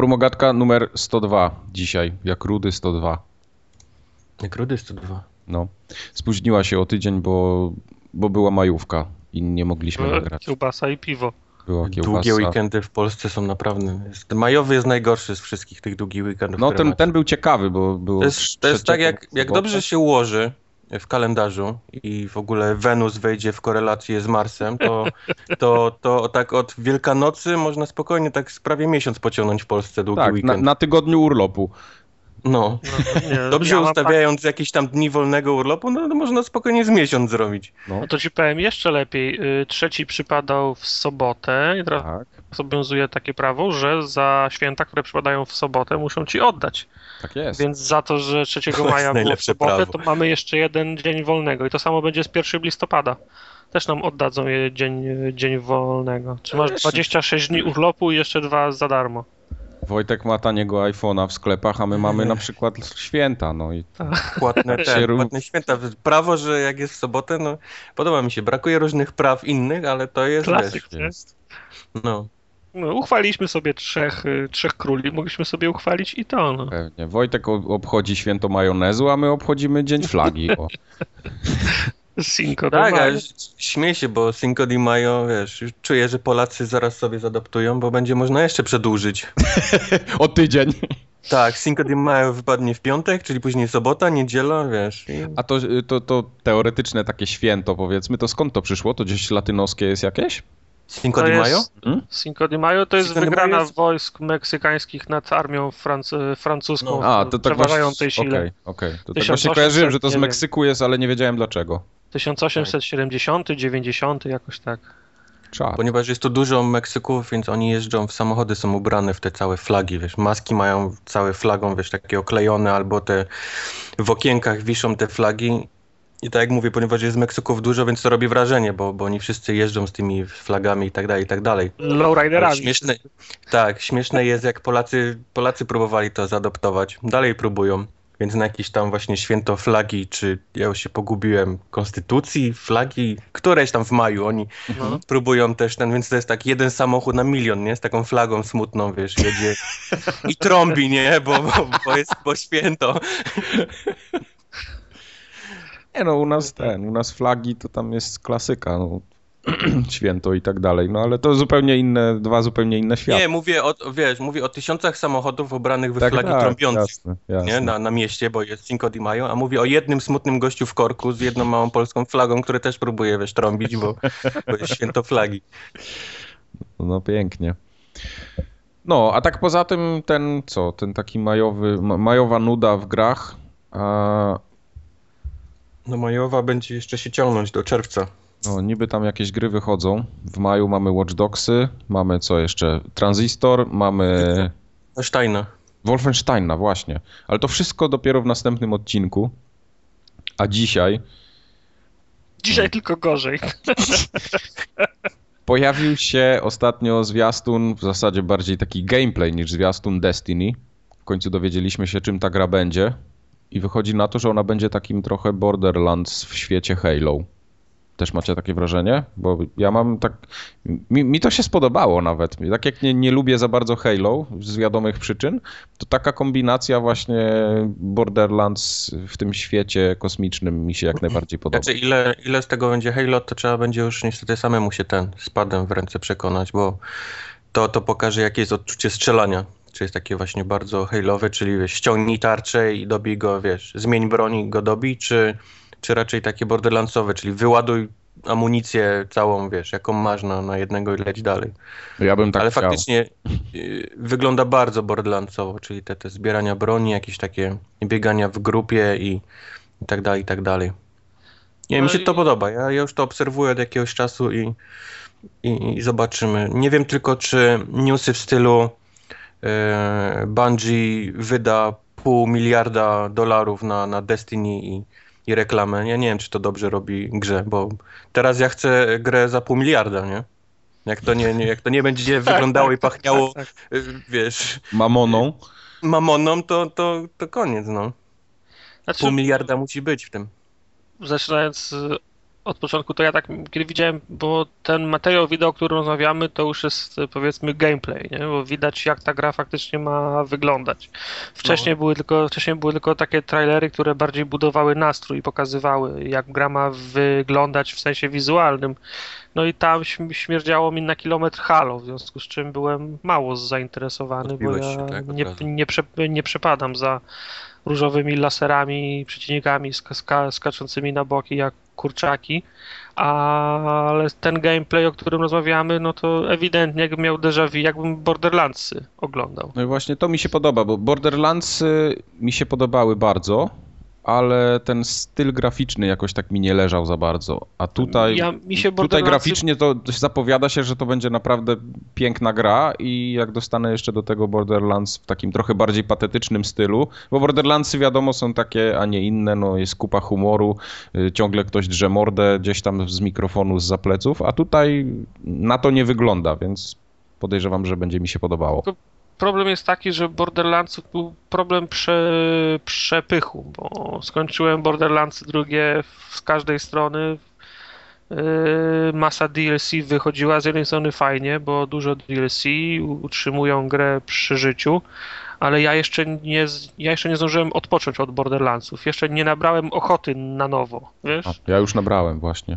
Formogatka numer 102 dzisiaj, jak rudy 102. Jak rudy 102. No. Spóźniła się o tydzień, bo, bo była majówka i nie mogliśmy nagrać. Kiełbasa i piwo. Była kiełbasa. Długie weekendy w Polsce są naprawdę... Jest, majowy jest najgorszy z wszystkich tych długich weekendów. No ten, ten był ciekawy, bo było... To jest, to jest tak, jak, jak dobrze się ułoży w kalendarzu i w ogóle Wenus wejdzie w korelację z Marsem, to, to, to tak od Wielkanocy można spokojnie tak z prawie miesiąc pociągnąć w Polsce długi Tak, na, weekend. na tygodniu urlopu. No. No, nie, Dobrze ja ustawiając jakieś tam dni wolnego urlopu, no to można spokojnie z miesiąc zrobić. No, No to ci powiem jeszcze lepiej. Y, Trzeci przypadał w sobotę teraz tak, obowiązuje takie prawo, że za święta, które przypadają w sobotę, muszą ci oddać. tak jest. Więc za to, że 3 jest maja było w sobotę, prawo. to mamy jeszcze jeden dzień wolnego. I to samo będzie z 1 listopada. Też nam oddadzą je dzień, dzień wolnego. Czy masz Jeszcze. 26 dni urlopu i jeszcze dwa za darmo. Wojtek ma taniego iPhone'a w sklepach, a my mamy na przykład święta, no i Płatne, Się te, ró- płatne święta. Prawo, że jak jest w sobotę, no podoba mi się. Brakuje różnych praw innych, ale to jest, Klasyk, wiesz, jest. no. No, uchwaliliśmy sobie trzech, y, trzech króli, mogliśmy sobie uchwalić i to. No. Pewnie. Wojtek obchodzi święto majonezu, a my obchodzimy Dzień Flagi. O. Cinco de Tak, Mayo. ale śmieję się, bo Cinco de Mayo, wiesz, czuję, że Polacy zaraz sobie zadoptują, bo będzie można jeszcze przedłużyć. o tydzień. Tak, Cinco de Mayo wypadnie w piątek, czyli później sobota, niedziela, wiesz. A to, to, to teoretyczne takie święto, powiedzmy, to skąd to przyszło? To gdzieś latynoskie jest jakieś? Cinco To de jest- Mayo? Hmm? Cinco de Mayo to jest Cinco wygrana jest- wojsk meksykańskich nad armią franc- francuską No. A, to tak przeważającej właśnie, sile. okej, okej. To tak 1800, właśnie kojarzyłem, że to z. Meksyku jest, ale nie wiedziałem dlaczego. 1870, 90, jakoś tak. Czad. Ponieważ jest tu dużo Meksyków, więc oni jeżdżą w samochody, są ubrane w te całe flagi, wiesz, maski mają całe flagą, wiesz, takie oklejone, albo te w okienkach wiszą te flagi. I tak jak mówię, ponieważ jest Meksyków dużo, więc to robi wrażenie, bo, bo oni wszyscy jeżdżą z tymi flagami i tak dalej, i tak dalej. Ale Lowriderami. Śmieszne, tak, śmieszne jest, jak Polacy, Polacy próbowali to zaadoptować. Dalej próbują. Więc na jakieś tam właśnie święto flagi, czy ja już się pogubiłem, konstytucji, flagi, któreś tam w maju oni No. próbują też ten, więc to jest tak jeden samochód na milion, nie? Z taką flagą smutną, wiesz, jedzie i trąbi, nie? Bo, bo, bo jest po święto. Nie no, u nas ten, u nas flagi to tam jest klasyka, no. Święto i tak dalej, no ale to zupełnie inne, dwa zupełnie inne światy. Nie, mówię o, wiesz, mówię o tysiącach samochodów ubranych w Tak, flagi tak, trąbiących. jasne, jasne. nie? Na, na mieście, bo jest Cinco de Mayo, a mówię o jednym smutnym gościu w korku z jedną małą polską flagą, który też próbuje, wiesz, trąbić, bo, bo jest święto flagi. No pięknie. No, a tak poza tym ten, co, ten taki majowy, ma- majowa nuda w grach, a No majowa będzie jeszcze się ciągnąć do czerwca. no, niby tam jakieś gry wychodzą. W maju mamy Watch Dogsy, mamy co jeszcze? Transistor, mamy Steina. Wolfensteina, właśnie. Ale to wszystko dopiero w następnym odcinku. A dzisiaj Dzisiaj tylko gorzej. pojawił się ostatnio zwiastun, w zasadzie bardziej taki gameplay niż zwiastun Destiny. W końcu dowiedzieliśmy się, czym ta gra będzie. I wychodzi na to, że ona będzie takim trochę Borderlands w świecie Halo. Też macie takie wrażenie? Bo ja mam tak. Mi, mi to się spodobało nawet. Tak jak nie, nie lubię za bardzo Halo z wiadomych przyczyn, to taka kombinacja właśnie Borderlands w tym świecie kosmicznym mi się jak najbardziej podoba. Znaczy ile, ile z tego będzie Halo, to trzeba będzie już niestety samemu się ten spadem w ręce przekonać, bo to, to pokaże jakie jest odczucie strzelania. Czy jest takie właśnie bardzo hejlowe, czyli wiesz, ściągnij tarczę i dobij go, wiesz, zmień broń i go dobij, czy, czy raczej takie borderlandsowe, czyli wyładuj amunicję całą, wiesz, jaką masz na, na jednego i leć dalej. Ja bym tak Ale chciał. faktycznie y, wygląda bardzo borderlandsowo, czyli te, te zbierania broni, jakieś takie biegania w grupie i, i tak dalej, i tak dalej. Nie, No mi się i- to podoba. Ja, ja już to obserwuję od jakiegoś czasu i, i, i zobaczymy. Nie wiem tylko, czy newsy w stylu Bungie wyda pół miliarda dolarów na, na Destiny i, i reklamę. Ja nie wiem, czy to dobrze robi grze, bo teraz ja chcę grę za pół miliarda, nie? Jak to nie, nie, jak to nie będzie wyglądało i pachniało, Tak, y, wiesz, Mamoną. mamoną, to, to, to koniec, no. Znaczy, Pół miliarda musi być w tym. zaczynając y, od początku, to ja tak, kiedy widziałem, bo ten materiał wideo, o którym rozmawiamy, to już jest powiedzmy gameplay, nie? bo widać jak ta gra faktycznie ma wyglądać. Wcześniej, no. były, tylko, wcześniej były tylko takie trailery, które bardziej budowały nastrój i pokazywały, jak gra ma wyglądać w sensie wizualnym. No i tam śmierdziało mi na kilometr halo, w związku z czym byłem mało zainteresowany, Odbiłeś bo ja się, tak, nie, nie, prze, nie przepadam za różowymi laserami, przeciwnikami ska skaczącymi na boki jak kurczaki, ale ten gameplay, o którym rozmawiamy, no to ewidentnie jakbym miał déjà vu, jakbym Borderlandsy oglądał. No i właśnie to mi się podoba, bo Borderlandsy mi się podobały bardzo, ale ten styl graficzny jakoś tak mi nie leżał za bardzo. A tutaj, ja, tutaj graficznie to zapowiada się, że to będzie naprawdę piękna gra i jak dostanę jeszcze do tego Borderlands w takim trochę bardziej patetycznym stylu, bo Borderlandsy wiadomo są takie, a nie inne, no jest kupa humoru, y, ciągle ktoś drze mordę gdzieś tam z mikrofonu, z zapleców, a tutaj na to nie wygląda, więc podejrzewam, że będzie mi się podobało problem jest taki, że Borderlands był problem prze, przepychu, bo skończyłem Borderlands drugie z każdej strony. Yy, masa DLC wychodziła z jednej strony fajnie, bo dużo DLC utrzymują grę przy życiu, ale ja jeszcze nie, ja jeszcze nie zdążyłem odpocząć od Borderlandsów. Jeszcze nie nabrałem ochoty na nowo, wiesz? A, ja już nabrałem właśnie.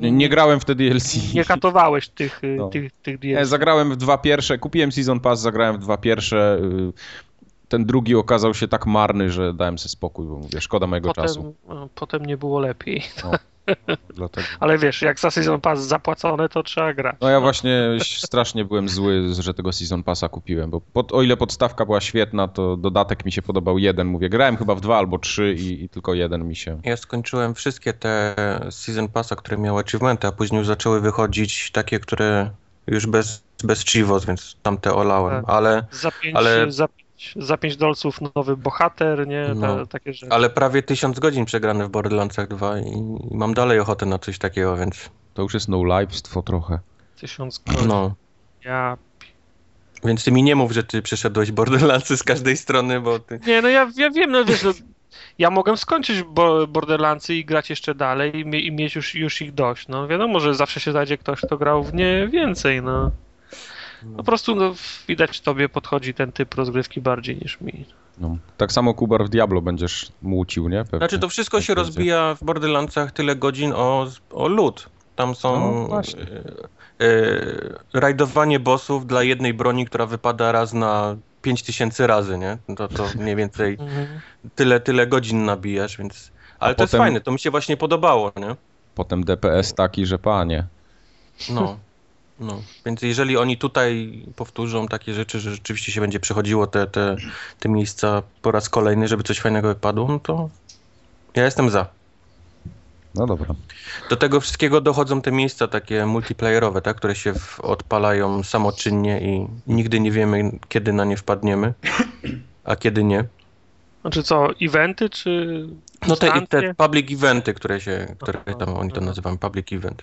Nie, nie, grałem w te DLC. Nie katowałeś tych, no. tych, tych DLC. Nie, zagrałem w dwa pierwsze, kupiłem Season Pass, zagrałem w dwa pierwsze. Y, ten drugi okazał się tak marny, że dałem sobie spokój, bo mówię, szkoda mojego potem, czasu. Potem nie było lepiej. No. Dlatego. Ale wiesz, jak za Season Pass zapłacone, to trzeba grać. No ja właśnie strasznie byłem zły, że tego Season Passa kupiłem, bo pod, o ile podstawka była świetna, to dodatek mi się podobał jeden. Mówię, grałem chyba w dwa albo trzy i, i tylko jeden mi się... Ja skończyłem wszystkie te Season Passa, które miały achievementy, a później już zaczęły wychodzić takie, które już bez, bez Chivos, więc tamte olałem, tak. ale... Za pięć, ale... Za za 5 dolców nowy bohater, nie? No, takie rzeczy. Ale prawie 1000 godzin przegrane w Borderlandsach 2 i, mam dalej ochotę na coś takiego, więc... To już jest no lifestwo trochę. 1000 godzin. No. Ja... Więc ty mi nie mów, że ty przeszedłeś Borderlandsy z każdej strony, bo ty... Nie, no ja, ja wiem, no wiesz, no, ja mogę skończyć Borderlandsy i grać jeszcze dalej i, i mieć już, już ich dość, no wiadomo, że zawsze się znajdzie ktoś, kto grał w nie więcej, no. Po prostu no, widać tobie podchodzi ten typ rozgrywki bardziej niż mi. No, tak samo Kubar w Diablo będziesz mucił, nie? Pewnie. Znaczy to wszystko się rozbija w Borderlandsach tyle godzin o, o lód. Tam są no, e, e, rajdowanie bossów dla jednej broni, która wypada raz na 5000 razy, nie? To, to mniej więcej mhm. tyle, tyle godzin nabijasz, więc... Ale A to potem, jest fajne, to mi się właśnie podobało, nie? Potem DPS taki, że panie. No. No, więc jeżeli oni tutaj powtórzą takie rzeczy, że rzeczywiście się będzie przechodziło te, te, te miejsca po raz kolejny, żeby coś fajnego wypadło, no to ja jestem za. No dobra. Do tego wszystkiego dochodzą te miejsca takie multiplayerowe, tak, które się w, odpalają samoczynnie i nigdy nie wiemy, kiedy na nie wpadniemy, a kiedy nie. Znaczy co, eventy czy. No te, te public eventy, które się, które tam oni to nazywają, public event.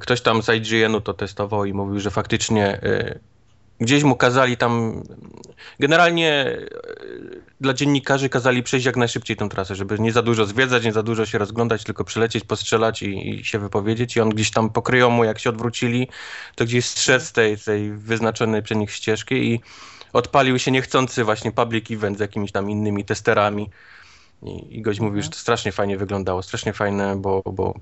Ktoś tam z IGN-u to testował i mówił, że faktycznie y, gdzieś mu kazali tam, generalnie y, dla dziennikarzy kazali przejść jak najszybciej tą trasę, żeby nie za dużo zwiedzać, nie za dużo się rozglądać, tylko przylecieć, postrzelać i, i się wypowiedzieć. I on gdzieś tam pokryją mu, jak się odwrócili, to gdzieś strzec z tej, tej wyznaczonej przez nich ścieżki i odpalił się niechcący właśnie public event z jakimiś tam innymi testerami. I, i gość mówił, że to strasznie fajnie wyglądało, strasznie fajne, bo, bo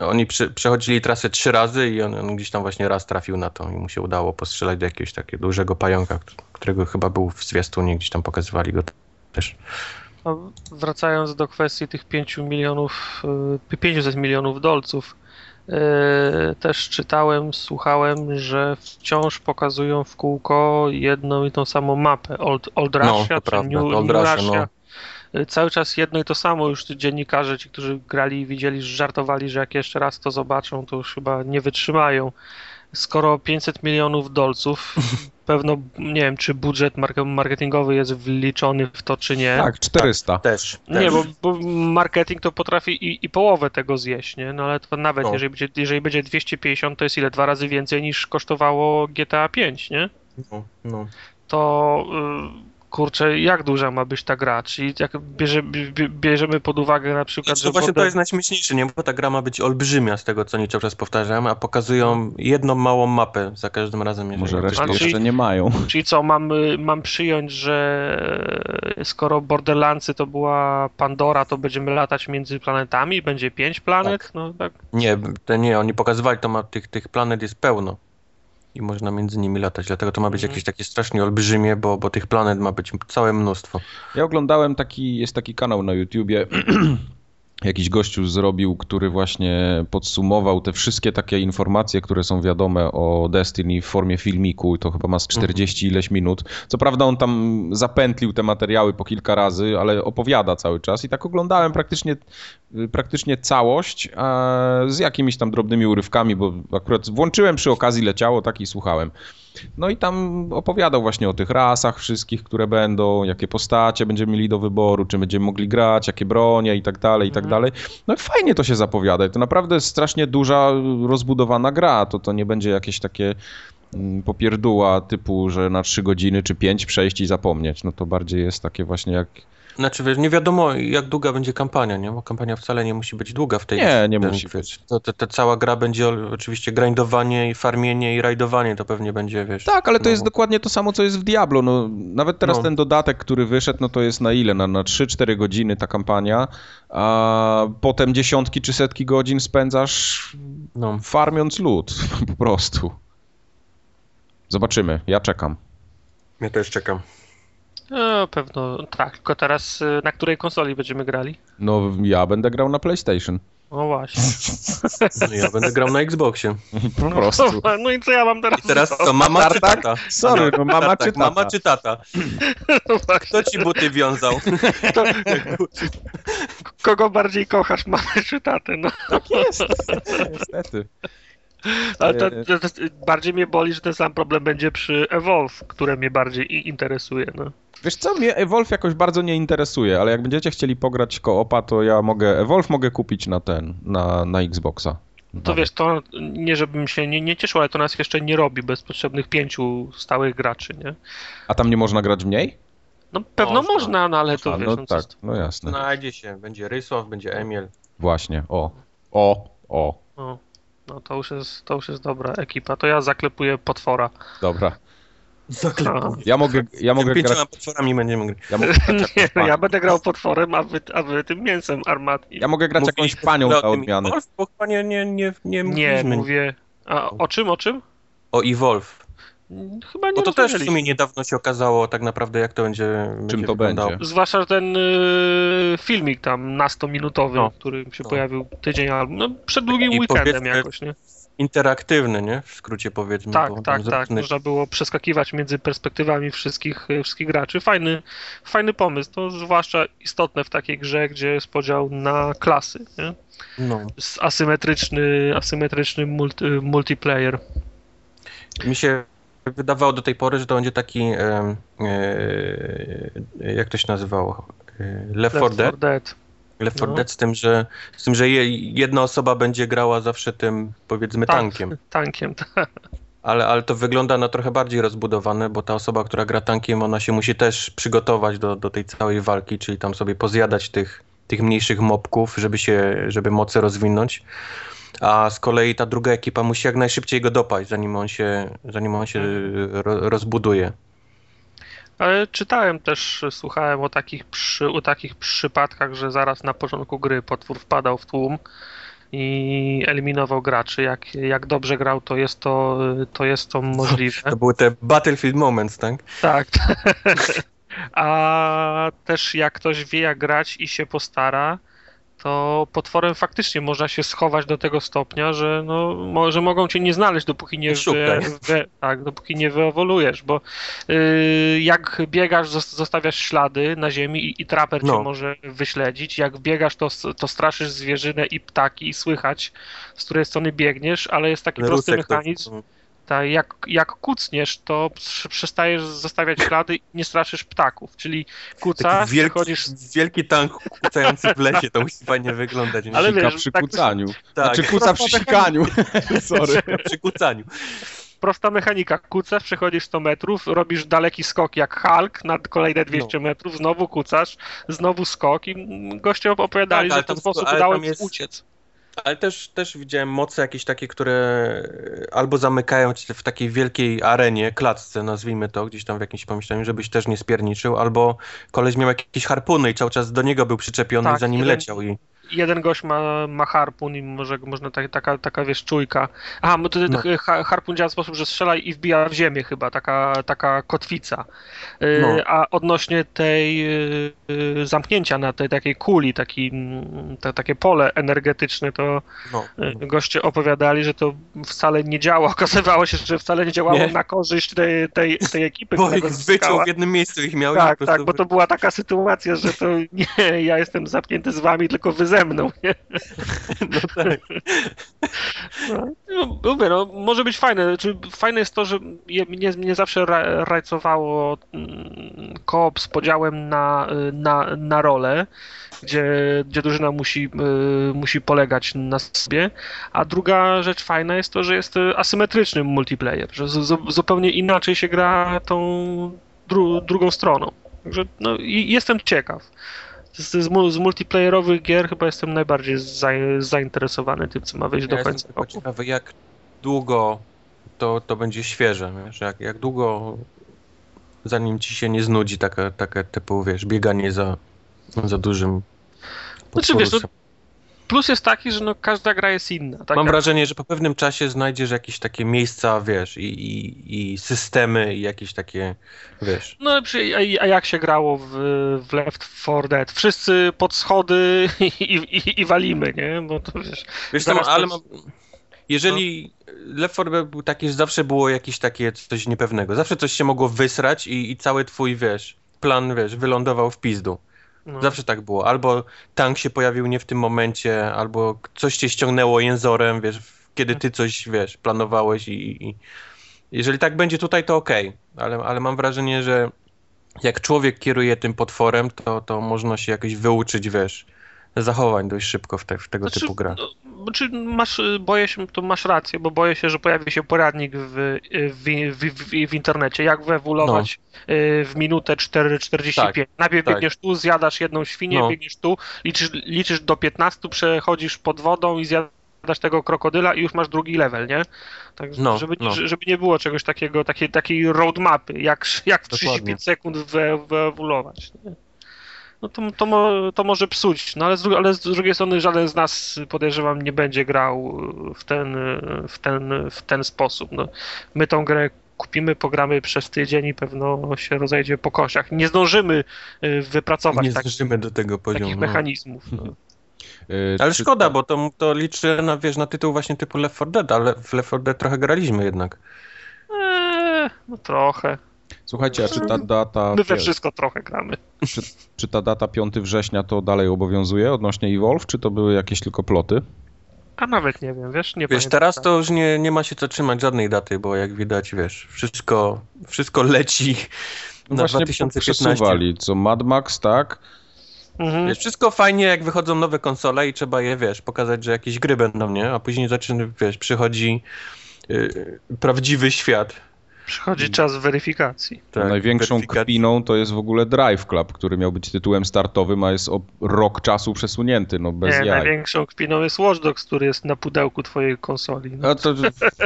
oni przy, przechodzili trasę trzy razy i on, on, gdzieś tam właśnie raz trafił na to i mu się udało postrzelać do jakiegoś takiego dużego pająka, którego chyba był w zwiastunie, gdzieś tam pokazywali go też. No, wracając do kwestii tych 5 milionów, 500 y, milionów dolców, yy, też czytałem, słuchałem, że wciąż pokazują w kółko jedną i tą samą mapę Old, Old Russia, no, to prawda. New, Old New Russia, no cały czas jedno i to samo. Już dziennikarze, ci, którzy grali i widzieli, żartowali, że jak jeszcze raz to zobaczą, to już chyba nie wytrzymają. Skoro 500 milionów dolców, pewno nie wiem, czy budżet marketingowy jest wliczony w to, czy nie. Tak, 400. Tak, też, też. Nie, bo, bo, marketing to potrafi i, i, połowę tego zjeść, nie? No ale to nawet no. jeżeli, będzie, jeżeli będzie 250, to jest ile? Dwa razy więcej niż kosztowało GTA 5, nie? No, no. To kurczę, jak duża ma być ta gra? Czyli jak bierze, bierzemy pod uwagę na przykład, że... Właśnie to jest najśmieszniejsze, nie? Bo ta gra ma być olbrzymia z tego, co oni cały czas powtarzają, a pokazują jedną małą mapę za każdym razem. Może resztę jeszcze czyli, nie mają. Czyli co, mam, mam przyjąć, że skoro Borderlandsy to była Pandora, to będziemy latać między planetami? Będzie pięć planet? Tak. No, tak. Nie, nie, oni pokazywali, to ma, tych, tych planet jest pełno i można między nimi latać. Dlatego to ma być mhm. jakieś takie strasznie olbrzymie, bo, bo tych planet ma być całe mnóstwo. Ja oglądałem taki, jest taki kanał na YouTubie jakiś gościu zrobił, który właśnie podsumował te wszystkie takie informacje, które są wiadome o Destiny w formie filmiku, to chyba ma z 40 mhm. ileś minut. Co prawda on tam zapętlił te materiały po kilka razy, ale opowiada cały czas i tak oglądałem praktycznie, praktycznie całość z jakimiś tam drobnymi urywkami, bo akurat włączyłem przy okazji, leciało tak i słuchałem. No i tam opowiadał właśnie o tych rasach wszystkich, które będą, jakie postacie będziemy mieli do wyboru, czy będziemy mogli grać, jakie bronie i tak dalej, i tak mhm. dalej. No i fajnie to się zapowiada. To naprawdę strasznie duża, rozbudowana gra. To, to nie będzie jakieś takie mm, popierdóła typu, że na 3 godziny czy 5 przejść i zapomnieć. No to bardziej jest takie właśnie jak znaczy, wiesz, nie wiadomo jak długa będzie kampania, nie? Bo kampania wcale nie musi być długa w tej Nie, nie musi wiesz, to, to, to, cała gra będzie oczywiście grindowanie i farmienie i rajdowanie, to pewnie będzie, wiesz... Tak, ale to no, jest dokładnie to samo, co jest w Diablo, no. Nawet teraz no. ten dodatek, który wyszedł, no to jest na ile? Na, na 3-4 godziny ta kampania, a potem dziesiątki czy setki godzin spędzasz no. farmiąc lód, po prostu. Zobaczymy, ja czekam. Ja też czekam. No, pewno tak, tylko teraz y, na której konsoli będziemy grali? No, ja będę grał na PlayStation. No właśnie. No, ja będę grał na Xboxie. Po no, prostu. No, no i co ja mam teraz? I teraz to mama czy tata? Sorry, no mama czy tata? Mama czy tata? No Kto ci buty wiązał? To... Kogo bardziej kochasz, mamę czy tatę? No. Tak jest, niestety. Ale to, to, to, bardziej mnie boli, że ten sam problem będzie przy Evolve, które mnie bardziej interesuje. No. Wiesz co, mnie Evolve jakoś bardzo nie interesuje, ale jak będziecie chcieli pograć koopa, to ja mogę, Evolve mogę kupić na ten, na, na Xboxa. To wiesz, to nie żebym się nie, nie cieszył, ale to nas jeszcze nie robi bez potrzebnych pięciu stałych graczy, nie? A tam nie można grać mniej? No pewno można, można no ale to A, wiesz... No, no tak, no jasne. Znajdzie się, będzie Rysław, będzie Emil. Właśnie, o, o, o. o. No to już jest, to już jest dobra ekipa. To ja zaklepuję potwora. Dobra. Zaklepuję. Ja mogę, ja mogę grać... potworami będziemy grać. Ja, mogę nie, no, ja będę grał potworem, a wy, a wy tym mięsem armatnim. Ja mogę grać jakąś panią na odmianę. Bo chyba nie, nie, nie, nie, nie mówię. A o czym, o czym? O Evolve. Chyba nie Bo to też w sumie niedawno się okazało tak naprawdę, jak to będzie. Czym będzie to wyglądało. będzie? Zwłaszcza ten y, filmik tam na 100-minutowy, no. który się no. pojawił tydzień albo no, przed długim I weekendem jakoś, nie? Interaktywny, nie? W skrócie powiedzmy. Tak, tak, tak. Można było przeskakiwać między perspektywami wszystkich, wszystkich graczy. Fajny, fajny pomysł. To zwłaszcza istotne w takiej grze, gdzie jest podział na klasy. Nie? No. Asymetryczny, asymetryczny multi, multiplayer. Mi się wydawało do tej pory, że to będzie taki, e, e, jak to się nazywało? E, Left 4 Dead. Dead. Left 4 no. Dead z tym, że, z tym, że jedna osoba będzie grała zawsze tym, powiedzmy, tak, tankiem. Tankiem, tak. Ale, ale to wygląda na trochę bardziej rozbudowane, bo ta osoba, która gra tankiem, ona się musi też przygotować do, do tej całej walki, czyli tam sobie pozjadać tych, tych mniejszych mobków, żeby się, żeby moce rozwinąć a z kolei ta druga ekipa musi jak najszybciej go dopaść, zanim on się, zanim on się ro, rozbuduje. Ale czytałem też, słuchałem o takich, przy, o takich przypadkach, że zaraz na początku gry potwór wpadał w tłum i eliminował graczy. Jak, jak dobrze grał, to jest to, to jest to możliwe. To były te Battlefield Moments, tak? Tak. A też jak ktoś wie jak grać i się postara, to potworem faktycznie można się schować do tego stopnia, że, no, że mogą cię nie znaleźć, dopóki nie, wy, wy, tak, dopóki nie wyewoluujesz, bo yy, jak biegasz, zostawiasz ślady na ziemi i, i traper no. cię może wyśledzić, jak biegasz, to, to straszysz zwierzynę i ptaki i słychać, z której strony biegniesz, ale jest taki prosty mechanizm. To tak, jak, jak kucniesz, to przestajesz zostawiać ślady i nie straszysz ptaków, czyli kucasz, wielki, chodzisz... Wielki tank kucający w lesie, to musi fajnie wyglądać. Ale wiesz, przy tak, kucaniu. Tak. Znaczy kuca przy sikaniu. Sorry. przy kucaniu. prosta mechanika. Kucasz, przechodzisz 100 metrów, robisz daleki skok jak Hulk na kolejne 200 no. metrów, znowu kucasz, znowu skok i goście opowiadali, tak, że w ten sposób udało mi jest... uciec. Ale też, też widziałem moce jakieś takie, które albo zamykają cię w takiej wielkiej arenie, klatce, nazwijmy to, gdzieś tam w jakimś pomieszczeniu, żebyś też nie spierniczył, albo koleś miał jakieś harpuny i cały czas do niego był przyczepiony tak, i za nim leciał. I jeden gość ma, ma harpun i może można tak, taka, taka wiesz, czujka. Aha, to, no. harpun działa w sposób, że strzela i wbija w ziemię chyba, taka, taka kotwica. Y, no. A odnośnie tej y, y, zamknięcia na tej takiej kuli, taki, mm, takie pole energetyczne, to no. goście opowiadali, że to wcale nie działa. Okazywało się, że wcale nie działało nie? na korzyść tej, tej, tej ekipy. Bo ich wyciął w jednym miejscu ich miał. Tak, tak, bo to była taka sytuacja, że to nie, ja jestem zamknięty z wami, tylko wy ze mną, nie? No tak. No, mówię, no, może być fajne. Znaczy, fajne jest to, że mnie, mnie zawsze rajcowało mm, koop z podziałem na, na, na rolę, gdzie, gdzie drużyna musi, y, musi polegać na sobie. A druga rzecz fajna jest to, że jest asymetryczny multiplayer, że zupełnie inaczej się gra tą dru, drugą stroną. Także no, jestem ciekaw z, z, z, multiplayerowych gier chyba jestem najbardziej za, zainteresowany tym, co ma wyjść ja do końca roku. ciekawy, jak długo to, to będzie świeże, wiesz, jak, jak długo zanim ci się nie znudzi takie, takie typu, wiesz, bieganie za, za dużym Znaczy, wiesz, no, plus jest taki, że no, każda gra jest inna. Tak Mam jak... wrażenie, że po pewnym czasie znajdziesz jakieś takie miejsca, wiesz, i, i, i systemy, i jakieś takie, wiesz. No, a jak się grało w, w Left 4 Dead? Wszyscy pod schody i, i, walimy, nie? Bo to wiesz. Wiesz ale mam... jeżeli no. Left 4 Dead był taki, że zawsze było jakieś takie coś niepewnego, zawsze coś się mogło wysrać i, i cały twój, wiesz, plan, wiesz, wylądował w pizdu. No. Zawsze tak było. Albo tank się pojawił nie w tym momencie, albo coś cię ściągnęło jęzorem, wiesz, kiedy ty coś, wiesz, planowałeś i, i jeżeli tak będzie tutaj, to okej, okay. ale, ale mam wrażenie, że jak człowiek kieruje tym potworem, to, to można się jakoś wyuczyć, wiesz, zachowań dość szybko w, te, w tego znaczy, typu grach. Czy masz, boję się, to masz rację, bo boję się, że pojawi się poradnik w, w, w, w internecie, jak wyewoluować no. Y, w minutę 4,45. Tak, Najpierw tak. biegniesz tu, zjadasz jedną świnię, no. biegniesz tu, liczysz, liczysz do 15, przechodzisz pod wodą i zjadasz tego krokodyla i już masz drugi level, nie? Tak, no, żeby, no. żeby nie było czegoś takiego, takiej, takiej roadmapy, jak, jak w 35 sekund wyewoluować. Nie? No to, to, to może psuć. No ale z, ale z drugiej strony żaden z nas, podejrzewam, nie będzie grał w ten, w ten, w ten sposób. No, my tą grę kupimy, pogramy przez tydzień i pewno się rozejdzie po kościach. Nie zdążymy y, wypracować nie zdążymy tak, do tego poziomu, takich mechanizmów. No. Y, ale szkoda, bo to, to liczy na, wiesz, na tytuł właśnie typu Left 4 Dead, ale w Left 4 Dead trochę graliśmy jednak. Eee, no trochę. Słuchajcie, a czy ta data... My we wszystko trochę gramy. Czy, czy ta data 5 września to dalej obowiązuje odnośnie Evolve, czy to były jakieś tylko ploty? A nawet nie wiem, wiesz, nie Wiesz, teraz to już nie, nie ma się co trzymać żadnej daty, bo jak widać, wiesz, wszystko, wszystko leci no na Właśnie 2015. przesuwali, co Mad Max, tak? Mhm. Wiesz, wszystko fajnie, jak wychodzą nowe konsole i trzeba je, wiesz, pokazać, że jakieś gry będą, nie? A później zaczyna, wiesz, przychodzi yy, prawdziwy świat Przychodzi czas weryfikacji. Tak, Największą weryfikacji. kpiną to jest w ogóle Drive Club, który miał być tytułem startowym, a jest o rok czasu przesunięty, no bez Nie, jaj. największą kpiną jest Watch Dogs, który jest na pudełku twojej konsoli. No. A to,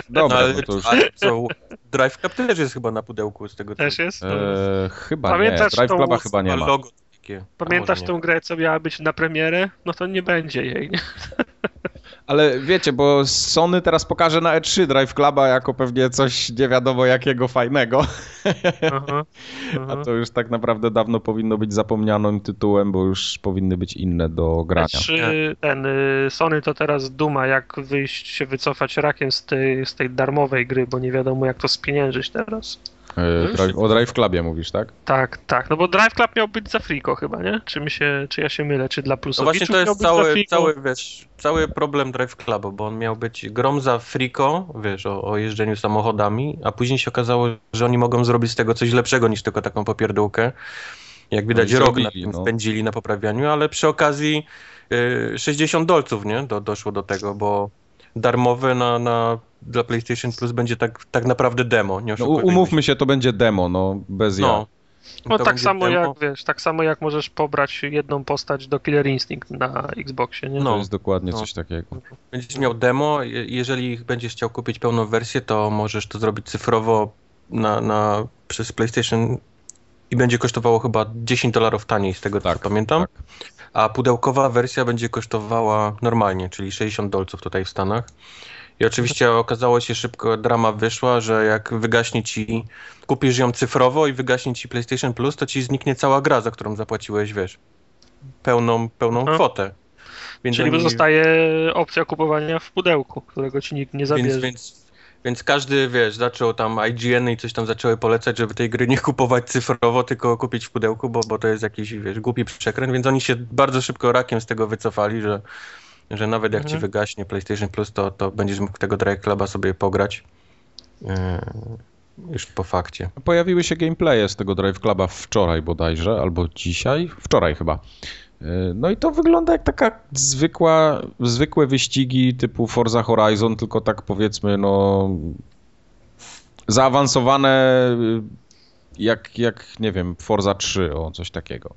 dobra, ale, no to już... co, Drive Club też jest chyba na pudełku z tego Też jest? E, chyba Pamiętasz nie, Drive Cluba chyba nie ma. Logo takie. Pamiętasz tą grę, co miała być na premierę? No to nie będzie jej. Nie? Ale wiecie, bo Sony teraz pokaże na E3 Drive Cluba jako pewnie coś nie wiadomo jakiego fajnego. Aha, aha. A to już tak naprawdę dawno powinno być zapomnianym tytułem, bo już powinny być inne do grania. E3, ten y, Sony to teraz duma, jak wyjść się wycofać rakiem z tej, z tej darmowej gry, bo nie wiadomo jak to spieniężyć teraz. Drive, o Drive Clubie mówisz, tak? Tak, tak. No bo Drive Club miał być za friko chyba, nie? Czy, mi się, czy ja się mylę, czy dla plusowiczów No właśnie to jest cały, cały, wiesz, cały problem Drive Clubu, bo on miał być grom za friko, wiesz, o, o jeżdżeniu samochodami, a później się okazało, że oni mogą zrobić z tego coś lepszego niż tylko taką popierdółkę. Jak widać, no rok na tym no. spędzili na poprawianiu, ale przy okazji y, 60 dolców, nie? Do, doszło do tego, bo darmowe na, na, dla PlayStation Plus będzie tak, tak naprawdę demo. Nie no, umówmy się, to będzie demo, no bez no. ja. No tak samo demo. jak, wiesz, tak samo jak możesz pobrać jedną postać do Killer Instinct na Xboxie, nie? No, to jest dokładnie no. coś takiego. Będziesz miał demo, jeżeli będziesz chciał kupić pełną wersję, to możesz to zrobić cyfrowo na, na, przez PlayStation i będzie kosztowało chyba 10 dolarów taniej, z tego tak, co pamiętam. Tak. A pudełkowa wersja będzie kosztowała normalnie, czyli 60 dolców tutaj w Stanach. I oczywiście okazało się szybko, drama wyszła, że jak wygaśnie ci, kupisz ją cyfrowo i wygaśnie ci PlayStation Plus, to ci zniknie cała gra, za którą zapłaciłeś, wiesz, pełną, pełną mhm. kwotę. Więc Czyli oni... zostaje opcja kupowania w pudełku, którego ci nikt nie zabierze. Więc, więc, więc każdy, wiesz, zaczął tam IGN i coś tam zaczęły polecać, żeby tej gry nie kupować cyfrowo, tylko kupić w pudełku, bo, bo to jest jakiś, wiesz, głupi przekręt, więc oni się bardzo szybko rakiem z tego wycofali, że że nawet jak mhm. ci wygaśnie PlayStation Plus, to, to będziesz mógł tego Drive Cluba sobie pograć. Yy, już po fakcie. Pojawiły się gameplaye z tego Drive Cluba wczoraj bodajże, albo dzisiaj? Wczoraj chyba. Yy, no i to wygląda jak taka zwykła, zwykłe wyścigi typu Forza Horizon, tylko tak powiedzmy, no zaawansowane jak, jak nie wiem, Forza 3, o coś takiego.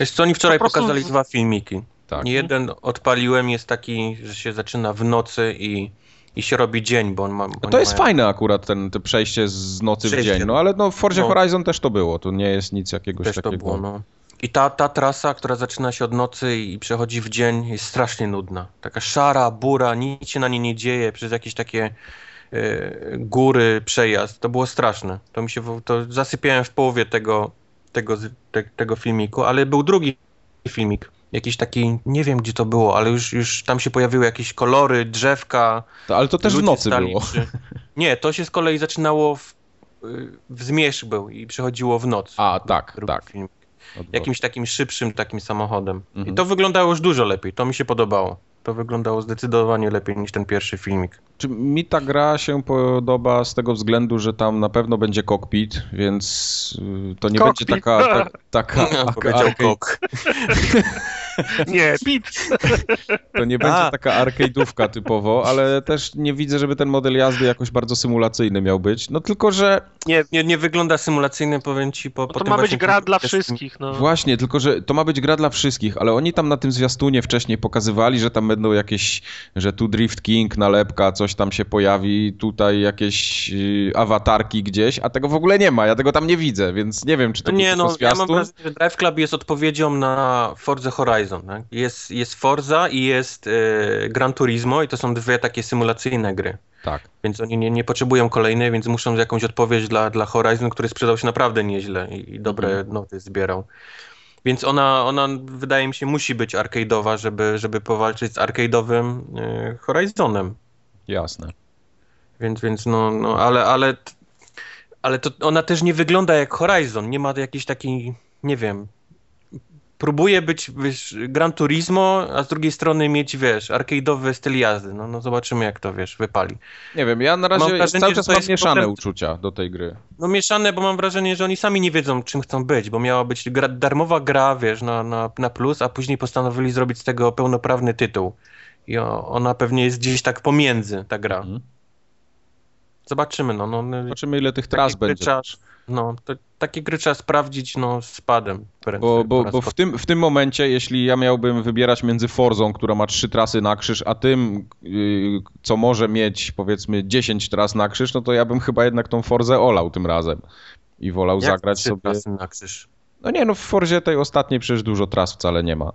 Wiesz co, oni wczoraj pokazali dwa filmiki. Tak. Jeden odpaliłem, jest taki, że się zaczyna w nocy i, i się robi dzień, bo on ma... to jest mają... fajne akurat, ten, to przejście z nocy przejście. w dzień, no ale no w Forzie no. Horizon też to było, to nie jest nic jakiegoś też takiego... To było, no. I ta, ta trasa, która zaczyna się od nocy i przechodzi w dzień, jest strasznie nudna. Taka szara, bura, nic się na niej nie dzieje, przez jakieś takie y, góry, przejazd. To było straszne. To mi się, to zasypiałem w połowie tego, tego, te, tego filmiku, ale był drugi filmik jakiś taki, nie wiem gdzie to było, ale już, już tam się pojawiły jakieś kolory, drzewka. To, ale to też w nocy było. Nie, to się z kolei zaczynało w, w zmierzch był i przechodziło w noc. A, tak, tak. Film. Jakimś takim szybszym takim samochodem. Mhm. I to wyglądało już dużo lepiej, to mi się podobało. To wyglądało zdecydowanie lepiej niż ten pierwszy filmik. Czy mi ta gra się podoba z tego względu, że tam na pewno będzie cockpit, więc y, to nie cockpit. będzie taka... Ta, taka ja, powiedział kok. Nie, pit. To nie będzie A. taka arcade'ówka typowo, ale też nie widzę, żeby ten model jazdy jakoś bardzo symulacyjny miał być. No tylko, że... Nie, nie, nie wygląda symulacyjny, powiem ci, po, po To ma być gra dla wszystkich, no. Właśnie, tylko, że to ma być gra dla wszystkich, ale oni tam na tym zwiastunie wcześniej pokazywali, że tam będą jakieś, że tu Drift King, nalepka, coś tam się pojawi, tutaj jakieś y, awatarki gdzieś, a tego w ogóle nie ma, ja tego tam nie widzę, więc nie wiem, czy to Nie, no, ja mam wrażenie, że Drive Club jest odpowiedzią na Forza Horizon. Tak? Jest, jest Forza i jest e, Gran Turismo i to są dwie takie symulacyjne gry. Tak. Więc oni nie, nie potrzebują kolejnej, więc muszą jakąś odpowiedź dla, dla Horizon, który sprzedał się naprawdę nieźle i, i dobre mhm. noty zbierał. Więc ona, ona wydaje mi się musi być arcade'owa, żeby, żeby powalczyć z arcade'owym e, Horizonem. Jasne. Więc, więc no, no ale, ale, ale to ona też nie wygląda jak Horizon. Nie ma jakiejś takiej, nie wiem, próbuje być wiesz, Gran Turismo, a z drugiej strony mieć, wiesz, arcade'owy styl jazdy. No, no zobaczymy, jak to, wiesz, wypali. Nie wiem, ja na razie mam wrażenie, cały czas mam mieszane problem... uczucia do tej gry. No mieszane, bo mam wrażenie, że oni sami nie wiedzą, czym chcą być, bo miała być gra, darmowa gra, wiesz, na, na, na plus, a później postanowili zrobić z tego pełnoprawny tytuł. I ona pewnie jest gdzieś tak pomiędzy, ta gra. Mhm. Zobaczymy, no. no Zobaczymy, ile tych tras będzie. no, to, takie gry trzeba sprawdzić no, z padem. Bo, bo, bo w, tym, w tym momencie, jeśli ja miałbym wybierać między Forzą, która ma trzy trasy na krzyż, a tym, yy, co może mieć powiedzmy 10 tras na krzyż, no to ja bym chyba jednak tą Forzę olał tym razem. I wolał Jak zagrać trzy sobie. Trasy na krzyż? No nie, no w Forzie tej ostatniej przecież dużo tras wcale nie ma.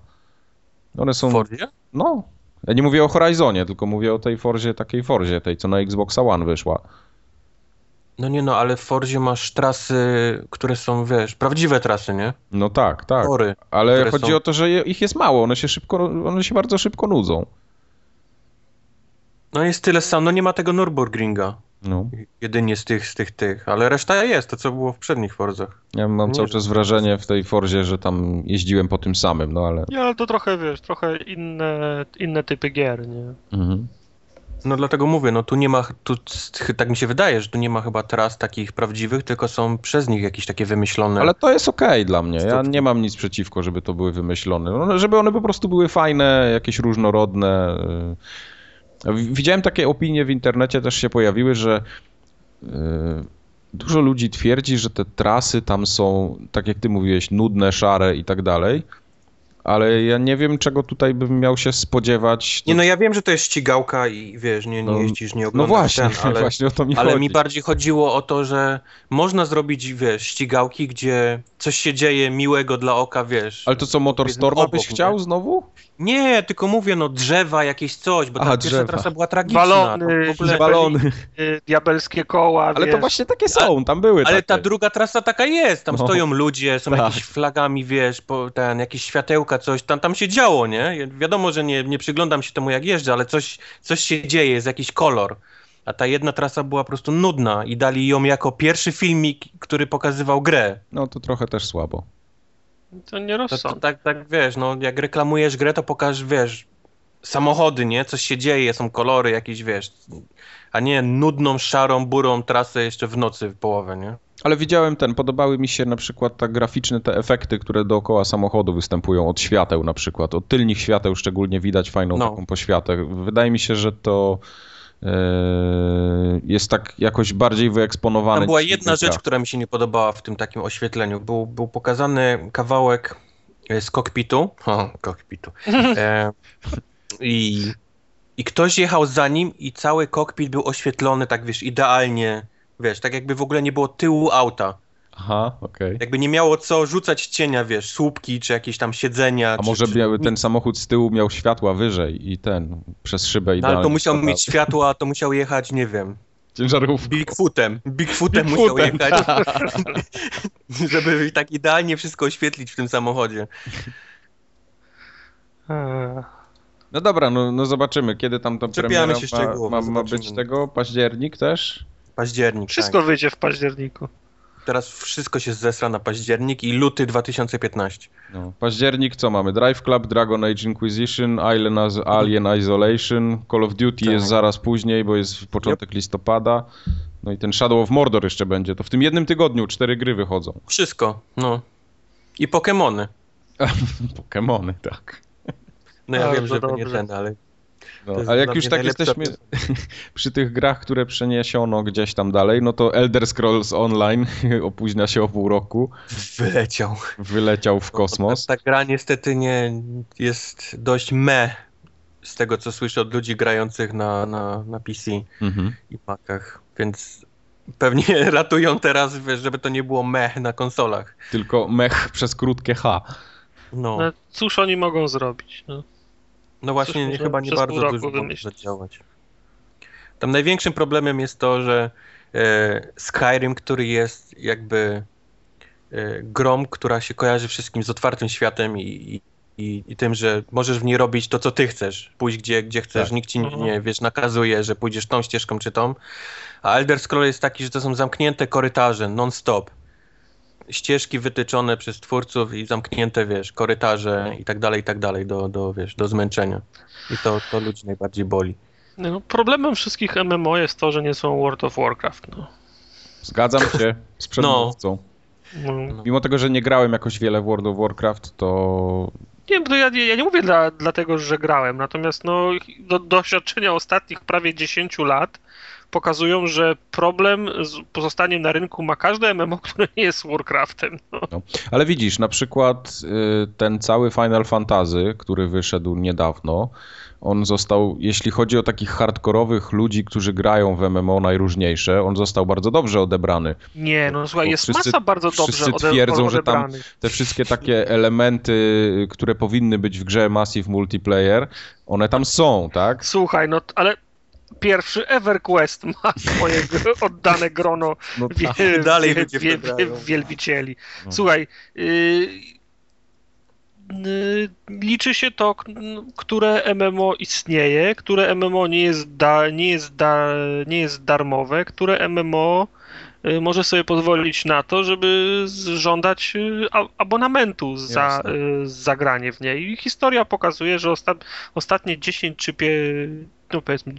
One są. W Forzie? No. Ja nie mówię o Horizonie, tylko mówię o tej Forzie, takiej Forzie, tej co na Xboxa One wyszła. No nie no, ale w Forzie masz trasy, które są, wiesz, prawdziwe trasy, nie? No tak, tak. Tory, ale chodzi są... o to, że ich jest mało, one się szybko, one się bardzo szybko nudzą. No jest tyle sam, no nie ma tego Nürburgringa. No. Jedynie z tych, z tych, tych, ale reszta jest, to co było w przednich Forzach. Ja mam nie cały czas wrażenie w tej Forzie, że tam jeździłem po tym samym, no ale... Nie, ale to trochę, wiesz, trochę inne, inne typy gier, nie? Mhm. No dlatego mówię, no tu nie ma, tu, tak mi się wydaje, że tu nie ma chyba tras takich prawdziwych, tylko są przez nich jakieś takie wymyślone. Ale to jest okej okay dla mnie. Ja nie mam nic przeciwko, żeby to były wymyślone. No, żeby one po prostu były fajne, jakieś różnorodne. Widziałem takie opinie w internecie, też się pojawiły, że yy, dużo ludzi twierdzi, że te trasy tam są, tak jak ty mówiłeś, nudne, szare i tak dalej ale ja nie wiem, czego tutaj bym miał się spodziewać. Nie, no ja wiem, że to jest ścigałka i wiesz, nie, nie no, jeździsz, nie no oglądasz No właśnie, ten, ale, właśnie o to mi ale chodzi. mi bardziej chodziło o to, że można zrobić, wiesz, ścigałki, gdzie coś się dzieje miłego dla oka, wiesz. Ale to co, Motorstorma byś chciał znowu? Nie, tylko mówię, no drzewa, jakieś coś, bo ta Aha, pierwsza drzewa. trasa była tragiczna. Balony, w ogóle... balony. y, diabelskie koła, Ale wiesz. to właśnie takie są, tam były Ale takie. ta druga trasa taka jest, tam No. stoją ludzie, są Tak. jakieś flagami, wiesz, po, ten, jakieś światełka, coś, tam, tam się działo, nie? Wiadomo, że nie, nie przyglądam się temu jak jeżdżę, ale coś, coś się dzieje, jest jakiś kolor. A ta jedna trasa była po prostu nudna i dali ją jako pierwszy filmik, który pokazywał grę. No to trochę też słabo. To nie To, to, rozsąd. tak, tak, wiesz, no jak reklamujesz grę, to pokaż, wiesz, samochody, nie? Coś się dzieje, są kolory jakieś, wiesz, a nie nudną, szarą, burą trasę jeszcze w nocy w połowę, nie? Ale widziałem ten, podobały mi się na przykład tak graficzne te efekty, które dookoła samochodu występują od świateł na przykład. Od tylnych świateł szczególnie widać fajną No. taką poświatę. Wydaje mi się, że to jest tak jakoś bardziej wyeksponowane. Tam była jedna rzecz, która mi się nie podobała w tym takim oświetleniu. Był, był pokazany kawałek e, z kokpitu. O, kokpitu. E, i, I ktoś jechał za nim i cały kokpit był oświetlony tak, wiesz, idealnie. Wiesz, tak jakby w ogóle nie było tyłu auta. Aha, okej. Jakby nie miało co rzucać cienia, wiesz, słupki czy jakieś tam siedzenia. A czy, może czy... miały, ten samochód z tyłu miał światła wyżej i ten przez szybę No, idealnie. ale to musiał mieć światła, to musiał jechać, nie wiem, ciężarówką. Bigfootem. Bigfootem musiał Bigfootem, jechać, żeby tak idealnie wszystko oświetlić w tym samochodzie. No dobra, no, no zobaczymy, kiedy tam ta Czepiamy premiera się ma, szczegółowo, ma, ma być tego, październik też? Październik. Wszystko Tak. wyjdzie w październiku. Teraz wszystko się zesra na październik i luty 2015. No. Październik co mamy? Drive Club, Dragon Age Inquisition, Alien, Alien Isolation, Call of Duty Tak. jest zaraz później, bo jest początek listopada. No i ten Shadow of Mordor jeszcze będzie. To w tym jednym tygodniu cztery gry wychodzą. Wszystko, no. I Pokemony. Pokemony, tak. No ja Bardzo wiem, że to nie dobrze. ten, ale No, ale jak już tak jesteśmy przy tych grach, które przeniesiono gdzieś tam dalej, no to Elder Scrolls Online opóźnia się o pół roku, wyleciał. wyleciał w kosmos. Ta, ta gra niestety nie jest dość me z tego, co słyszę od ludzi grających na, na, na PC Mhm. i Macach, więc pewnie ratują teraz, wiesz, żeby to nie było me na konsolach. Tylko mech przez krótkie H. No, No, cóż oni mogą zrobić? No. No właśnie, można chyba nie bardzo dużo zadziałać. Tam największym problemem jest to, że e, Skyrim, który jest jakby e, grą, która się kojarzy wszystkim z otwartym światem i, i, i tym, że możesz w niej robić to, co ty chcesz. Pójść gdzie, gdzie chcesz, Tak. nikt ci nie, Mhm. nie, wiesz, nakazuje, że pójdziesz tą ścieżką czy tą. A Elder Scroll jest taki, że to są zamknięte korytarze, non-stop. Ścieżki wytyczone przez twórców i zamknięte, wiesz, korytarze i tak dalej, i tak dalej, do, do, wiesz, do zmęczenia. I to, to ludzi najbardziej boli. No, problemem wszystkich MMO jest to, że nie są World of Warcraft. No. Zgadzam się z przedmówcą. No. Mimo tego, że nie grałem jakoś wiele w World of Warcraft, to Nie, bo ja, ja nie mówię dla, dlatego, że grałem, natomiast no, do, doświadczenia ostatnich prawie 10 lat pokazują, że problem z pozostaniem na rynku ma każde MMO, które nie jest Warcraftem. No. Ale widzisz, na przykład y, ten cały Final Fantasy, który wyszedł niedawno, on został, jeśli chodzi o takich hardkorowych ludzi, którzy grają w MMO najróżniejsze, on został bardzo dobrze odebrany. Nie, no słuchaj, jest wszyscy- masa bardzo dobrze wszyscy twierdzą, że tam. Te wszystkie takie elementy, które powinny być w grze Massive Multiplayer, one tam są, tak? Słuchaj, no ale pierwszy EverQuest ma swoje oddane grono No wie, I dalej wie, wie, wielbicieli. No. Słuchaj, y, y, liczy się to, które MMO istnieje, które MMO nie jest, da, nie jest, da, nie jest darmowe, które MMO y, może sobie pozwolić na to, żeby żądać abonamentu za, Jasne. za granie w niej. I historia pokazuje, że osta- ostatnie 10 czy pie, no powiedzmy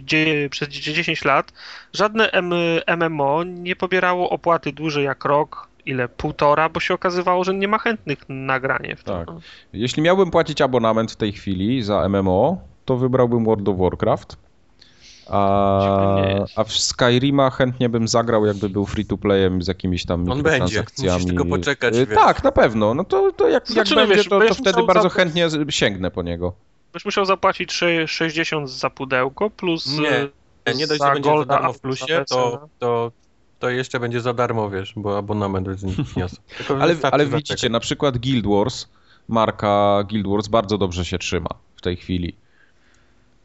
przez 10 lat żadne M- MMO nie pobierało opłaty dłużej jak rok, ile półtora, bo się okazywało, że nie ma chętnych na granie w. Tak. no. Jeśli miałbym płacić abonament w tej chwili za MMO, to wybrałbym World of Warcraft. A, a w Skyrima chętnie bym zagrał, jakby był free to playem z jakimiś tam On będzie, musisz tylko poczekać. Y, wiesz. Tak, na pewno. No to, to jak, Znaczy, jak no będzie, wiesz, to, to wtedy bardzo za- chętnie sięgnę po niego. Byś musiał zapłacić sze- 60 za pudełko plus Nie, y, Nie dość, za że będzie za golda, darmo w za plusie, to, to, to jeszcze będzie za darmo, wiesz, bo abonament wniosł. Tylko Ale, ale widzicie, na przykład Guild Wars, marka Guild Wars bardzo dobrze się trzyma w tej chwili.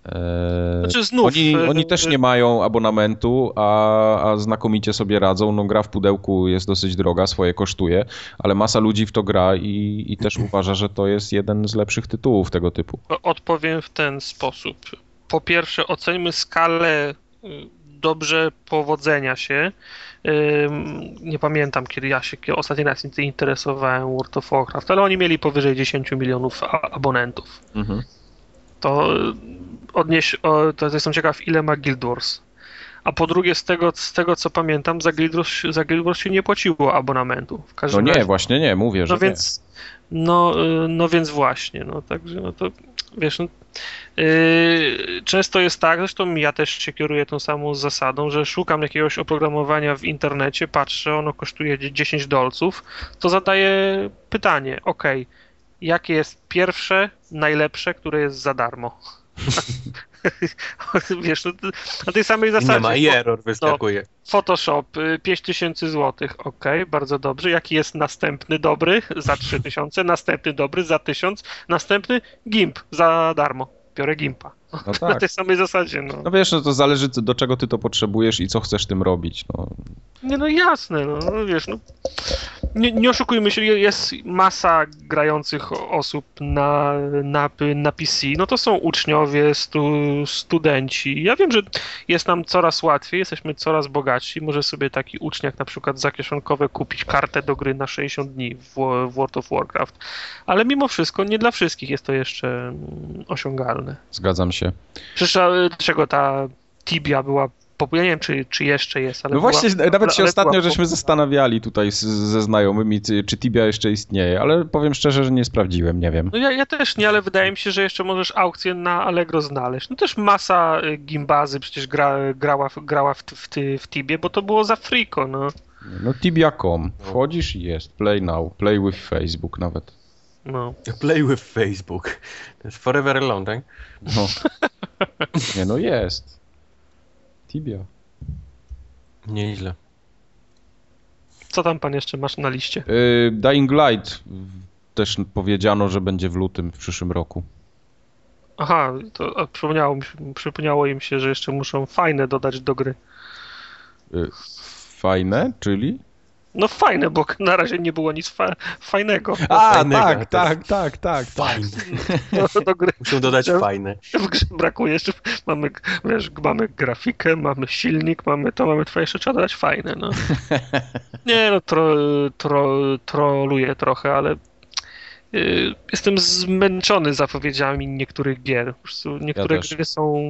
Eee, Znaczy znów, oni, y, oni też nie mają abonamentu, a, a znakomicie sobie radzą. No, gra w pudełku jest dosyć droga, swoje kosztuje, ale masa ludzi w to gra i, i też uważa, że to jest jeden z lepszych tytułów tego typu. Odpowiem w ten sposób. Po pierwsze, oceńmy skalę y, dobrze powodzenia się. Nie pamiętam, kiedy ja się kiedy ostatni raz interesowałem World of Warcraft, ale oni mieli powyżej 10 milionów abonentów. Mhm. To odnieś, o, to jestem ciekaw, ile ma Guild Wars. A po drugie, z tego, z tego co pamiętam, za Guild, Wars, za Guild Wars się nie płaciło abonamentu. W No każdym nie, razie- właśnie nie, mówię, że no więc, no, y, no więc właśnie, no także, no to wiesz, no, yy, często jest tak, zresztą ja też się kieruję tą samą zasadą, że szukam jakiegoś oprogramowania w internecie, patrzę, ono kosztuje dzie- 10 dolców, to zadaję pytanie, ok, jakie jest pierwsze, najlepsze, które jest za darmo? wiesz, no, na tej samej zasadzie. nie ma i error wyskakuje. Photoshop y, 5000 zł, ok, bardzo dobrze. Jaki jest następny dobry za 3000, następny dobry za 1000, następny GIMP za darmo. Biorę GIMPa. No Na tak. tej samej zasadzie, no. No wiesz, no to zależy do czego ty to potrzebujesz i co chcesz tym robić. No. Nie, no jasne, no, no wiesz, no. Nie, nie oszukujmy się, jest masa grających osób na, na, na PC. No to są uczniowie, stu, studenci. Ja wiem, że jest nam coraz łatwiej, jesteśmy coraz bogatsi. Może sobie taki uczniak na przykład za kieszonkowe kupić kartę do gry na 60 dni w, w World of Warcraft. Ale mimo wszystko nie dla wszystkich jest to jeszcze mm, osiągalne. Zgadzam się. Przecież a, dlaczego ta Tibia była? Ja nie wiem, czy, czy jeszcze jest, ale No była, właśnie, nawet się ostatnio była żeśmy zastanawiali tutaj z, ze znajomymi, czy czy Tibia jeszcze istnieje, ale powiem szczerze, że nie sprawdziłem, nie wiem. No ja, ja też nie, ale wydaje mi się, że jeszcze możesz aukcję na Allegro znaleźć. No też masa y, gimbazy przecież gra, grała, w- grała w, w, w Tibie, bo to było za friko, no. No tibia.com, wchodzisz i jest, play now, play with Facebook nawet. No. Play with Facebook. To jest forever alone, tak? No. Nie no jest. Tibia. Nieźle. Co tam pan jeszcze masz na liście? Y, Dying Light też powiedziano, że będzie w lutym w przyszłym roku. Aha, to przypomniało, mi, się- przypomniało im się, że jeszcze muszą fajne dodać do gry. Y, Fajne, czyli? No fajne, bo na razie nie było nic fa fajnego A, fajnego, tak, to tak, tak, tak. Fajne. do, do gry. Muszę dodać fajne. W grze brakuje jeszcze, mamy, wiesz, mamy grafikę, mamy silnik, mamy to, mamy to, jeszcze trzeba dodać fajne, no. Nie no, tro, tro, troluję trochę, ale y, jestem zmęczony zapowiedziami niektórych gier. Niektóre też. gry są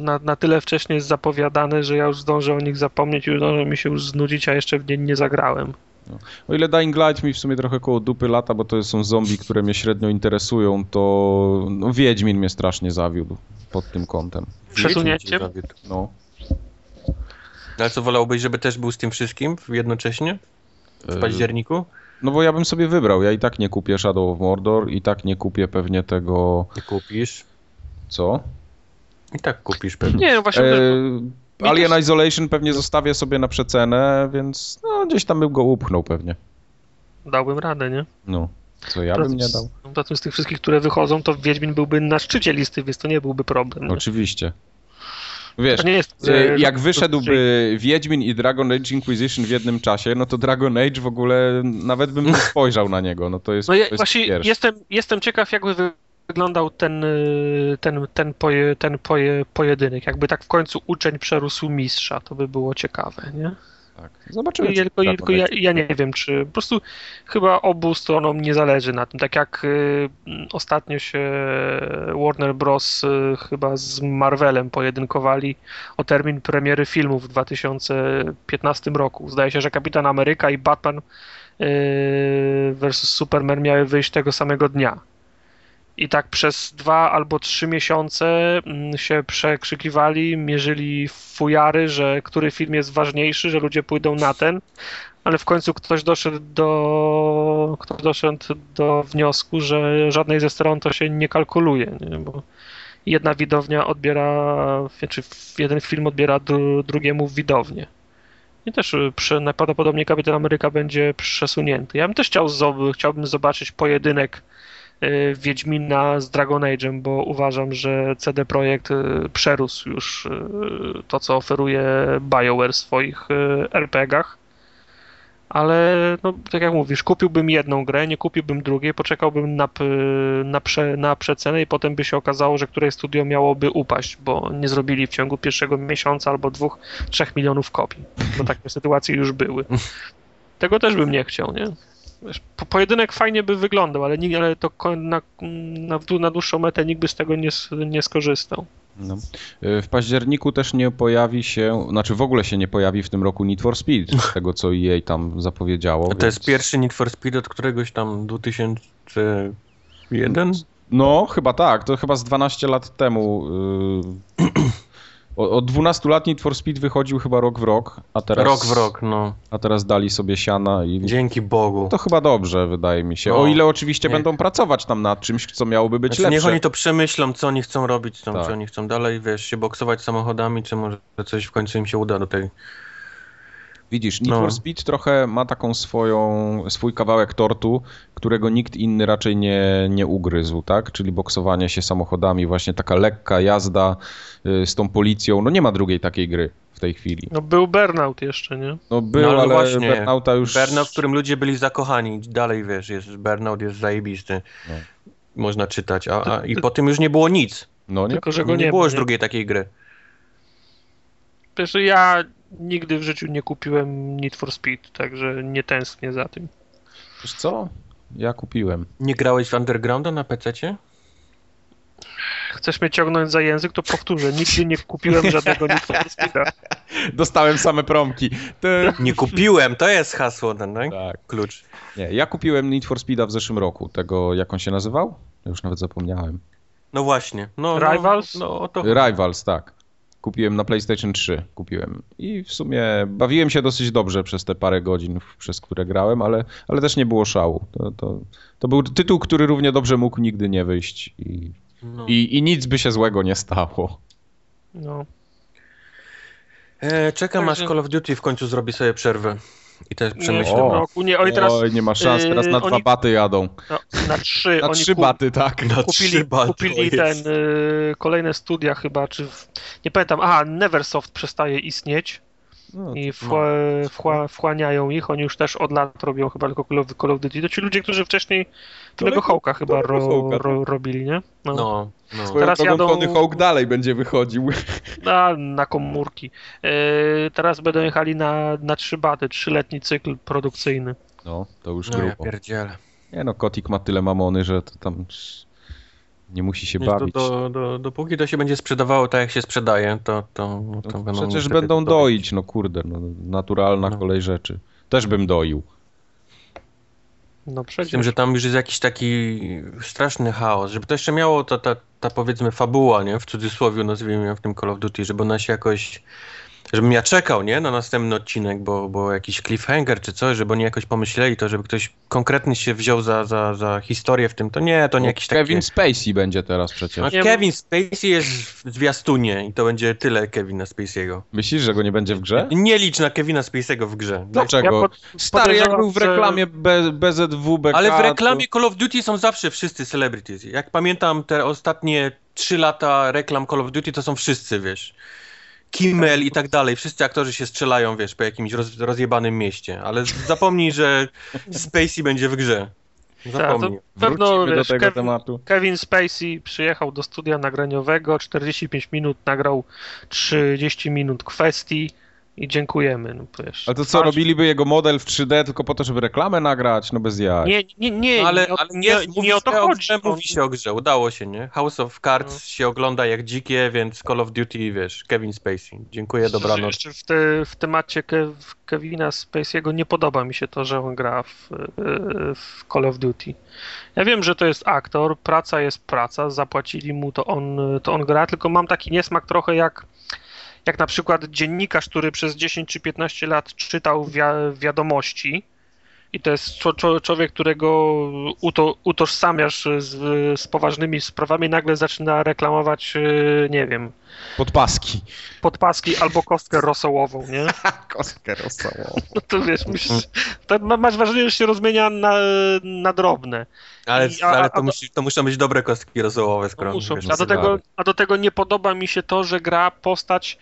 na, na tyle wcześnie zapowiadane, że ja już zdążę o nich zapomnieć i zdążę mi się już znudzić, a jeszcze w nie nie zagrałem. O ile Dying Light mi w sumie trochę koło dupy lata, bo to są zombie, które mnie średnio interesują, to no, Wiedźmin mnie strasznie zawiódł pod tym kątem. Przesunięcie? Zawiódł. No. Ale co, wolałbyś, żeby też był z tym wszystkim jednocześnie? W Y, październiku? No bo ja bym sobie wybrał. Ja i tak nie kupię Shadow of Mordor, i tak nie kupię pewnie tego. Nie kupisz. Co? I tak kupisz pewnie. Nie, no właśnie, E, mi Alien też- Isolation pewnie zostawię sobie na przecenę, więc no, gdzieś tam bym go upchnął pewnie. dałbym radę, nie? No. Co ja bym nie dał? Poza tym z tych wszystkich, które wychodzą, to Wiedźmin byłby na szczycie listy, więc to nie byłby problem. nie? Oczywiście. Wiesz, To jest, e, że- jak wyszedłby Wiedźmin i Dragon Age Inquisition w jednym czasie, no to Dragon Age w ogóle nawet bym nie spojrzał na niego. No to jest, No to ja, jest właśnie pierwszy. jestem, jestem ciekaw, jakby wy- wyglądał ten, y, ten, ten, poje, ten poje, pojedynek. Jakby tak w końcu uczeń przerósł mistrza, to by było ciekawe, nie? Tak. Zobaczymy. Ja, tylko, tylko ja, ja nie wiem, czy po prostu chyba obu stronom nie zależy na tym. Tak jak y, ostatnio się Warner Bros. Y, chyba z Marvelem pojedynkowali o termin premiery filmu w 2015 roku. Zdaje się, że Kapitan Ameryka i Batman y, versus Superman miały wyjść tego samego dnia. I tak przez dwa albo trzy miesiące mm, się przekrzykiwali, mierzyli fujary, że który film jest ważniejszy, że ludzie pójdą na ten, ale w końcu ktoś doszedł do, ktoś doszedł do wniosku, że żadnej ze stron to się nie kalkuluje, nie? bo jedna widownia odbiera, czy jeden film odbiera dru, drugiemu widownię. I też y, przy, najprawdopodobniej Kapitan Ameryka będzie przesunięty. Ja bym też chciał, chciałbym zobaczyć pojedynek Wiedźmina z Dragon Age'em, bo uważam, że CD Projekt y, przerósł już to, co oferuje BioWare w swoich RPGach ale no, tak jak mówisz, kupiłbym jedną grę, nie kupiłbym drugiej, poczekałbym na, na, prze, na przecenę i potem by się okazało, że któreś studio miałoby upaść, bo nie zrobili w ciągu pierwszego miesiąca albo dwóch, trzech milionów kopii, bo takie sytuacje już były. Tego też bym nie chciał, nie? Wiesz, po, pojedynek fajnie by wyglądał, ale, ale to na, na, na dłuższą metę nikt by z tego nie, nie skorzystał. No. Y, w październiku też nie pojawi się, znaczy w ogóle się nie pojawi w tym roku Need for Speed, z tego co jej tam zapowiedziało. To więc... jest pierwszy Need for Speed od któregoś tam 2001? No, chyba tak, to chyba z 12 lat temu. Yy od 12 lat Need for Speed wychodził chyba rok w rok, a teraz... Rok w rok, no. A teraz dali sobie siana i... Dzięki Bogu. To chyba dobrze, wydaje mi się. No, o ile oczywiście niech. będą pracować tam nad czymś, co miałoby być znaczy, lepsze. Niech oni to przemyślą, co oni chcą robić, tam, tak. czy oni chcą dalej, wiesz, się boksować samochodami, czy może coś w końcu im się uda do tej Widzisz, Need no. for Speed trochę ma taką swoją, swój kawałek tortu, którego nikt inny raczej nie, nie ugryzł, tak? Czyli boksowanie się samochodami, właśnie taka lekka jazda y, z tą policją. No nie ma drugiej takiej gry w tej chwili. No był Burnout jeszcze, nie? No był, no, ale, ale właśnie, Burnouta już... Burnout, w którym ludzie byli zakochani. Dalej, wiesz, jest, Burnout jest zajebisty. No. Można czytać, a, a, i po tym już nie było nic. No nie, Tylko, że go nie, nie było już drugiej takiej gry. Wiesz, ja nigdy w życiu nie kupiłem Need for Speed, także nie tęsknię za tym. Wiesz co? Ja kupiłem. Nie grałeś w Undergrounda na PC-cie? Chcesz mnie ciągnąć za język, to powtórzę. Nigdy nie kupiłem żadnego Need for Speeda. Dostałem same promki. Ty... Nie kupiłem, to jest hasło, ten, tak? tak? Klucz. Nie, ja kupiłem Need for Speeda w zeszłym roku. Tego, jak on się nazywał? Ja już nawet zapomniałem. No właśnie. No, no Rivals? No, no, to... Rivals, tak. Kupiłem na PlayStation 3, kupiłem. I w sumie bawiłem się dosyć dobrze przez te parę godzin, przez które grałem, ale, ale też nie było szału. To, to, to był tytuł, który równie dobrze mógł nigdy nie wyjść i, no. i, i nic by się złego nie stało. No. E, czekam Także... aż Call of Duty w końcu zrobi sobie przerwę. I też przemyślę. Nie, roku. Nie, oni teraz, Oj, nie ma szans, teraz na dwa baty jadą. No, na trzy. na trzy baty, tak. Na kupili, trzy baty, kupili ten, y, kolejne studia chyba, czy w, nie pamiętam, aha, Neversoft przestaje istnieć. No, I wchła, no. wchła, wchłaniają ich. Oni już też od lat robią chyba tylko Call of Duty. To ci ludzie, którzy wcześniej tego Hołka chyba ro, ro, robili, nie? No. no, no. Teraz jadą... Tony Hawk dalej będzie wychodził. Na, na komórki. Yy, teraz będą jechali na, na trzy baty, trzyletni cykl produkcyjny. No, to już no, grubo. Ja pierdzielę. Nie no, Kotik ma tyle mamony, że to tam nie musi się bawić. Do, do, do, dopóki to się będzie sprzedawało tak, jak się sprzedaje, to, to, to no, będą Przecież będą doić, no kurde, no, naturalna no. kolej rzeczy. Też bym doił. No przecież. Z tym, że tam już jest jakiś taki straszny chaos, żeby to jeszcze miało ta, ta, ta powiedzmy fabuła, nie, w cudzysłowie nazwijmy ją w tym Call of Duty, żeby ona się jakoś żebym ja czekał, nie, na następny odcinek, bo, bo jakiś cliffhanger czy coś, żeby oni jakoś pomyśleli to, żeby ktoś konkretny się wziął za, za, za historię w tym, to nie, to nie no, jakiś Kevin takie... Spacey będzie teraz przecież. A Kevin Spacey jest w zwiastunie i to będzie tyle Kevina Spacey'ego. Myślisz, że go nie będzie w grze? Nie licz na Kevina Spacey'ego w grze. Dlaczego? Ja pod, Stary, jak był w reklamie BZW, BK, Ale w reklamie to... Call of Duty są zawsze wszyscy celebrities. Jak pamiętam te ostatnie trzy lata reklam Call of Duty, to są wszyscy, wiesz. Kimmel i tak dalej. Wszyscy aktorzy się strzelają, wiesz, po jakimś roz, rozjebanym mieście, ale zapomnij, że Spacey będzie w grze. Zapomnij. Tak, pewno, wiesz, do tego Kevin, tematu. Kevin Spacey przyjechał do studia nagraniowego, 45 minut nagrał 30 minut kwestii i dziękujemy. No, wiesz, Ale to co, robiliby jego model w 3D tylko po to, żeby reklamę nagrać? No bez jaj. Nie, nie, nie, No, ale, nie, o- ale nie, nie, nie, o to chodzi. grze, No, mówi się o grze, udało się, nie? House of Cards No. się ogląda jak dzikie, więc Call of Duty, wiesz, Kevin Spacey. Dziękuję, dobranoc. Jeszcze w, te, w temacie Kev, Kevina Spacey'ego nie podoba mi się to, że on gra w, e, w Call of Duty. Ja wiem, że to jest aktor, praca jest praca, zapłacili mu, to on, to on gra, tylko mam taki niesmak trochę jak, jak na przykład dziennikarz, który przez 10 czy 15 lat czytał wi- wiadomości i to jest człowiek, którego uto, utożsamiasz z, z poważnymi sprawami, nagle zaczyna reklamować, e, nie wiem, Podpaski. podpaski albo kostkę rosołową, nie? Kostkę rozsałową. No to wiesz, myślisz, to ma- masz wrażenie, że się rozmienia na, na drobne. Ale, I- a- ale a- to, musi, to muszą być dobre kostki rosołowe, skoro... Muszą, wiesz, a, do tego, a do tego nie podoba mi się to, że gra postać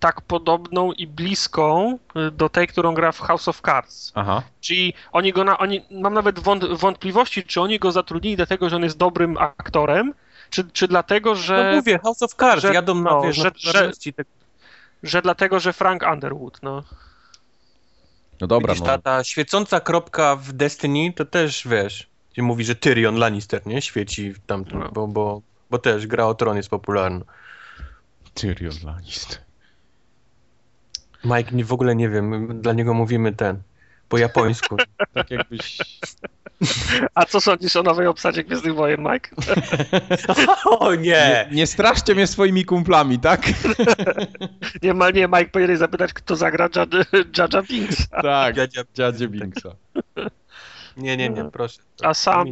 tak podobną i bliską y, do tej, którą gra w House of Cards. Aha. Czyli oni go na, oni, mam nawet wąt, wątpliwości, czy oni go zatrudnili dlatego, że on jest dobrym aktorem, czy, czy dlatego, że, No mówię, House of Cards, że- jadą na, no, wiesz, że- na że- że dlatego, że Frank Underwood, no. No dobra, Widzisz, no. ta, ta świecąca kropka w Destiny, to też, wiesz, gdzie mówi, że Tyrion Lannister, nie? Świeci tamtym, No. bo, bo, bo też gra o tron jest popularna. Tyrion Lannister. Mike nie, w ogóle nie wiem, dla niego mówimy ten, po japońsku. Tak jakbyś... A co sądzisz o nowej obsadzie Gwiezdnych Wojen, Mike? o Nie, nie straszcie mnie swoimi kumplami, tak? Nie, ma, nie Mike powinieneś zapytać, kto zagra Jad- Jaja Binks. tak, Dziadzia- dziadzie Binksa. Nie, nie, nie, proszę. A sam,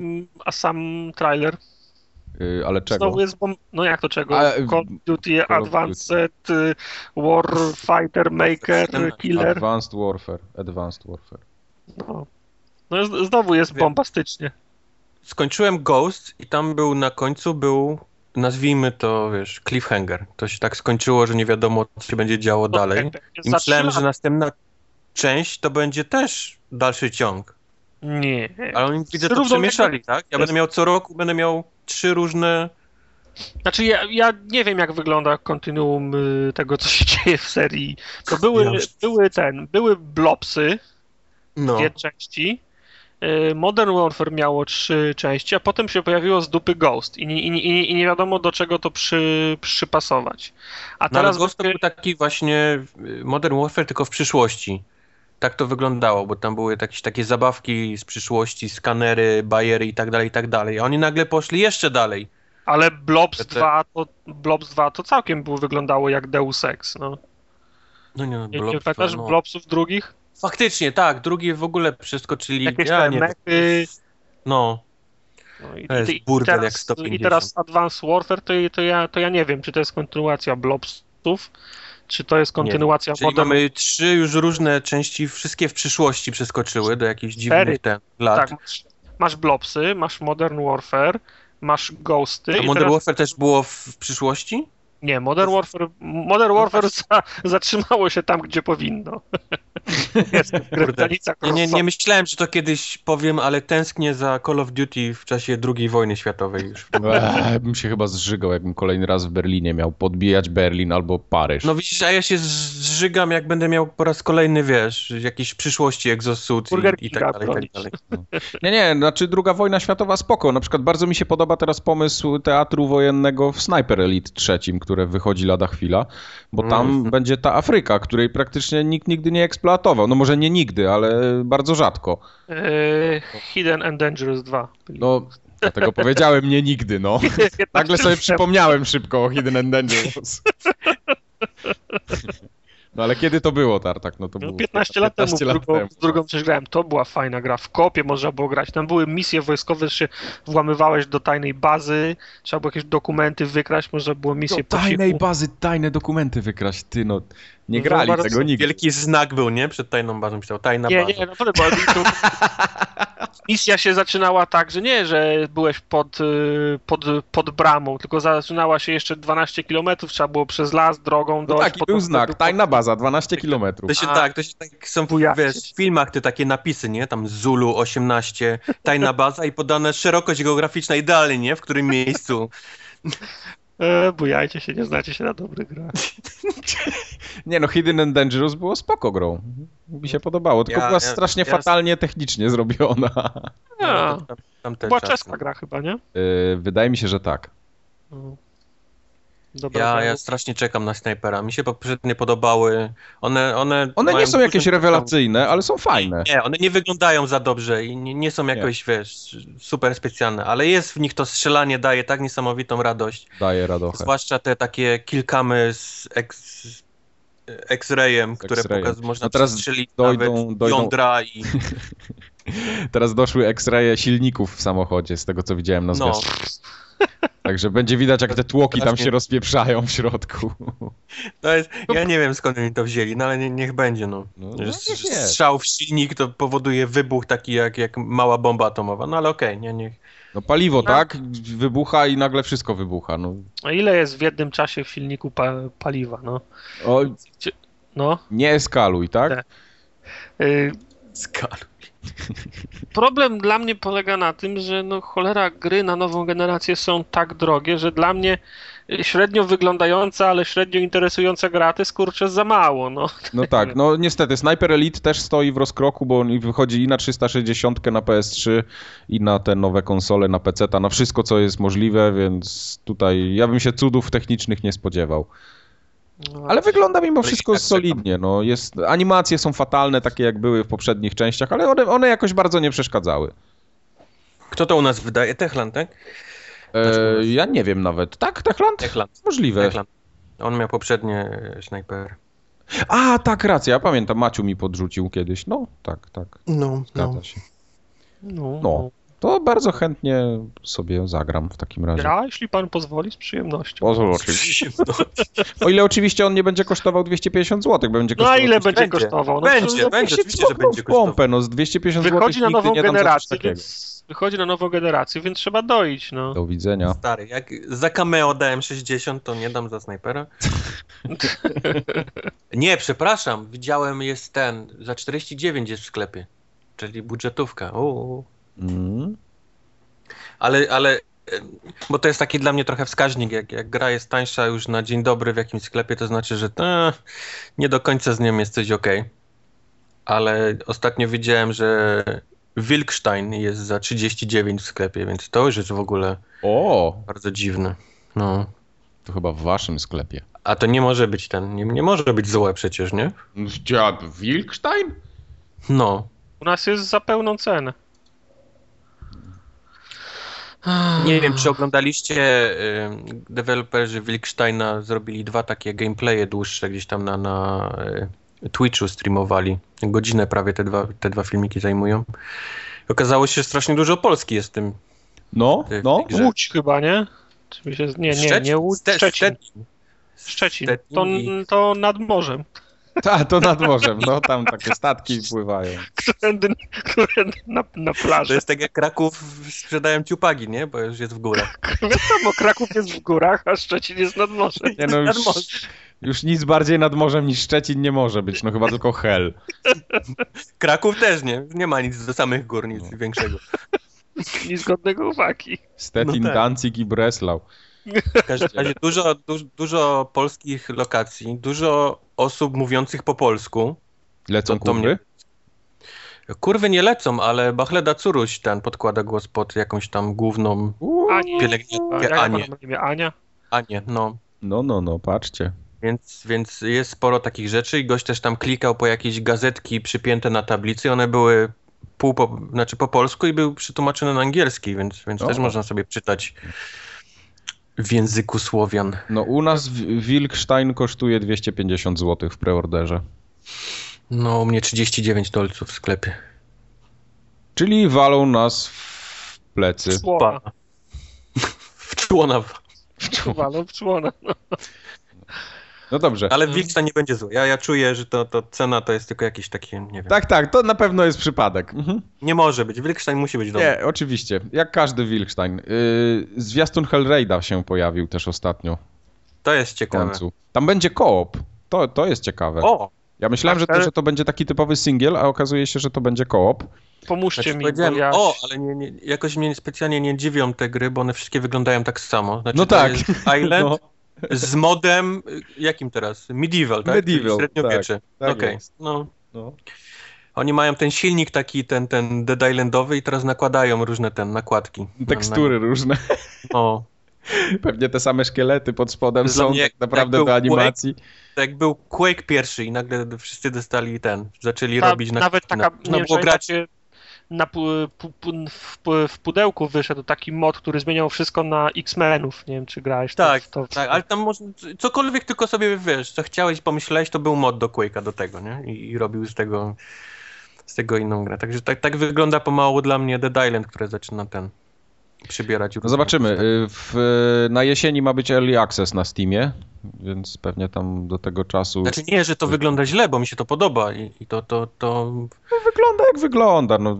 a sam trailer ale czego? znowu jest bom... No jak to czego? A, y, Call of Duty Call Advanced y, Warfighter Maker Killer. Advanced Warfare. Advanced Warfare. No, no z- znowu jest Wiem. bombastycznie. Skończyłem Ghost i tam był na końcu, był, nazwijmy to, wiesz, cliffhanger. To się tak skończyło, że nie wiadomo, co się będzie działo dalej. I myślałem, że następna część to będzie też dalszy ciąg. Nie. Ale oni widzę to przemieszali, tak? Ja będę miał co roku, będę miał trzy różne... Znaczy ja, ja nie wiem jak wygląda kontinuum y, tego, co się dzieje w serii. To były, Ja były ten, były blopsy, No. dwie części. Y, Modern Warfare miało trzy części, a potem się pojawiło z dupy Ghost i nie, i nie, i nie- i nie wiadomo do czego to przy, przypasować. A No ale teraz Ghost to był taki właśnie y, Modern Warfare, tylko w przyszłości. Tak to wyglądało, bo tam były jakieś takie zabawki z przyszłości, skanery, bajery i tak dalej, i tak dalej. A oni nagle poszli jeszcze dalej. ale Blobs Te- 2 to, Blobs 2 to całkiem było, wyglądało jak Deus Ex. No. No nie, no, Nie, Blob nie pamiętasz no. Blobsów drugich? Faktycznie, tak, drugi w ogóle przeskoczyli. Jakieś ja te nie mechy. No, No i, To jest i, i, burdel teraz, jak 150. I teraz Advanced Warfare to, to, ja, to ja nie wiem, czy to jest kontynuacja Blobsów, czy to jest kontynuacja czyli Modern mamy trzy już różne części, wszystkie w przyszłości przeskoczyły do jakichś dziwnych ten, lat. Tak, masz, masz Blobsy, masz Modern Warfare, masz Ghosty. A Modern teraz, Warfare też było w, w przyszłości? Nie, Modern Warfare, Modern Warfare za, zatrzymało się tam, gdzie powinno. Jest w granicach Nie, nie, myślałem, że to kiedyś powiem, ale tęsknię za Call of Duty w czasie II wojny światowej już. Eee, bym się chyba zżygał, jakbym kolejny raz w Berlinie miał podbijać Berlin albo Paryż. No widzisz, a ja się zżygam, jak będę miał po raz kolejny, wiesz, jakiejś przyszłości Burger i, i tak dalej, i tak dalej. Nie, nie, znaczy druga wojna światowa spoko. Na przykład bardzo mi się podoba teraz pomysł teatru wojennego w Sniper Elite trzecim, które wychodzi lada chwila, bo tam Mhm. będzie ta Afryka, której praktycznie nikt nigdy nie eksploatował. No może nie nigdy, ale bardzo rzadko. E, Hidden and Dangerous 2. No, dlatego powiedziałem nie nigdy, no. Nagle sobie przypomniałem szybko o Hidden and Dangerous. No ale kiedy to było, Tartak? No to No, było 15 lat temu, 15 w drugą, temu. drugą grałem. To była fajna gra. W kopie można było grać. Tam były misje wojskowe, że się włamywałeś do tajnej bazy, trzeba było jakieś dokumenty wykraść, można było misję Do tajnej bazy tajne dokumenty wykraść, ty no. Nie No, grali tego nigdy. Wielki znak był, nie? Przed tajną bazą pisał, tajna Nie, baza. nie, no to, to, misja się zaczynała tak, że nie, że byłeś pod, y, pod, pod bramą, tylko zaczynała się jeszcze 12 km, trzeba było przez las, drogą No dojść. tak, i potem był znak, tajna baza, 12 kilometrów. To się A. tak, to się tak są wiesz, w filmach te takie napisy, nie? Tam Zulu 18, tajna baza i podane szerokość geograficzna idealnie, nie? W którym miejscu. E, bujajcie się, nie znacie się na dobrych grach. Nie no, Hidden and Dangerous było spoko grą. Mi się podobało, tylko Ja- była ja- strasznie ja- fatalnie technicznie zrobiona. A, tam, tam te była czeska gra chyba, nie? Yy, wydaje mi się, że tak. No. Dobra, Ja, ja strasznie czekam na snajpera. Mi się poprzednie podobały. One, one, One nie są jakieś rewelacyjne, ale są fajne. Nie, one nie wyglądają za dobrze i nie, nie są jakoś, wiesz, super specjalne, ale jest w nich to strzelanie, daje tak niesamowitą radość. Daje radochę. Zwłaszcza te takie kilkamy z X-rayem, które pokaz, można No teraz przestrzelić dojdą- nawet dojdą- jądra i Teraz doszły X-raye silników w samochodzie, z tego co widziałem na no. Także będzie widać, jak te tłoki tam się rozpieprzają w środku. To jest, ja nie wiem skąd oni to wzięli, no ale nie, niech będzie, no. No, no. Strzał w silnik to powoduje wybuch taki jak, jak mała bomba atomowa, no ale okej, nie, niech. No paliwo, No. tak? Wybucha i nagle wszystko wybucha. No, A ile jest w jednym czasie w silniku pa paliwa, no? o, No. nie eskaluj, tak? Tak. Y, Skalu. Problem dla mnie polega na tym, że no cholera gry na nową generację są tak drogie, że dla mnie średnio wyglądająca, ale średnio interesująca gra to jest kurczę za mało, no. No tak, no niestety Sniper Elite też stoi w rozkroku, bo on wychodzi i na 360 na PS3 i na te nowe konsole, na PC, na wszystko co jest możliwe, więc tutaj ja bym się cudów technicznych nie spodziewał. No Ale wygląda mimo wszystko solidnie, no jest, animacje są fatalne, takie jak były w poprzednich częściach, ale one, one jakoś bardzo nie przeszkadzały. Kto to u nas wydaje? Techland, tak? E, ja nie wiem nawet. Tak, Techland? Techland. Możliwe. Techland. On miał poprzednie snajpery. A, tak, racja, ja pamiętam, Maciu mi podrzucił kiedyś. No, tak, tak, No, zgadza się. No, No. To bardzo chętnie sobie zagram w takim razie. Gra, jeśli pan pozwoli, z przyjemnością. Pozwól oczywiście. O ile oczywiście on nie będzie kosztował 250 zł, będzie No kosztował... ile będzie kosztował? No, Będzie, to będzie, oczywiście, że będzie w pompę, no z 250 zł Wychodzi na nigdy nową nie generację, więc wychodzi na nową generację, więc trzeba doić, no. Do widzenia. Stary, jak za cameo dałem 60, to nie dam za snajpera. nie, przepraszam, widziałem jest ten, za 49 jest w sklepie. Czyli budżetówka. Uuu. Mm. Ale, ale, bo to jest taki dla mnie trochę wskaźnik, jak, jak gra jest tańsza już na dzień dobry w jakimś sklepie, to znaczy, że e, nie do końca z nią jest coś ok. Ale ostatnio widziałem, że Wilkstein jest za 39 w sklepie, więc to już jest w ogóle O, bardzo dziwne. No. to chyba w waszym sklepie. A to nie może być ten, nie, nie może być złe przecież, nie? Dziad Wilkstein? No. U nas jest za pełną cenę. Nie wiem, czy oglądaliście, y, deweloperzy Wilksteina zrobili dwa takie gameplaye dłuższe gdzieś tam na, na y, Twitchu streamowali. Godzinę prawie te dwa, te dwa filmiki zajmują. Okazało się, że strasznie dużo Polski jest w tym. No, Ty- no. Łódź chyba, nie? Czy się... Nie, nie, nie Łódź, Szczecin. Szczecin. Stettin To, to nad morzem. Ta, to nad morzem, no tam takie statki pływają. Którędy, którędy na, na To plaży. jest tak jak Kraków sprzedają ciupagi, nie? Bo już jest w górach. Wiadomo, Kraków jest w górach, a Szczecin jest nad morzem. Nie no, Nad już, morzem. już nic bardziej nad morzem niż Szczecin nie może być, no chyba tylko hell. Kraków też nie. Nie ma nic do samych gór, nic No. większego. Nic godnego uwagi. Stettin, No tak. Danzig i Breslau. W każdym razie dużo, dużo, dużo polskich lokacji, dużo osób mówiących po polsku. Lecą To- to kurwy? mnie- Kurwy nie lecą, ale Bachleda Curuś ten podkłada głos pod jakąś tam główną pielęgniarkę Anię. Ania? Anię, no. No, no, no, patrzcie. Więc, więc jest sporo takich rzeczy i gość też tam klikał po jakieś gazetki przypięte na tablicy. One były pół po, znaczy po polsku i były przetłumaczone na angielski, więc, więc O. też można sobie czytać w języku Słowian. No u nas w- Wilkstein kosztuje 250 zł w preorderze. No, u mnie 39 dolców w sklepie. Czyli walą nas w plecy. Człona. W człona. Walą w człona. No. No dobrze. Ale Wilkstein nie będzie zły. Ja, ja czuję, że to, to cena to jest tylko jakieś takie, nie wiem. Tak, tak, to na pewno jest przypadek. Mhm. Nie może być. Wilkstein musi być dobry. Nie, oczywiście. Jak każdy Wilkstein. Yy, zwiastun Hellraida się pojawił też ostatnio To jest w ciekawe. końcu. Tam będzie koop. To, to jest ciekawe. O! Ja myślałem, że, to, Ale- że to będzie taki typowy singiel, a okazuje się, że to będzie koop. Pomóżcie Znaczy, mi, bo ja... o, ale nie, nie, jakoś mnie specjalnie nie dziwią te gry, bo one wszystkie wyglądają tak samo. Znaczy, No to tak. jest Island No, z modem, jakim teraz? Medieval, tak? Medieval, Średniowiecze. tak Okej, jest. no. no. Oni mają ten silnik taki, ten, ten Dead Islandowy i teraz nakładają różne ten nakładki. Na- Tekstury różne. Na, no. Pewnie te same szkielety pod spodem Dla są mnie tak naprawdę do animacji. Tak jak był Quake pierwszy i nagle wszyscy dostali ten, zaczęli Ta, robić na nawet taka, nie Można wiem, było grać takie na pu, pu, pu, w, pu- w pudełku wyszedł taki mod, który zmieniał wszystko na X-Menów. Nie wiem, czy grałeś to- Tak, w to. tak, ale tam można, cokolwiek tylko sobie wiesz, co chciałeś, pomyślałeś, to był mod do Quake'a do tego, nie? I, i robił z tego z tego inną grę. Także tak, tak wygląda pomału dla mnie Dead Island, które zaczyna ten przybierać. No zobaczymy. Y, W, na jesieni ma być Early Access na Steamie, więc pewnie tam do tego czasu... Znaczy nie, że to wygląda źle, bo mi się to podoba i, i to, to, to No, wygląda jak wygląda. No.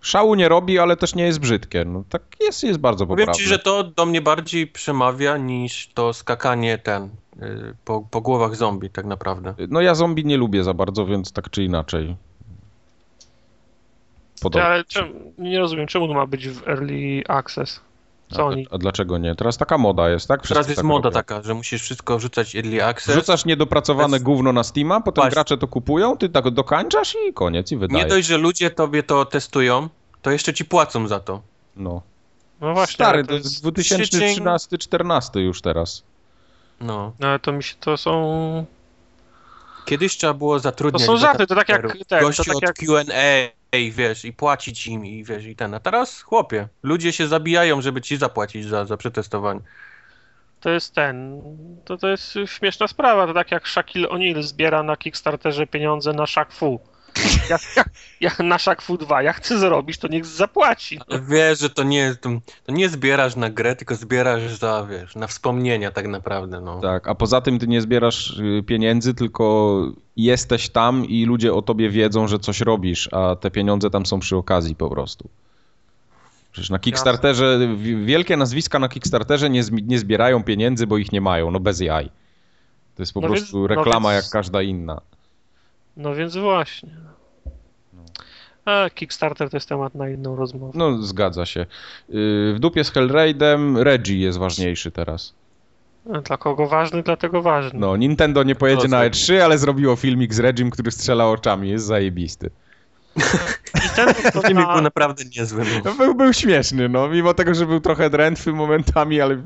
Szału nie robi, ale też nie jest brzydkie. No, tak jest, jest bardzo powiem poprawne. ci, że to do mnie bardziej przemawia niż to skakanie ten y, po, po głowach zombie tak naprawdę. No ja zombie nie lubię za bardzo, więc tak czy inaczej. Ty, Podoba. ale czem, nie rozumiem, czemu to ma być w Early Access? Co A, oni? a dlaczego nie? Teraz taka moda jest, tak? Wszyscy Teraz jest tak moda robią. taka, że musisz wszystko wrzucać early access. Wrzucasz niedopracowane Bez- gówno na Steama, potem Właśnie. gracze to kupują, ty tak dokańczasz i koniec, i Nie wydajesz. dość, że ludzie tobie to testują, to jeszcze ci płacą za to. No. No właśnie, Stary, to jest 2013-14 już teraz. No. No, ale to mi się, to są... Kiedyś trzeba było zatrudniać To są żarty, to tak jak- tak, to gości tak od jak- Q&A, wiesz, i płacić im, i wiesz, i ten. A teraz, chłopie, ludzie się zabijają, żeby ci zapłacić za, za przetestowanie. To jest ten. To, to jest śmieszna sprawa. To tak jak Shaquille O'Neal zbiera na Kickstarterze pieniądze na Shaq Fu. Ja, ja, ja na Shaq Fu 2. Jak chce zrobić, to niech zapłaci. Ale wiesz, że to nie, to, to nie zbierasz na grę, tylko zbierasz za, wiesz, na wspomnienia tak naprawdę, no. Tak, a poza tym ty nie zbierasz y, pieniędzy, tylko jesteś tam i ludzie o tobie wiedzą, że coś robisz, a te pieniądze tam są przy okazji po prostu. Przecież na Kickstarterze, wi- wielkie nazwiska na Kickstarterze nie, nie zbierają pieniędzy, bo ich nie mają, no bez jaj. To jest po No więc- prostu no reklama więc- jak każda inna. No więc właśnie. A Kickstarter to jest temat na inną rozmowę. No, zgadza się. Y, W dupie z Hellraidem Reggie jest ważniejszy teraz. Dla kogo ważny, dlatego ważny. No, Nintendo nie pojedzie To na co? E3, ale zrobiło filmik z Reggiem, który strzela oczami, jest zajebisty. Nintendo to Filmik był na, naprawdę niezły. No. No, był, był śmieszny, no, mimo tego, że był trochę drętwy momentami, ale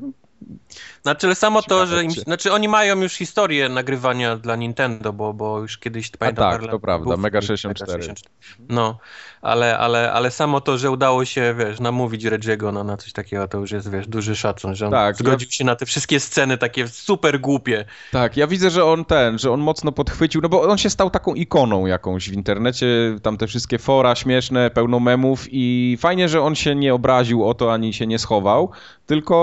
Znaczy, samo to, że im, znaczy oni mają już historię nagrywania dla Nintendo, bo, bo już kiedyś pamiętam. tak, parę to prawda, Mega film 64. No, ale, ale, ale samo to, że udało się, wiesz, namówić Reggie'ego na, na coś takiego, to już jest, wiesz, duży szacun, że on Tak, zgodził się na te wszystkie sceny takie super głupie. Tak, ja widzę, że on ten, że on mocno podchwycił, no bo on się stał taką ikoną jakąś w internecie, tam te wszystkie fora śmieszne, pełno memów i fajnie, że on się nie obraził o to, ani się nie schował, tylko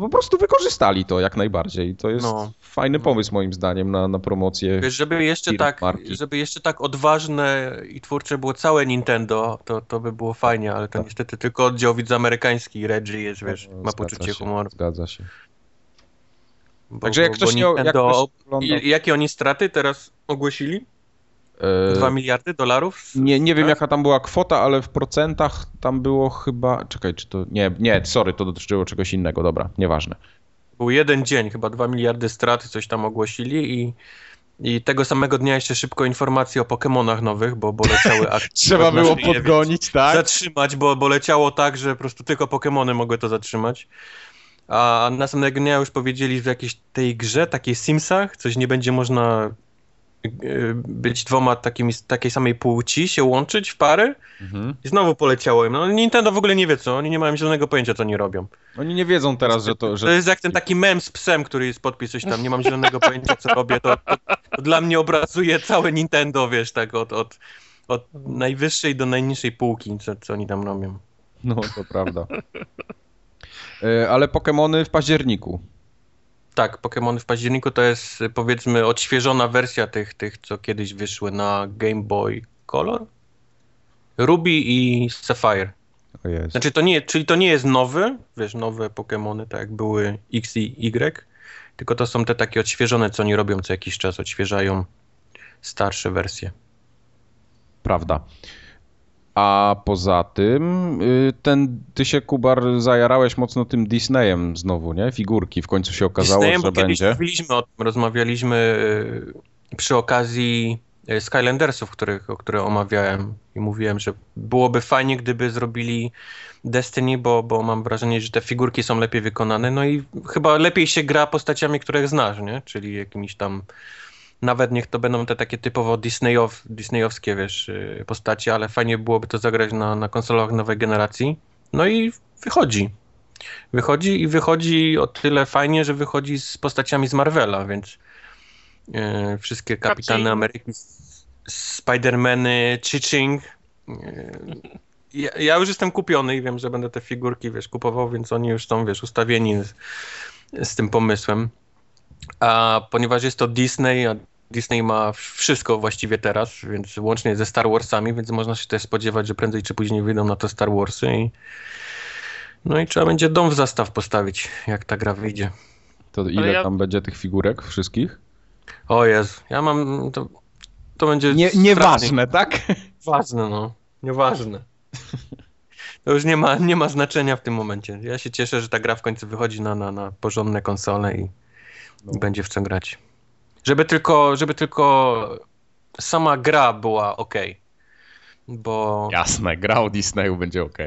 po prostu wykorzystali to jak najbardziej. To jest No. fajny pomysł moim zdaniem na, na promocję. Wiesz, żeby jeszcze tak, marki. żeby jeszcze tak odważne i twórcze było całe Nintendo, to, to by było fajnie, ale to niestety tylko oddział widz amerykański, Reggie jest, wiesz, ma Zgadza poczucie się, humoru. Zgadza się. Bo, Także jak bo, ktoś bo nie... Jak Nintendo, ktoś ogląda, I, jakie oni straty teraz ogłosili? e, 2 miliardy dolarów? Nie, nie wiem Tak? jaka tam była kwota, ale w procentach tam było chyba. Czekaj, czy to. Nie, nie, sorry, to dotyczyło czegoś innego, dobra, nieważne. Był jeden dzień, chyba 2 miliardy straty, coś tam ogłosili i, i tego samego dnia jeszcze szybko informacje o Pokémonach nowych, bo, bo leciały akcje. Trzeba było szyję, podgonić, tak? Zatrzymać, bo, bo leciało tak, że po prostu tylko Pokémony mogły to zatrzymać. A następnego dnia już powiedzieli, że w jakiejś tej grze, takiej Simsach, coś nie będzie można być dwoma takimi, takiej samej płci, się łączyć w pary Mhm. i znowu poleciało im. No Nintendo w ogóle nie wie co, oni nie mają zielonego pojęcia co oni robią. Oni nie wiedzą teraz, że to. To Że... jest jak ten taki mem z psem, który jest podpis coś tam, nie mam zielonego pojęcia co robię, to, to, to dla mnie obrazuje całe Nintendo, wiesz, tak od, od, od najwyższej do najniższej półki, co, co oni tam robią. No, to prawda. E, Ale Pokémony w październiku. Tak, Pokémony w październiku to jest y, powiedzmy odświeżona wersja tych, tych co kiedyś wyszły na Game Boy Color, Ruby i Sapphire. O jest. Znaczy to nie, czyli to nie jest nowy, wiesz, nowe Pokémony, tak jak były X i Y, tylko to są te takie odświeżone, co oni robią co jakiś czas, odświeżają starsze wersje. Prawda. A poza tym, y, ten, ty się, Kubar, zajarałeś mocno tym Disneyem znowu, nie? Figurki. W końcu się okazało, Disneyem, że bo kiedyś będzie. Mówiliśmy o tym, rozmawialiśmy y, przy okazji y, Skylandersów, których, o które omawiałem i mówiłem, że byłoby fajnie, gdyby zrobili Destiny, bo, bo mam wrażenie, że te figurki są lepiej wykonane, no i chyba lepiej się gra postaciami, których znasz, nie? Czyli jakimiś tam nawet niech to będą te takie typowo Disneyow, Disneyowskie, wiesz, y, postacie, ale fajnie byłoby to zagrać na, na konsolach nowej generacji. No i wychodzi. Wychodzi i wychodzi o tyle fajnie, że wychodzi z postaciami z Marvela, więc e, wszystkie Kapitany. Ameryki, Spidermany, Chiching. E, ja, ja już jestem kupiony i wiem, że będę te figurki, wiesz, kupował, więc oni już są, wiesz, ustawieni z, z tym pomysłem. A ponieważ jest to Disney, a Disney ma wszystko właściwie teraz, więc łącznie ze Star Warsami, więc można się też spodziewać, że prędzej czy później wyjdą na to Star Warsy i no i trzeba będzie dom w zastaw postawić, jak ta gra wyjdzie. To ile ja- tam będzie tych figurek wszystkich? O Jezu, ja mam, to, to będzie Nie, nieważne, tak? Ważne, no. Nieważne. To już nie ma, nie ma znaczenia w tym momencie. Ja się cieszę, że ta gra w końcu wychodzi na, na, na porządne konsole i, No. będzie w co grać. Żeby tylko, żeby tylko sama gra była ok. Bo Jasne, gra o Disneyu będzie ok.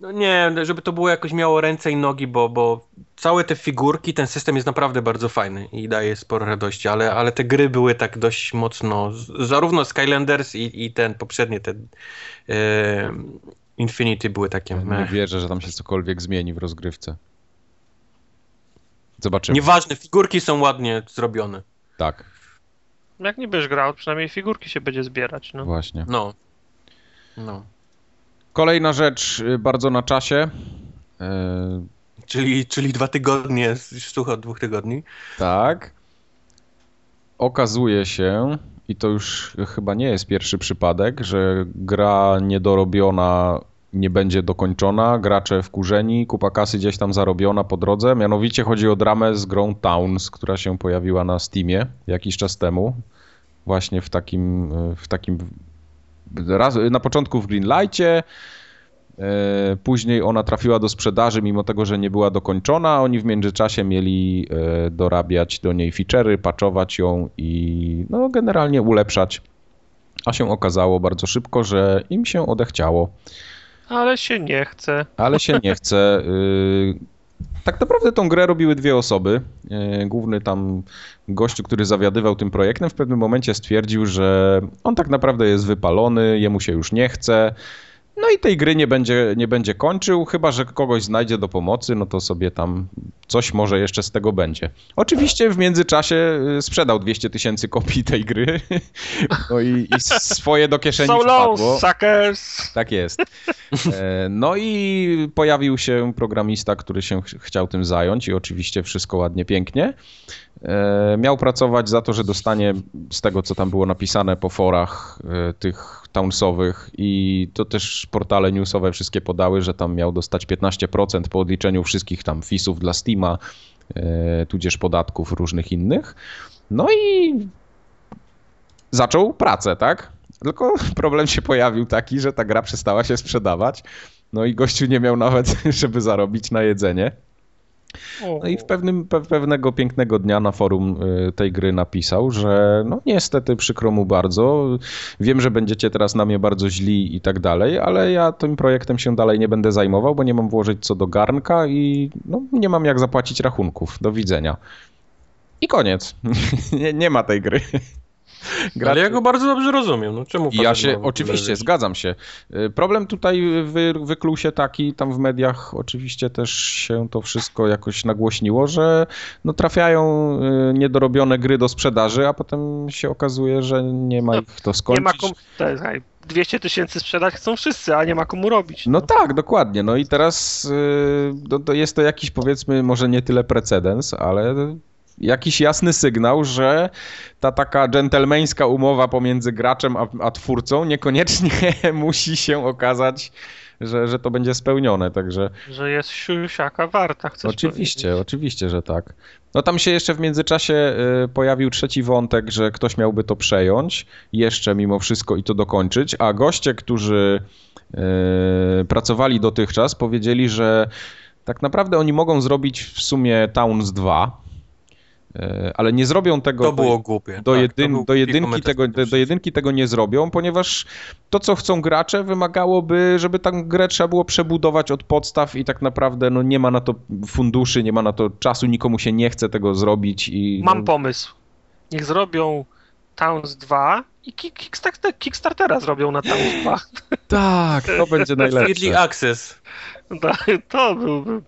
no nie, żeby to było jakoś miało ręce i nogi, bo, bo całe te figurki, ten system jest naprawdę bardzo fajny i daje sporo radości, ale, ale te gry były tak dość mocno, zarówno Skylanders i, i ten poprzedni, ten e, Infinity były takie Nie meh. wierzę, że tam się cokolwiek zmieni w rozgrywce. Zobaczymy. Nieważne, figurki są ładnie zrobione. Tak, Jak nie będziesz grał, przynajmniej figurki się będzie zbierać. No. właśnie. No. No. Kolejna rzecz y, bardzo na czasie. E, Czyli, czyli dwa tygodnie, słucha od dwóch tygodni. tak. Okazuje się, i to już chyba nie jest pierwszy przypadek, że gra niedorobiona nie będzie dokończona, gracze wkurzeni, kupa kasy gdzieś tam zarobiona po drodze. Mianowicie chodzi o dramę z grą Towns, która się pojawiła na Steamie jakiś czas temu. Właśnie w takim, w takim raz, na początku w Greenlightie, e, później ona trafiła do sprzedaży, mimo tego, że nie była dokończona. Oni w międzyczasie mieli e, dorabiać do niej feature'y, patchować ją i no, generalnie ulepszać. A się okazało bardzo szybko, że im się odechciało, Ale się nie chce. ale się nie chce. Y, Tak naprawdę tą grę robiły dwie osoby. Y, Główny tam gościu, który zawiadywał tym projektem, w pewnym momencie stwierdził, że on tak naprawdę jest wypalony, jemu się już nie chce. No i tej gry nie będzie, nie będzie kończył, chyba że kogoś znajdzie do pomocy, no to sobie tam coś może jeszcze z tego będzie. Oczywiście w międzyczasie y, sprzedał 200 tysięcy kopii tej gry, no i, i swoje do kieszeni So wpadło. suckers! Tak jest. E, No i pojawił się programista, który się ch- chciał tym zająć i oczywiście wszystko ładnie, pięknie. E, Miał pracować za to, że dostanie z tego, co tam było napisane po forach e, tych townsowych i to też portale newsowe wszystkie podały, że tam miał dostać 15% po odliczeniu wszystkich tam fisów dla Steama, e, tudzież podatków różnych innych. No i zaczął pracę, tak? Tylko problem się pojawił taki, że ta gra przestała się sprzedawać. No i gościu nie miał nawet, żeby zarobić na jedzenie. No i w pewnym, pe, pewnego pięknego dnia na forum y, tej gry napisał, że no niestety przykro mu bardzo, wiem, że będziecie teraz na mnie bardzo źli i tak dalej, ale ja tym projektem się dalej nie będę zajmował, bo nie mam włożyć co do garnka i no, nie mam jak zapłacić rachunków. Do widzenia. I koniec. nie, nie ma tej gry. Ale ja go bardzo dobrze rozumiem. No czemu I ja się, ma oczywiście, zgadzam się. Y, Problem tutaj wy, wykluł się taki, tam w mediach oczywiście też się to wszystko jakoś nagłośniło, że no trafiają y, niedorobione gry do sprzedaży, a potem się okazuje, że nie ma No, ich to Nie skończyć. ma komu. To jest, hej, 200 tysięcy sprzedać chcą wszyscy, a nie ma komu robić. No tak, dokładnie. No i teraz y, no, to jest to jakiś powiedzmy może nie tyle precedens, ale jakiś jasny sygnał, że ta taka dżentelmeńska umowa pomiędzy graczem a, a twórcą niekoniecznie musi się okazać że, że to będzie spełnione, także... Że jest siusiaka warta, chcesz Oczywiście, powiedzieć. oczywiście, że tak. No tam się jeszcze w międzyczasie y, pojawił trzeci wątek, że ktoś miałby to przejąć jeszcze mimo wszystko i to dokończyć, a goście, którzy y, pracowali dotychczas powiedzieli, że tak naprawdę oni mogą zrobić w sumie Towns 2, E, ale nie zrobią tego. To było głupie. Do, tak, jedyn, do, jedynki tego, do, do, jedynki tego nie zrobią, ponieważ to, co chcą gracze, wymagałoby, żeby tę grę trzeba było przebudować od podstaw i tak naprawdę no, nie ma na to funduszy, nie ma na to czasu, nikomu się nie chce tego zrobić. I, Mam no... pomysł. Niech zrobią Towns 2 i Kickstartera zrobią na Towns 2. Tak, to będzie najlepsze. Early Access. To byłby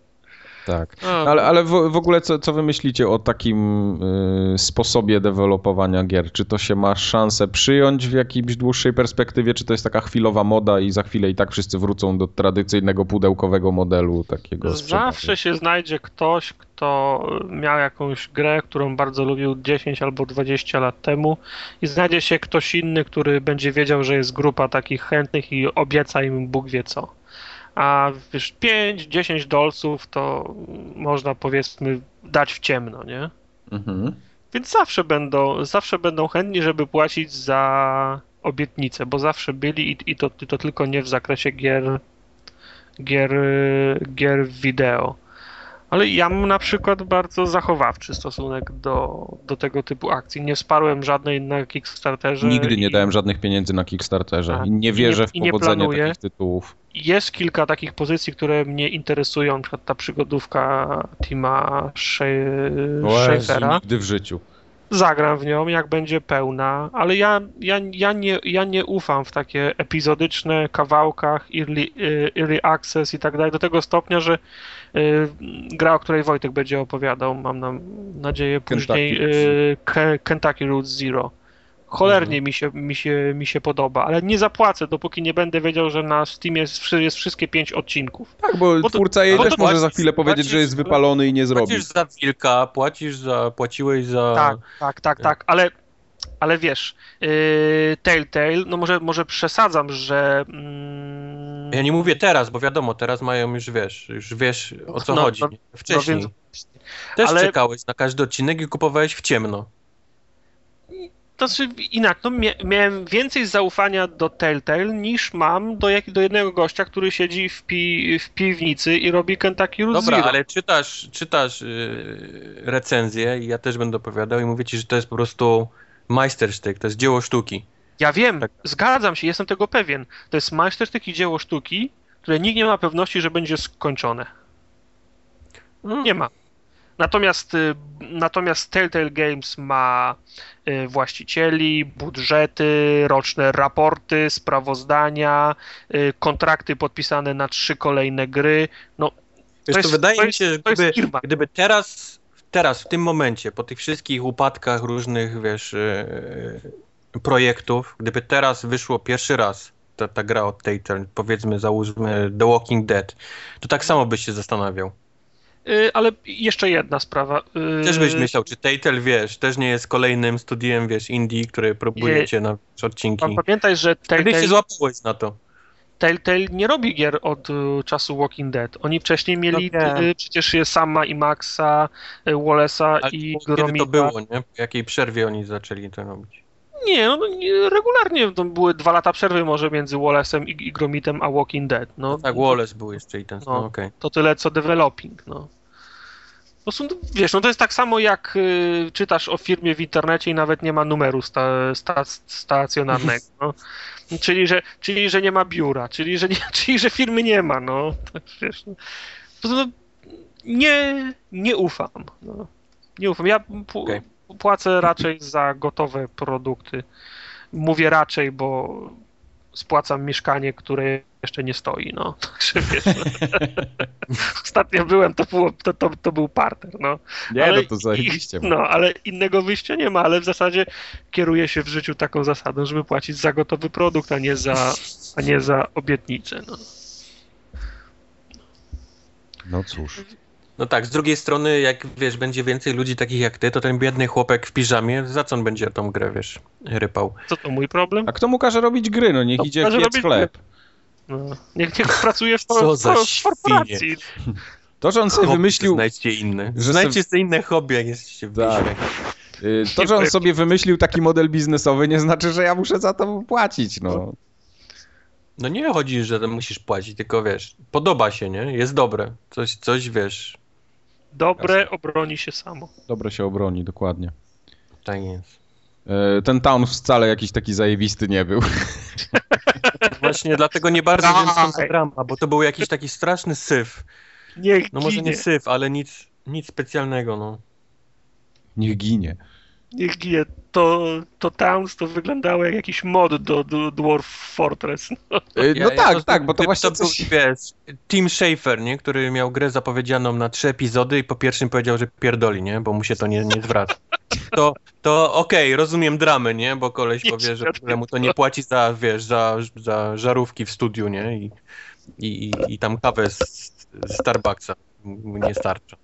tak. Ale, ale w, w ogóle co, co wy myślicie o takim y, sposobie dewelopowania gier? Czy to się ma szansę przyjąć w jakiejś dłuższej perspektywie, czy to jest taka chwilowa moda i za chwilę i tak wszyscy wrócą do tradycyjnego pudełkowego modelu takiego Zawsze się znajdzie ktoś, kto miał jakąś grę, którą bardzo lubił 10 albo 20 lat temu i znajdzie się ktoś inny, który będzie wiedział, że jest grupa takich chętnych i obieca im Bóg wie co a wiesz, 5-10 dolców to można powiedzmy dać w ciemno, nie? Mhm. Więc zawsze będą, zawsze będą chętni, żeby płacić za obietnice, bo zawsze byli i, i, to, i to tylko nie w zakresie gier, gier, gier wideo. Ale ja mam na przykład bardzo zachowawczy stosunek do, do tego typu akcji. Nie wsparłem żadnej na Kickstarterze. Nigdy nie i... dałem żadnych pieniędzy na Kickstarterze. Tak. I nie wierzę I nie, w powodzenie takich tytułów. Jest kilka takich pozycji, które mnie interesują, na przykład ta przygodówka Tima Schafera. Nigdy w życiu zagram w nią, jak będzie pełna, ale ja, ja, ja, nie, ja nie ufam w takie epizodyczne kawałkach, early, y, early access i tak dalej, do tego stopnia, że gra, o której Wojtek będzie opowiadał, mam na, nadzieję później, Kentucky, y, Kentucky Route Zero. Cholernie mhm. mi, się, mi, się, mi się podoba, ale nie zapłacę, dopóki nie będę wiedział, że na Steamie jest, jest wszystkie pięć odcinków. Tak, bo, bo twórca jej też może za chwilę powiedzieć, płacisz, że jest wypalony i nie zrobi. Płacisz za wilka, płacisz za, płaciłeś za... Tak, tak, tak, tak, ale, ale wiesz, yy, Telltale, no może, może przesadzam, że... Mm... Ja nie mówię teraz, bo wiadomo, teraz mają już, wiesz, już wiesz o co no, chodzi. No, Wcześniej. No. Też ale... czekałeś na każdy odcinek i kupowałeś w ciemno to znaczy inaczej, no, miałem więcej zaufania do Telltale niż mam do, jak, do jednego gościa, który siedzi w, pi, w piwnicy i robi Kentucky Route Dobra, Zero. ale czytasz, czytasz yy, recenzję i ja też będę opowiadał i mówię ci, że to jest po prostu majstersztyk, to jest dzieło sztuki. Ja wiem, tak. zgadzam się, jestem tego pewien. To jest majstersztyk i dzieło sztuki, które nikt nie ma pewności, że będzie skończone. Hmm. Nie ma. Natomiast, y, natomiast Telltale Games ma y, właścicieli, budżety, roczne raporty, sprawozdania, y, kontrakty podpisane na trzy kolejne gry. No, Wiesz, to, jest, to wydaje to jest, mi się, że gdyby, gdyby teraz, teraz, w tym momencie, po tych wszystkich upadkach różnych, wiesz, projektów, gdyby teraz wyszło pierwszy raz ta, ta gra od Telltale, powiedzmy, załóżmy The Walking Dead, to tak samo byś się zastanawiał. Y, ale jeszcze jedna sprawa. Y, też byś myślał, czy Telltale, wiesz, też nie jest kolejnym studiem, wiesz, indie, który próbuje cię na odcinki. Pamiętaj, że Telltale... Kiedy się złapałeś na to? Telltale nie robi gier od y, czasu Walking Dead. Oni wcześniej mieli no przecież Sama i Maxa, Wallace'a i Gromita. To było, nie? W jakiej przerwie oni zaczęli to robić? Nie, no, regularnie to były dwa lata przerwy może między Wallace'em i, i Gromitem a Walking Dead. No, no tak, Wallace był jeszcze i ten, no, no okay. To tyle co developing, no prostu, wiesz, no to jest tak samo jak y, czytasz o firmie w internecie i nawet nie ma numeru sta, sta, stacjonarnego. No. Czyli, że, czyli, że nie ma biura, czyli, że, nie, czyli, że firmy nie ma, no. Tak, wiesz, no. no nie, nie ufam. No. Nie ufam. Ja okay. Płacę raczej za gotowe produkty. Mówię raczej, bo spłacam mieszkanie, które jeszcze nie stoi, no. Także wiesz, no. Ostatnio byłem, to, było, to, to, to, był parter, no. Nie, ale, no to zajebiście. No, ale innego wyjścia nie ma, ale w zasadzie kieruję się w życiu taką zasadą, żeby płacić za gotowy produkt, a nie za, a nie za obietnicę, no. No cóż. No tak, z drugiej strony, jak wiesz, będzie więcej ludzi takich jak ty, to ten biedny chłopek w piżamie, za co on będzie tą grę, wiesz, rypał? Co to mój problem? A kto mu każe robić gry? No niech To idzie piec robić chleb. No, niech, niech pracuje w, Co w, za w korporacji. To, że on sobie Hobby wymyślił... Znajdźcie inne. że Znajdźcie sobie inne hobby, jak jesteście w Tak. y, To, że on sobie wymyślił taki model biznesowy, nie znaczy, że ja muszę za to płacić, no. No nie chodzi, że to musisz płacić, tylko wiesz, podoba się, nie? Jest dobre. Coś, coś wiesz. Dobre obroni się samo. Dobre się obroni, dokładnie. Tak jest. Y, Ten town wcale jakiś taki zajebisty nie był. Właśnie dlatego nie bardzo wiem, co to Daj. drama, bo to był jakiś taki straszny syf. Niech No może ginie. nie syf, ale nic, nic specjalnego, no. Niech ginie. Niech ginie. To, to Towns to wyglądało jak jakiś mod do, do Dwarf Fortress. No. Ja- No ja tak, to- tak, bo to właśnie był, coś... wiesz, Tim Schafer, nie? Który miał grę zapowiedzianą na trzy epizody i po pierwszym powiedział, że pierdoli, nie? Bo mu się to nie, nie zwraca. To, to okej, rozumiem dramy, nie? Bo koleś Nie powie, że świadczy mu to nie płaci za, wiesz, za, za żarówki w studiu, nie? I, i, i, i tam kawę z, z Starbucksa mu nie starcza.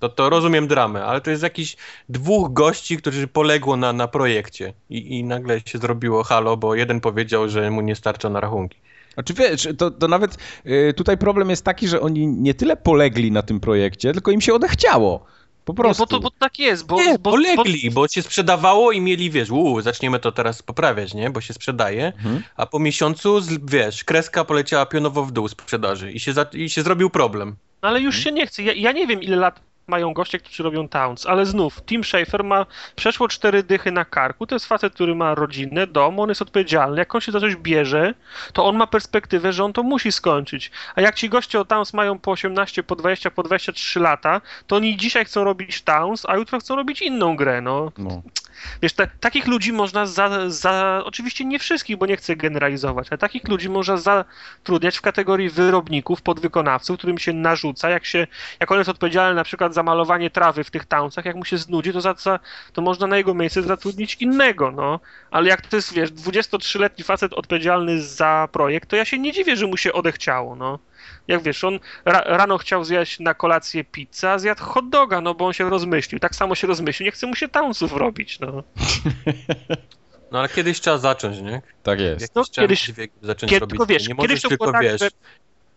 To, to rozumiem dramę, ale to jest jakiś dwóch gości, którzy poległo na, na projekcie i, i nagle się zrobiło halo, bo jeden powiedział, że mu nie starcza na rachunki. Znaczy wiesz, to, to nawet y, tutaj problem jest taki, że oni nie tyle polegli na tym projekcie, tylko im się odechciało. Po Nie, prostu. bo, to, bo tak jest, bo, Nie, bo, polegli, bo się sprzedawało i mieli, wiesz, uuu, zaczniemy to teraz poprawiać, nie? Bo się sprzedaje, Mhm. a po miesiącu, wiesz, kreska poleciała pionowo w dół sprzedaży i się, za, i się zrobił problem. No ale już się nie chce. Ja, ja nie wiem, ile lat mają goście, którzy robią Towns, ale znów, Tim Schafer ma przeszło cztery dychy na karku. To jest facet, który ma rodzinę, dom, on jest odpowiedzialny. Jak on się za coś bierze, to on ma perspektywę, że on to musi skończyć. A jak ci goście o Towns mają po 18, po 20, po 23 lata, to oni dzisiaj chcą robić Towns, a jutro chcą robić inną grę, no. No. Wiesz, ta, takich ludzi można za, za. Oczywiście nie wszystkich, bo nie chcę generalizować, ale takich ludzi można zatrudniać w kategorii wyrobników, podwykonawców, którym się narzuca, jak się. Jak on jest odpowiedzialny na przykład za malowanie trawy w tych townsach, jak mu się znudzi, to, za, za, to można na jego miejsce zatrudnić innego, no. Ale jak to jest, wiesz, 23-letni facet odpowiedzialny za projekt, to ja się nie dziwię, że mu się odechciało, no. Jak wiesz, on ra, rano chciał zjeść na kolację pizzę, a zjadł hot doga, no bo on się rozmyślił. Tak samo się rozmyślił, nie chce mu się townsów robić, no. No ale kiedyś trzeba zacząć, nie? Tak jest. No, trzeba kiedyś- zacząć Kiedy, robić. tylko wiesz, nie kiedyś możesz to tylko, tak, wiesz, że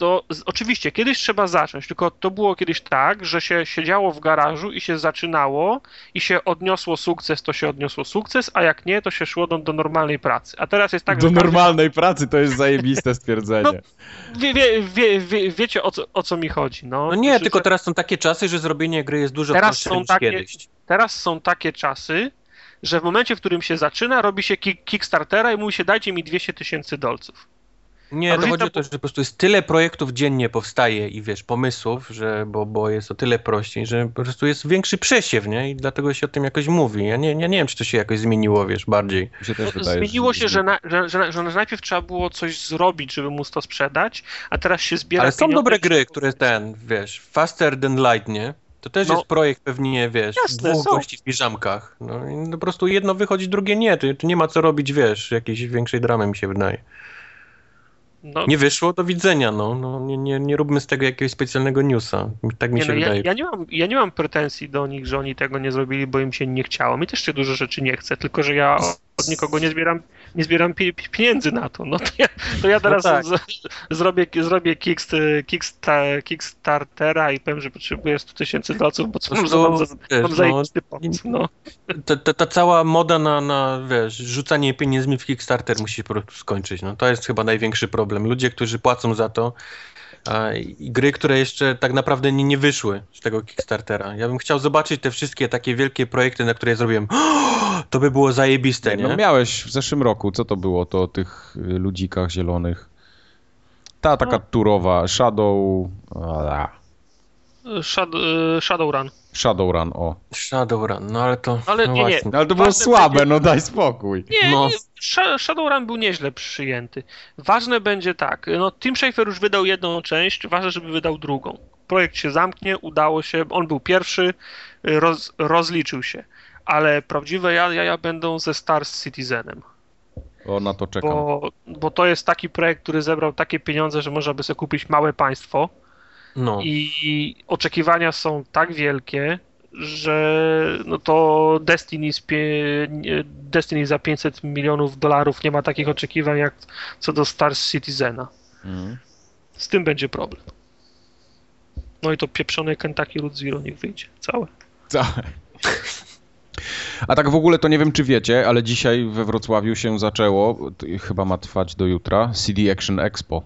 to oczywiście kiedyś trzeba zacząć, tylko to było kiedyś tak, że się siedziało w garażu i się zaczynało i się odniosło sukces, to się odniosło sukces, a jak nie, to się szło do, do normalnej pracy. A teraz jest tak, Do że każdy- normalnej pracy to jest zajebiste stwierdzenie. wie, wie, wie, wie, wiecie o co, o co mi chodzi. No, No nie, Że- tylko teraz są takie czasy, że zrobienie gry jest dużo Teraz prostsze niż takie- kiedyś. teraz są takie czasy, że w momencie, w którym się zaczyna, robi się kick, Kickstartera i mówi się dajcie mi 200 tysięcy dolców. Nie, to chodzi o to, że po prostu jest tyle projektów dziennie powstaje i wiesz, pomysłów, że, bo, bo jest o tyle prościej, że po prostu jest większy przesiew, nie? I dlatego się o tym jakoś mówi. Ja nie, ja nie wiem, czy to się jakoś zmieniło, wiesz, bardziej. Się też No, wydaje, Zmieniło się, że, na, że, że, że najpierw trzeba było coś zrobić, żeby móc to sprzedać, a teraz się zbiera Ale są pieniądze dobre gry, które ten, wiesz, Faster Than Light, nie? To też No. jest projekt pewnie, wiesz, Jasne, dwóch są. gości w piżamkach. No i po prostu jedno wychodzi, drugie nie. Tu, tu nie ma co robić, wiesz, jakiejś większej dramy mi się wydaje. No, Nie wyszło, do widzenia, no. no nie, nie, nie róbmy z tego jakiegoś specjalnego newsa. Tak mi nie, się no, ja, wydaje. ja, nie mam, ja nie mam pretensji do nich, że oni tego nie zrobili, bo im się nie chciało. Mi też się dużo rzeczy nie chce, tylko że ja od nikogo nie zbieram, nie zbieram pi, pi, pieniędzy na to. No to ja, to ja teraz tak. z, zrobię, zrobię kickst, kicksta, Kickstartera i powiem, że potrzebuję 100 tysięcy dolców, bo co mam, prostu, mam, za- wiesz, mam no, zajebisty pomysł. No. ta, ta, ta cała moda na, na, wiesz, rzucanie pieniędzmi w Kickstarter musi się po prostu skończyć. No, to jest chyba największy problem. Ludzie, którzy płacą za to gry, które jeszcze tak naprawdę nie, nie wyszły z tego Kickstartera. Ja bym chciał zobaczyć te wszystkie takie wielkie projekty, na które ja zrobiłem. To by było zajebiste, nie? No miałeś w zeszłym roku, co to było? To o tych y, ludzikach zielonych. Ta taka No. turowa, Shadow... A, Shadow, Shadowrun. Shadowrun, o. Shadowrun, no ale to. Ale no nie, nie. No, ale to było Ważne słabe, będzie- no daj spokój. Nie, No. nie, Sha- Shadowrun był nieźle przyjęty. Ważne będzie tak, no Tim Schafer już wydał jedną część, ważne, żeby wydał drugą. Projekt się zamknie, udało się, on był pierwszy, roz, rozliczył się. Ale prawdziwe jaja ja będą ze Star Citizenem, O, na to czekam. bo, bo to jest taki projekt, który zebrał takie pieniądze, że można by sobie kupić małe państwo No. I oczekiwania są tak wielkie, że no to Destiny, Destiny za 500 milionów dolarów nie ma takich oczekiwań jak co do Star Citizena. Mhm. Z tym będzie problem. No i to pieprzone Kentucky Root Zero niech wyjdzie. Całe. Całe. A tak w ogóle to nie wiem, czy wiecie, ale dzisiaj we Wrocławiu się zaczęło, chyba ma trwać do jutra, CD Action Expo.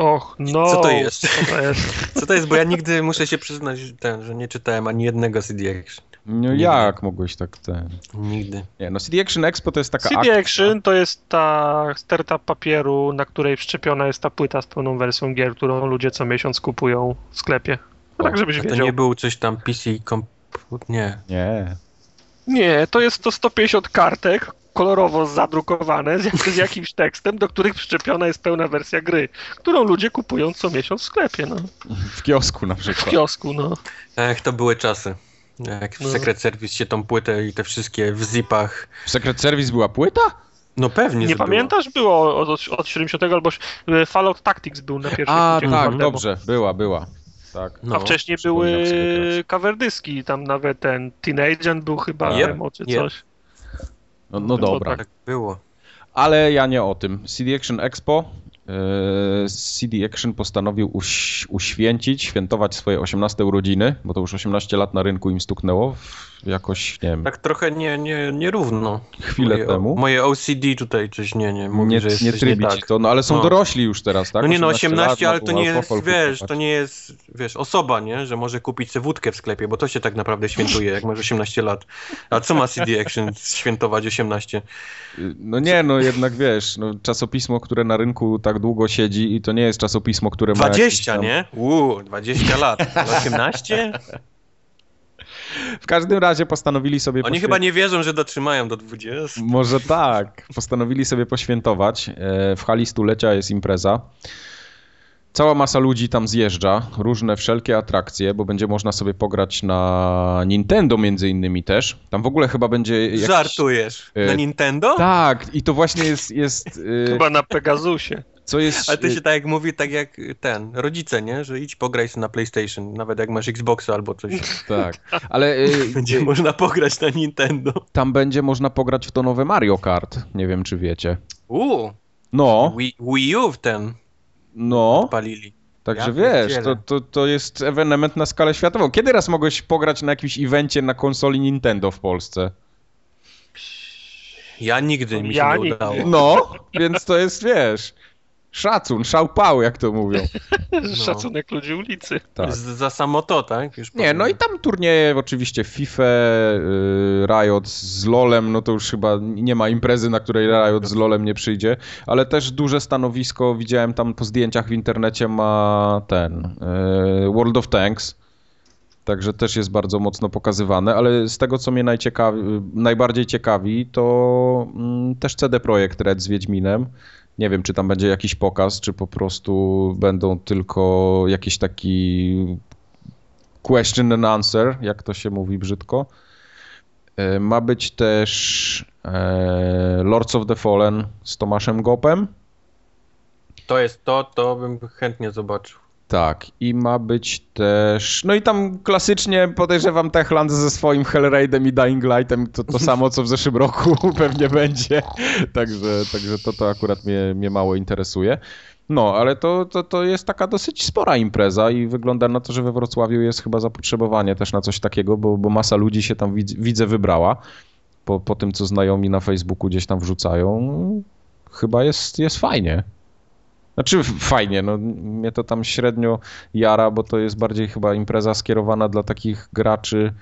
Och, no. Co to jest? Co to jest? Co to jest? Bo ja nigdy muszę się przyznać, ten, że nie czytałem ani jednego CD Action. No nigdy. jak mogłeś tak ten? Nigdy. Nie, no CD Action Expo to jest taka CD Action to jest ta sterta papieru, na której wszczepiona jest ta płyta z pełną wersją gier, którą ludzie co miesiąc kupują w sklepie. Tak, żebyś A wiedział. To nie był coś tam PC Comput? Nie. Nie. Nie, to jest to 150 kartek, kolorowo zadrukowane z, z, jakimś tekstem, do których przyczepiona jest pełna wersja gry, którą ludzie kupują co miesiąc w sklepie. No. W kiosku na przykład. W kiosku, no. Ech, to były czasy. Jak w no. Secret Service się tą płytę i te wszystkie w zipach. W Secret Service była płyta? No pewnie. Nie pamiętasz? Było, było od, od 70 albo e, Fallout Tactics był na pierwszej A, tak, dobrze, była, była. Tak. No, A wcześniej były coverdyski, tam nawet ten Teenage był chyba yep, czy yep. coś. No, no dobra. Tak było. Ale ja nie o tym. CD Action Expo. E, CD Action postanowił uś uświęcić, świętować swoje 18 urodziny, bo to już 18 lat na rynku im stuknęło jakoś, nie wiem. Tak trochę nie, nie, nierówno. Chwilę moje, temu. Moje OCD tutaj coś nie, nie mówi, nie, że jest nie trybi nie tak. to, no ale są no. dorośli już teraz, tak? No nie no, 18, lat, ale to nie jest, wiesz, to nie jest, wiesz, osoba, nie, że może kupić sobie wódkę w sklepie, bo to się tak naprawdę świętuje, jak masz 18 lat. A co ma CD Action świętować 18? No nie, no jednak wiesz, no, czasopismo, które na rynku tak długo siedzi i to nie jest czasopismo, które 20, ma 20, tam... nie? Uuu, 20 lat. 18? W każdym razie postanowili sobie... Oni poświę... chyba nie wierzą, że dotrzymają do 20. Może tak. Postanowili sobie poświętować. E, w hali stulecia jest impreza. Cała masa ludzi tam zjeżdża, różne wszelkie atrakcje, bo będzie można sobie pograć na Nintendo między innymi też. Tam w ogóle chyba będzie jakiś... Żartujesz? Na e, Nintendo? Tak, i to właśnie jest... jest chyba na Pegasusie. Co jest... Ale to się tak jak mówi, tak jak ten, rodzice, nie? Że idź pograj sobie na PlayStation, nawet jak masz Xboxa albo coś. Tak, ale... będzie y, można pograć na Nintendo. Tam będzie można pograć w to nowe Mario Kart, nie wiem czy wiecie. Uuu. No. Wii, Wii U w ten no. odpalili. Także ja wiesz, to, to, to jest ewenement na skalę światową. Kiedy raz mogłeś pograć na jakimś evencie na konsoli Nintendo w Polsce? Ja nigdy mi się ja nie udało. No, więc to jest, wiesz, Szacun, szałpał, jak to mówią. No. Szacunek ludzi ulicy. Tak. Za samo to, tak? Już nie, no i tam turnieje oczywiście FIFA, yy, Riot z LoLem, no to już chyba nie ma imprezy, na której Riot z LoLem nie przyjdzie, ale też duże stanowisko, widziałem tam po zdjęciach w internecie ma ten yy, World of Tanks, także też jest bardzo mocno pokazywane, ale z tego, co mnie najciekawi, najbardziej ciekawi, to mm, też CD Projekt Red z Wiedźminem, nie wiem, czy tam będzie jakiś pokaz, czy po prostu będą tylko jakiś taki question and answer, jak to się mówi brzydko. E, ma być też e, Lords of the Fallen z Tomaszem Gopem. To jest to, to bym chętnie zobaczył. Tak, i ma być też. No i tam klasycznie podejrzewam Techland ze swoim Hellraidem i Dying Lightem. To to samo, co w zeszłym roku pewnie będzie. Także, także to, to akurat mnie, mnie mało interesuje. No, ale to, to, to jest taka dosyć spora impreza i wygląda na to, że we Wrocławiu jest chyba zapotrzebowanie też na coś takiego, bo, bo masa ludzi się tam widzę wybrała. Po, po tym, co znajomi na Facebooku gdzieś tam wrzucają, chyba jest, jest fajnie. Znaczy fajnie, no mnie to tam średnio jara, bo to jest bardziej chyba impreza skierowana dla takich graczy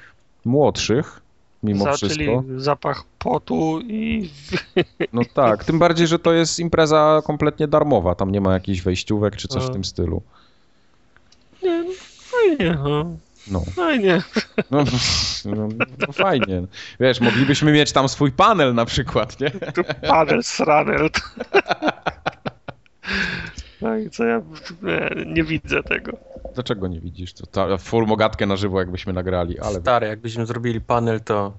młodszych, mimo Za, wszystko. Czyli zapach potu i... No tak, tym bardziej, że to jest impreza kompletnie darmowa, tam nie ma jakichś wejściówek czy coś A. w tym stylu. Nie, no fajnie, no. No. Fajnie. No, no, no, fajnie. Wiesz, moglibyśmy mieć tam swój panel na przykład, nie? Panel sranel. No i co ja nie, nie, widzę tego. Dlaczego nie widzisz? To ta full mogatkę na żywo jakbyśmy nagrali, ale... Stary, jakbyśmy zrobili panel, to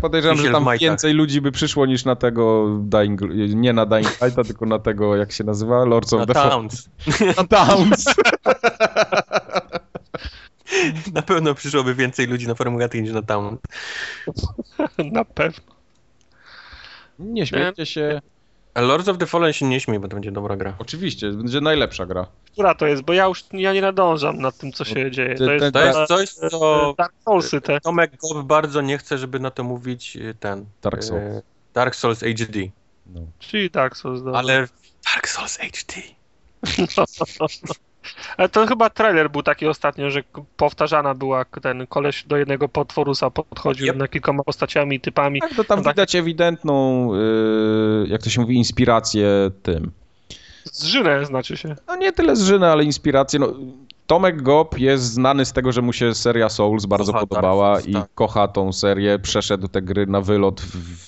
Podejrzewam, że tam więcej ludzi by przyszło niż na tego Dying, nie na Dying Lighta, tylko na tego, jak się nazywa, Lords of Na the. Towns. Na Towns. Na pewno przyszłoby więcej ludzi na Formułaty niż na Towns. Na pewno. Nie śmiejcie się. A Lords of the Fallen się nie śmiej, bo to będzie dobra gra. Oczywiście, będzie najlepsza gra. Która to jest? Bo ja już ja nie nadążam nad tym, co się dzieje. To jest, To jest coś, co Dark Soulsy te. Tomek Goff bardzo nie chce, żeby na to mówić y, ten... Dark y, Souls. Dark Souls HD. No. Czyli Dark Souls, dobra. Ale Dark Souls HD. Ale to chyba trailer był taki ostatnio, że powtarzana była ten koleś do jednego potworusa podchodził Yep. na kilkoma postaciami, typami. Tak, to tam tak. widać ewidentną, yy, jak to się mówi, inspirację tym. Zżynę znaczy się. No nie tyle zżyny, ale inspirację. No, Tomek Gop jest znany z tego, że mu się seria Souls bardzo Kocha podobała Dark Souls, i tak. kocha tą serię. Przeszedł te gry na wylot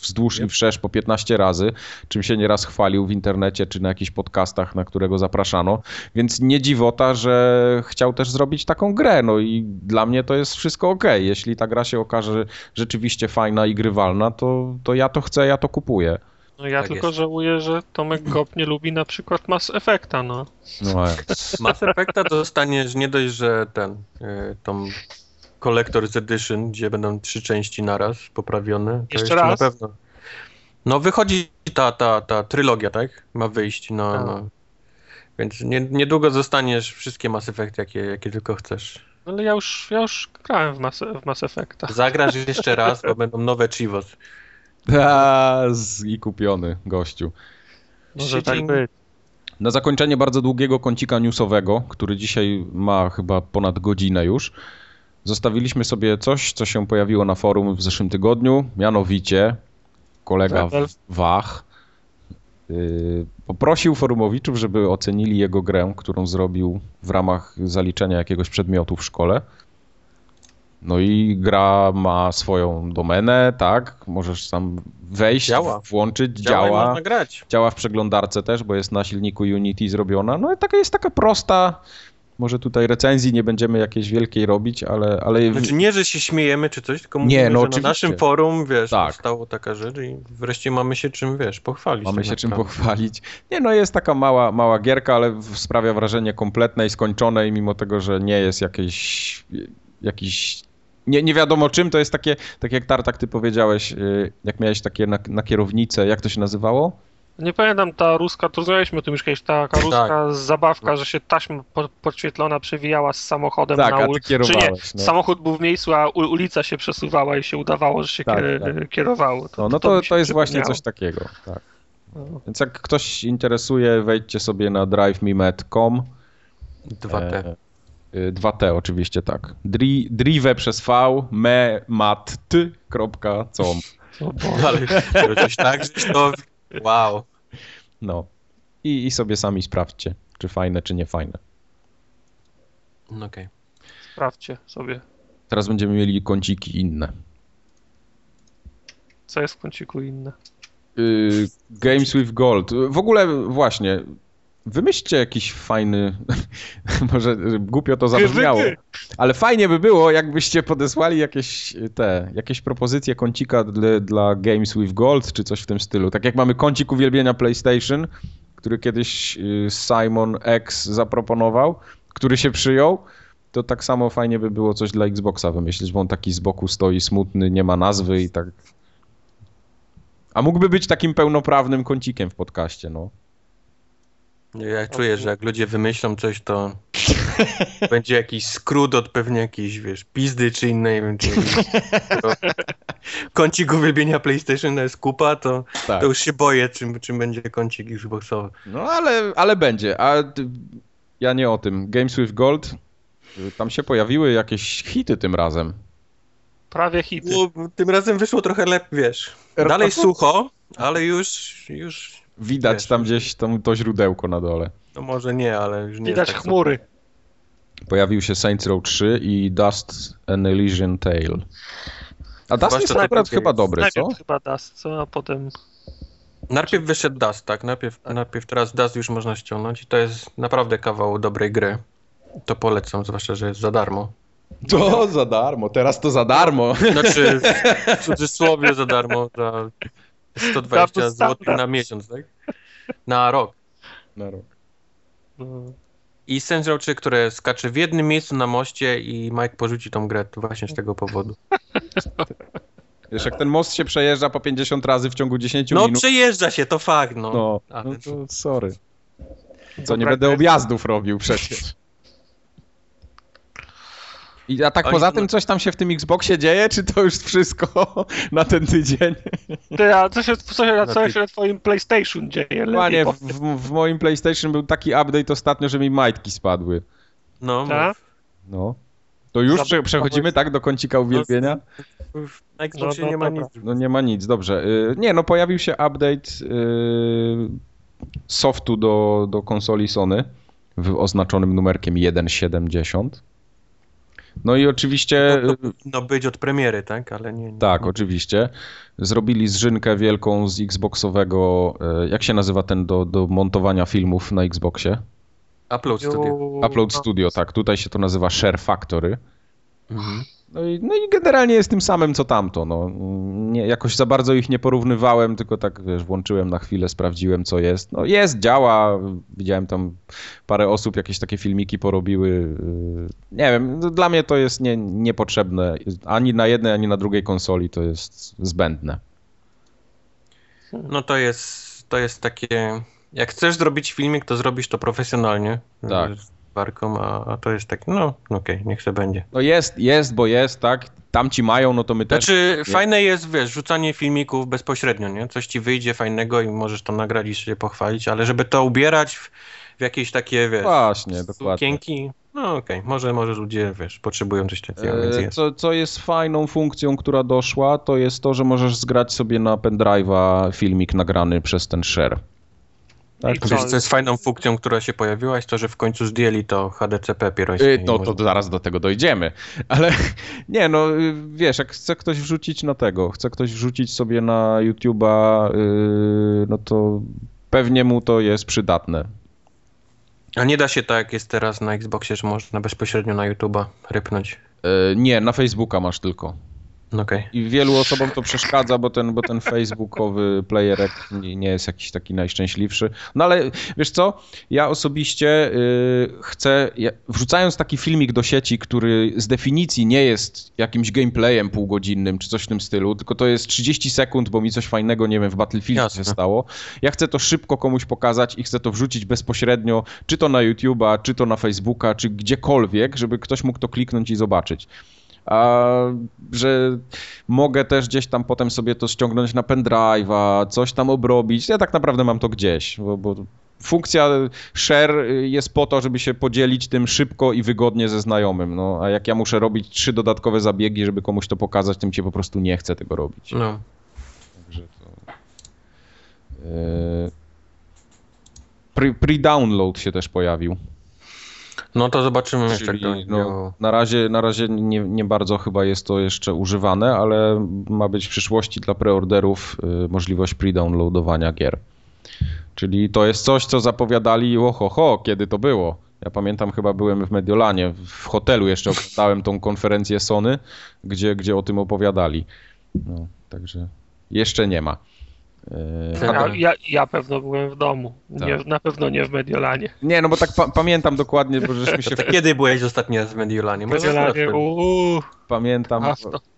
wzdłuż i wszerz po 15 razy, czym się nieraz chwalił w internecie czy na jakichś podcastach, na którego zapraszano. Więc nie dziwota, że chciał też zrobić taką grę. No i dla mnie to jest wszystko ok. Jeśli ta gra się okaże rzeczywiście fajna i grywalna, to, to ja to chcę, ja to kupuję. No ja Tak tylko jest. żałuję, że Tomek Gop nie lubi na przykład Mass Effecta, no. No, Mass Effecta dostaniesz nie dość, że ten, y, tą Collector's Edition, gdzie będą trzy części naraz poprawione. To Jeszcze na raz? pewno. No wychodzi ta, ta, ta trylogia, tak? Ma wyjść, no, Tak. no. Więc nie, niedługo dostaniesz wszystkie Mass Effecty, jakie, jakie tylko chcesz. Ale ja już, ja już grałem w Mass, w Mass Effecta. Zagrasz jeszcze raz, bo będą nowe Chivos. A, z- I kupiony gościu. Może tak być. Na zakończenie bardzo długiego kącika newsowego, który dzisiaj ma chyba ponad godzinę już, zostawiliśmy sobie coś, co się pojawiło na forum w zeszłym tygodniu, mianowicie kolega. Wach yy, poprosił forumowiczów, żeby ocenili jego grę, którą zrobił w ramach zaliczenia jakiegoś przedmiotu w szkole. No i gra ma swoją domenę, tak? Możesz tam wejść, Działa. włączyć, Działa, działa. można grać. Działa w przeglądarce też, bo jest na silniku Unity zrobiona. No i taka jest taka prosta. Może tutaj recenzji nie będziemy jakiejś wielkiej robić, ale. ale Znaczy nie, że się śmiejemy czy coś, tylko Nie, mówimy, no że oczywiście. na naszym forum, wiesz, Tak. powstała taka rzecz i wreszcie mamy się czym, wiesz, pochwalić. mamy się czym pochwalić. Nie, no jest taka mała, mała gierka, ale sprawia wrażenie kompletnej, skończonej, mimo tego, że nie jest jakieś. jakiś. Nie, nie wiadomo czym, to jest takie, tak jak Tartak, ty powiedziałeś, yy, jak miałeś takie na, na kierownicę, jak to się nazywało? Nie pamiętam, ta ruska, to rozmawialiśmy o tym już kiedyś, taka ruska zabawka, że się taśma po, podświetlona przewijała z samochodem Tak, na ulicy. kierowałeś, no. Samochód był w miejscu, a ulica się przesuwała i się udawało, że się Tak, kier, tak. kierowało. No, no to, się to jest właśnie coś takiego. Tak. No. Więc jak ktoś interesuje, wejdźcie sobie na drivememe.com. 2T. E, y, 2T oczywiście, tak. Dri, drive przez V, me, mat, t, kropka, com. O Boże. Ale coś tak, że to... Wow. No. I, I sobie sami sprawdźcie, czy fajne, czy nie fajne. No Okej. Sprawdźcie sobie, Teraz będziemy mieli kąciki inne. co jest w kąciku inne. Y, Games with Gold. W ogóle właśnie, wymyślcie jakiś fajny, może głupio to zabrzmiało, ale fajnie by było, jakbyście podesłali jakieś te, jakieś propozycje kącika dla, dla Games with Gold, czy coś w tym stylu. Tak jak mamy kącik uwielbienia PlayStation, który kiedyś y, Simon X zaproponował, który się przyjął, to tak samo fajnie by było coś dla Xboxa wymyślić, bo on taki z boku stoi smutny, nie ma nazwy i tak a mógłby być takim pełnoprawnym kącikiem w podcaście, no. Ja czuję, że jak ludzie wymyślą coś, to będzie jakiś skrót od pewnie jakiejś, wiesz, pizdy czy innej, wiem, czy kącik uwielbienia PlayStation to jest kupa, to, Tak. to już się boję, czym, czym będzie kącik Xboxowy. No ale, ale będzie. A ja nie o tym. Games with Gold, y, tam się pojawiły jakieś hity tym razem. Prawie hity. No, tym razem wyszło trochę lepiej, wiesz, dalej sucho, ale już, już, Widać Wiesz, tam gdzieś tam to źródełko na dole. no może nie, ale już nie Widać tak chmury. Pojawił się Saints Row 3 i Dust an Elysian Tale. A Dust jest akurat chyba jest. dobry, co? Najpierw chyba Dust, co? A potem... Najpierw wyszedł Dust, tak? Najpierw, najpierw teraz Dust już można ściągnąć i to jest naprawdę kawał dobrej gry. To polecam, zwłaszcza, że jest za darmo. To za darmo, teraz to za darmo. Znaczy, w cudzysłowie za darmo, za 120 zł na miesiąc, tak? Na rok. Na rok. No. I 3, które skacze w jednym miejscu na moście i Mike porzuci tą grę właśnie z tego powodu. Wiesz, jak ten most się przejeżdża po 50 razy w ciągu 10 No minut, przejeżdża się, to fakt, no. no, Ale- no to sorry. Co, nie będę jest- objazdów robił przecież. I, a tak Oni- poza tym coś tam się w tym Xboxie dzieje, czy to już wszystko na ten tydzień? Ty, a co się, co się, co się na twoim PlayStation dzieje? Panie, w, w, moim PlayStation był taki update ostatnio, że mi majtki spadły. No, Tak? No. To już prze, przechodzimy tak do kącika uwielbienia? w- na Xboxie No, no, nie ma nic. No nie ma nic, dobrze. Y, Nie, no pojawił się update y, softu do, do konsoli Sony w oznaczonym numerkiem 1.70. No i oczywiście, No, y, powinno być od premiery, tak? Ale nie. nie tak, oczywiście, zrobili zrzynkę wielką z Xboxowego, y, jak się nazywa ten do, do montowania filmów na Xboxie? Upload Studio. Upload Studio, tak, tutaj się to nazywa Share Factory. Mhm. No i, no i generalnie jest tym samym co tamto. No. Nie, jakoś za bardzo ich nie porównywałem, tylko tak wiesz, włączyłem na chwilę, sprawdziłem co jest. No jest, działa. Widziałem tam parę osób jakieś takie filmiki porobiły. Yy, Nie wiem, no dla mnie to jest nie, niepotrzebne. Ani na jednej, ani na drugiej konsoli to jest zbędne. No to jest, to jest takie. Jak chcesz zrobić filmik, to zrobisz to profesjonalnie. Tak. Z warką, a, a to jest tak, no okej, niech se będzie. No jest, jest, bo jest, tak? Tamci mają, no to my też. Znaczy, fajne jest, wiesz, rzucanie filmików bezpośrednio, nie? Coś ci wyjdzie fajnego i możesz to nagrać i się pochwalić, ale żeby to ubierać w, w jakieś takie, wiesz, Właśnie, dokładnie. sukienki, no okej, może, może ludzie, wiesz, potrzebują coś takiego, więc E, jest. Co, co jest fajną funkcją, która doszła, to jest to, że możesz zgrać sobie na pendrive'a filmik nagrany przez ten share. Tak? Wiesz, co? co jest fajną funkcją, która się pojawiła, jest to, że w końcu zdjęli to HDCP pierońskie. Y, i No to zaraz do tego dojdziemy, ale nie no, y, wiesz, jak chce ktoś wrzucić na tego, chce ktoś wrzucić sobie na YouTube'a, y, no to pewnie mu to jest przydatne. A nie da się tak, jak jest teraz na Xboxie, że można bezpośrednio na YouTube'a rypnąć. Y, Nie, na Facebooka masz tylko. Okej. I wielu osobom to przeszkadza, bo ten, bo ten facebookowy playerek nie, jest jakiś taki najszczęśliwszy. No ale wiesz co, ja osobiście y, chcę, ja, wrzucając taki filmik do sieci, który z definicji nie jest jakimś gameplayem półgodzinnym czy coś w tym stylu, tylko to jest 30 sekund, bo mi coś fajnego, nie wiem, w Battlefield Jasne. się stało. Ja chcę to szybko komuś pokazać i chcę to wrzucić bezpośrednio, czy to na YouTube'a, czy to na Facebooka, czy gdziekolwiek, żeby ktoś mógł to kliknąć i zobaczyć a że mogę też gdzieś tam potem sobie to ściągnąć na pendrive'a, coś tam obrobić. Ja tak naprawdę mam to gdzieś, bo, bo funkcja share jest po to, żeby się podzielić tym szybko i wygodnie ze znajomym. No, a jak ja muszę robić trzy dodatkowe zabiegi, żeby komuś to pokazać, tym się po prostu nie chce tego robić. No. Także to... Pre- Pre-download się też pojawił. No to zobaczymy jeszcze, jak Czyli to będzie no, na razie, na razie nie, nie bardzo chyba jest to jeszcze używane, ale ma być w przyszłości dla preorderów y, możliwość pre-downloadowania gier. Czyli to jest coś, co zapowiadali, oho, ho, kiedy to było. Ja pamiętam, chyba byłem w Mediolanie, w hotelu jeszcze oglądałem tą konferencję Sony, gdzie, gdzie o tym opowiadali. No, także jeszcze nie ma. Y, Tak. a- Ja, ja, ja pewno byłem w domu. Nie, Tak. na pewno nie w Mediolanie. Nie, no bo tak pa- pamiętam dokładnie, bo żeśmy się kiedy byłeś ostatni raz w Mediolanie? Mediolanie, uuu, pamiętam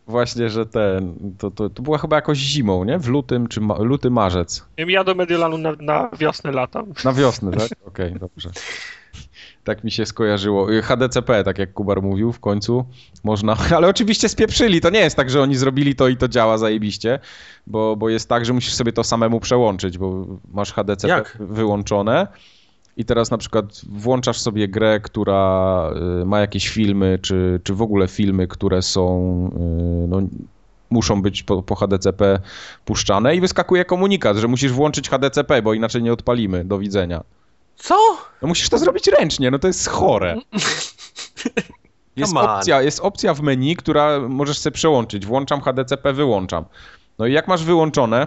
właśnie, że ten, to, to, to była chyba jakoś zimą, nie? W lutym, czy ma, luty, marzec. Ja do Mediolanu na, na wiosnę latam. Na wiosnę, tak? Okej, dobrze. Tak mi się skojarzyło. Y, HDCP, tak jak Kubar mówił, w końcu można, ale oczywiście spieprzyli. To nie jest tak, że oni zrobili to i to działa zajebiście, bo, bo jest tak, że musisz sobie to samemu przełączyć, bo masz HDCP Jak? wyłączone i teraz na przykład włączasz sobie grę, która y, ma jakieś filmy, czy, czy w ogóle filmy, które są, y, no, muszą być po, po HDCP puszczane i wyskakuje komunikat, że musisz włączyć HDCP, bo inaczej nie odpalimy. Do widzenia. Co? No musisz to zrobić ręcznie, no to jest chore. Jest opcja, jest opcja w menu, która możesz sobie przełączyć. Włączam HDCP, wyłączam. No i jak masz wyłączone,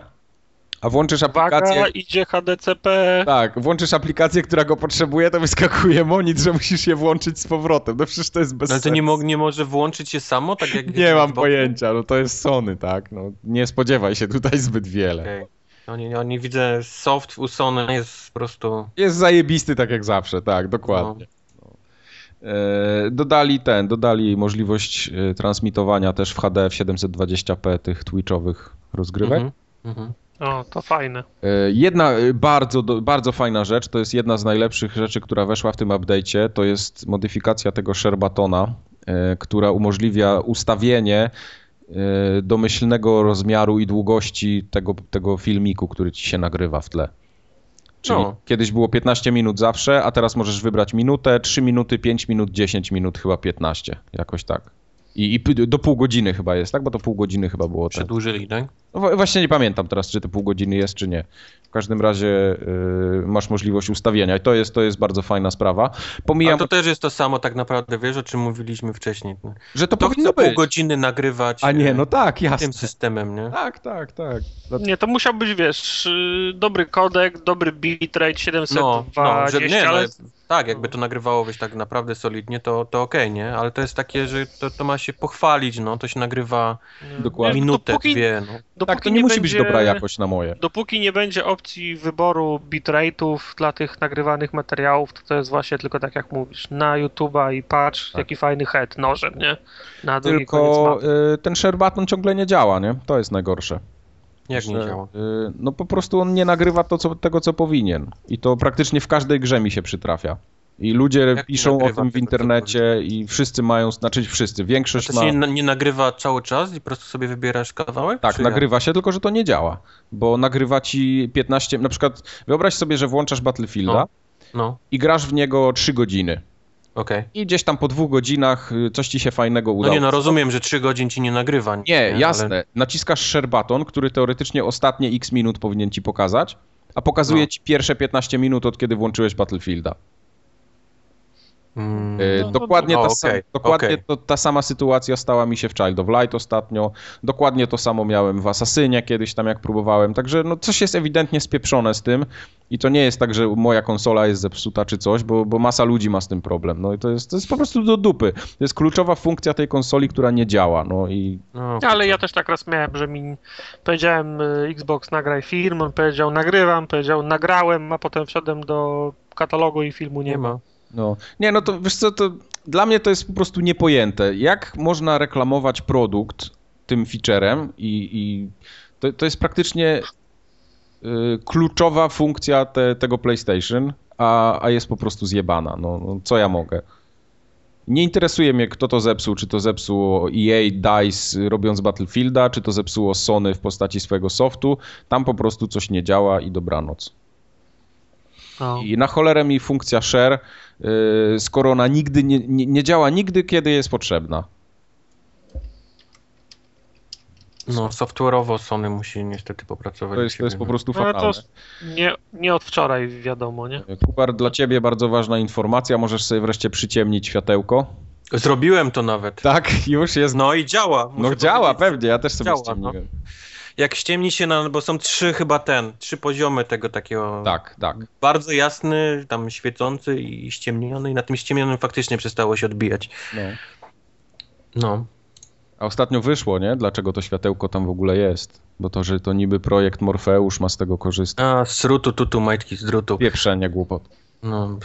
A włączysz Uwaga, aplikację. idzie HDCP. Tak, włączysz aplikację, która go potrzebuje, to wyskakuje monit, że musisz je włączyć z powrotem. No przecież to jest bez No, ale to nie, mo- nie może włączyć się samo, tak jak Nie mam pojęcia, no to jest Sony, tak? No, nie spodziewaj się tutaj zbyt wiele. Okej. Oni, oni widzę, soft u Sony jest po prostu... Jest zajebisty tak jak zawsze, tak, dokładnie. No. E, dodali ten, dodali możliwość e, transmitowania też w HD w 720p tych twitchowych rozgrywek. Mhm. Mhm. O, to fajne. E, Jedna bardzo, bardzo fajna rzecz, to jest jedna z najlepszych rzeczy, która weszła w tym update'cie, to jest modyfikacja tego Sherbatona, która umożliwia ustawienie domyślnego rozmiaru i długości tego, tego filmiku, który ci się nagrywa w tle. Czyli No. kiedyś było 15 minut zawsze, a teraz możesz wybrać minutę, 3 minuty, 5 minut, 10 minut, chyba 15, jakoś tak. I, i do pół godziny chyba jest, tak? Bo to pół godziny chyba było. Przedłużyli, tak? No właśnie nie pamiętam teraz, czy te pół godziny jest, czy nie. W każdym razie y, masz możliwość ustawienia i to jest, to jest bardzo fajna sprawa. Pomijam, Ale to też jest to samo tak naprawdę, wiesz o czym mówiliśmy wcześniej. że to To powinno chce pół być. godziny nagrywać A nie, e, no tak, jasne. tym systemem, nie? Tak, tak, tak. No, Nie, to musiał być, wiesz, y, dobry kodek, dobry bitrate 720, No, no, że nie, no, ale tak, jakby to nagrywało być tak naprawdę solidnie, to, to okej, nie? Ale to jest takie, że to, to ma się pochwalić, no, to się nagrywa Dokładnie. Nie, minutę, dopóki, dwie, no. dopóki tak, to nie, musi być będzie, dobra jakość na moje. Dopóki nie będzie opcji wyboru bitrate'ów dla tych nagrywanych materiałów, to to jest właśnie tylko tak jak mówisz, na YouTube'a i patrz, Tak. jaki fajny head, nożem, nie? Na Tylko y, ten Sherbaton ciągle nie działa, nie? To jest najgorsze. Jak nie że, działa? y, No po prostu on nie nagrywa to, co, tego, co powinien. I to praktycznie w każdej grze mi się przytrafia. I ludzie Jak nie piszą o tym w internecie i wszyscy mają, znaczy wszyscy, większość To ma... się nie, nie nagrywa cały czas i po prostu sobie wybierasz kawałek? Tak, jak? nagrywa się, tylko że to nie działa. Bo nagrywa ci 15. Na przykład wyobraź sobie, że włączasz Battlefielda No. No, i grasz w niego 3 godziny. okej. I gdzieś tam po dwóch godzinach y, coś ci się fajnego No udało. nie, no rozumiem, że 3 godzin ci nie nagrywa. nic, Nie, jasne. Ale... Naciskasz share button, który teoretycznie ostatnie x minut powinien ci pokazać, a pokazuje No. ci pierwsze 15 minut od kiedy włączyłeś Battlefielda. No, dokładnie no, ta, o, sam, okej, dokładnie okej. to, ta sama sytuacja stała mi się w Child of Light ostatnio. Dokładnie to samo miałem w Asasynie kiedyś tam jak próbowałem. Także no coś jest ewidentnie spieprzone z tym i to nie jest tak, że moja konsola jest zepsuta czy coś, bo, bo masa ludzi ma z tym problem. No i to jest, to jest po prostu do dupy. To jest kluczowa funkcja tej konsoli, która nie działa. No i No, Ale ja też tak raz miałem, że mi powiedziałem y, Xbox nagraj film, on powiedział nagrywam, powiedział nagrałem, a potem wszedłem do katalogu i filmu nie, nie ma. ma. No, nie, no to wiesz co, to dla mnie to jest po prostu niepojęte. Jak można reklamować produkt tym featurem i, i to, to jest praktycznie y, kluczowa funkcja te, tego PlayStation, a, a jest po prostu zjebana. No, no, co ja mogę? Nie interesuje mnie, kto to zepsuł, czy to zepsuło EA, DICE robiąc Battlefielda, czy to zepsuło Sony w postaci swojego softu. Tam po prostu coś nie działa i dobranoc. No. I na cholerę mi funkcja share, skoro ona nigdy nie, nie, nie działa nigdy, kiedy jest potrzebna. No, software'owo Sony musi niestety popracować. To jest, to jest po prostu No, to fatalne. nie, nie od wczoraj wiadomo, nie? Kupar, dla ciebie bardzo ważna informacja, możesz sobie wreszcie przyciemnić światełko. Zrobiłem to nawet. Tak, już jest. No, No i działa. muszę działa, powiedzieć. pewnie, ja też sobie Działa, ściemniłem. Jak ściemni się na, bo są trzy chyba ten, trzy poziomy tego takiego Tak, tak. bardzo jasny, tam świecący i ściemniony i na tym ściemnionym faktycznie przestało się odbijać. No. No. A ostatnio wyszło, nie? Dlaczego to światełko tam w ogóle jest? Bo to, że to niby projekt Morfeusz ma z tego korzystać. A, z rutu, tutu, majtki z drutu. Pieprzenie głupot. No,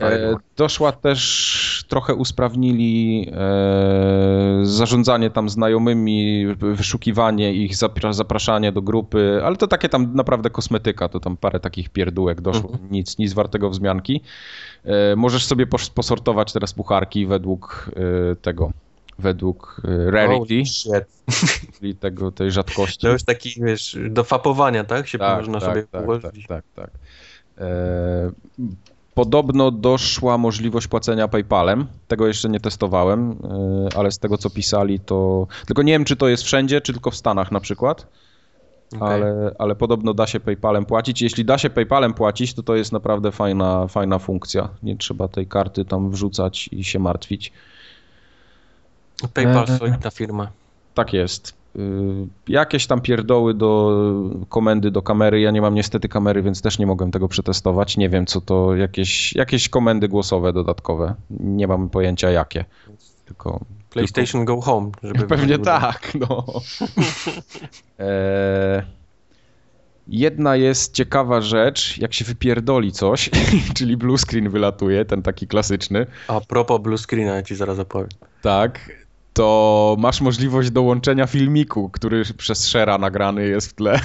E, doszła też, trochę usprawnili e, zarządzanie tam znajomymi, wyszukiwanie ich, zapra- zapraszanie do grupy, ale to takie tam naprawdę kosmetyka, to tam parę takich pierdółek doszło, Mhm. nic, nic wartego wzmianki. E, możesz sobie pos- posortować teraz pucharki według e, tego, według e, rarity, czyli tego, tej rzadkości. To już taki, wiesz, do fapowania, tak? Się Tak, można tak, sobie tak, tak, tak, tak. E, Podobno doszła możliwość płacenia PayPalem. Tego jeszcze nie testowałem, e, ale z tego co pisali to. Tylko nie wiem, czy to jest wszędzie, czy tylko w Stanach na przykład. Okej. Ale, ale podobno da się PayPalem płacić. Jeśli da się PayPalem płacić, to to jest naprawdę fajna, fajna funkcja. Nie trzeba tej karty tam wrzucać i się martwić. PayPal, E, solidna firma. Tak jest. Y, jakieś tam pierdoły do komendy do kamery. Ja nie mam niestety kamery, więc też nie mogłem tego przetestować. Nie wiem, co to jakieś, jakieś komendy głosowe dodatkowe. Nie mam pojęcia jakie. Tylko PlayStation Go Home, żeby Pewnie tak, no. e, jedna jest ciekawa rzecz, jak się wypierdoli coś, czyli blue screen wylatuje, ten taki klasyczny, A propos blue screena, ja ci zaraz opowiem. tak, to masz możliwość dołączenia filmiku, który przez shara nagrany jest w tle.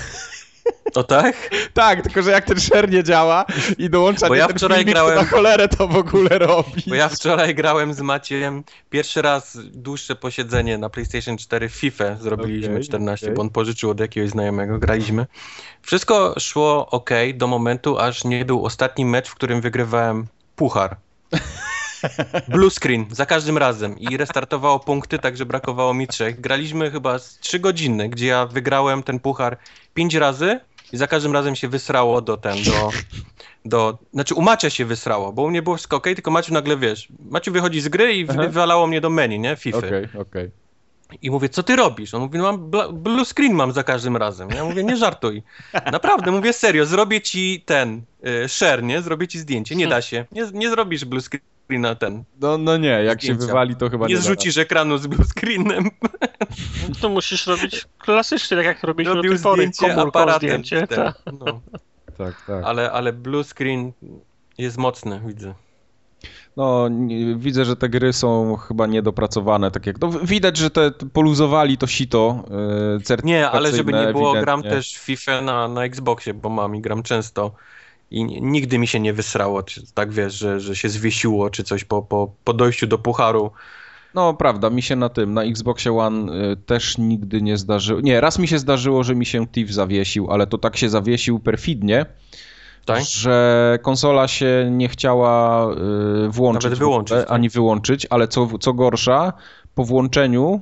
O tak? tak, tylko że jak ten share nie działa i dołączanie Bo ja ten wczoraj filmik, grałem- to na cholerę to w ogóle robi. Bo ja wczoraj grałem z Maciejem pierwszy raz dłuższe posiedzenie na PlayStation 4 FIFA zrobiliśmy Okej, 14, okej. bo on pożyczył od jakiegoś znajomego, graliśmy. Wszystko szło ok do momentu, aż nie był ostatni mecz, w którym wygrywałem puchar. Blue screen za każdym razem i restartowało punkty, także brakowało mi trzech. Graliśmy chyba z trzy godziny, gdzie ja wygrałem ten puchar pięć razy i za każdym razem się wysrało do ten, do, do... Znaczy u Macia się wysrało, bo u mnie było wszystko okej, tylko Maciu nagle, wiesz, Maciu wychodzi z gry i Aha. wywalało mnie do menu, nie, FIFA. Okej, okej. I mówię, co ty robisz? On mówi, no mam blue screen mam za każdym razem. Ja mówię, nie żartuj. Naprawdę, mówię serio, zrobię ci ten y, share, nie? Zrobię ci zdjęcie. Nie da się. Nie, nie zrobisz blue screena ten. No, no nie, jak się Zdjęcia. wywali, to chyba nie Nie da zrzucisz ekranu z blue screenem. No to musisz robić klasycznie, tak jak robiliśmy do Robił tej pory. zdjęcie aparatem. zdjęcie, ten. tak. No. Tak, tak. Ale, ale blue screen jest mocny, widzę. No, widzę, że te gry są chyba niedopracowane, tak jak, no widać, że te poluzowali to sito yy, Nie, ale żeby nie było, ewidentnie. gram też FIFA na, na Xboxie, bo mam i gram często. I nigdy mi się nie wysrało, czy tak wiesz, że, że się zwiesiło, czy coś po, po, po dojściu do pucharu. No, prawda, mi się na tym, na Xboxie One y, też nigdy nie zdarzyło, nie, raz mi się zdarzyło, że mi się Thief zawiesił, ale to tak się zawiesił perfidnie, Tak? że konsola się nie chciała y, włączyć, Nawet ogóle, wyłączyć, tak? ani wyłączyć, ale co, co gorsza, po włączeniu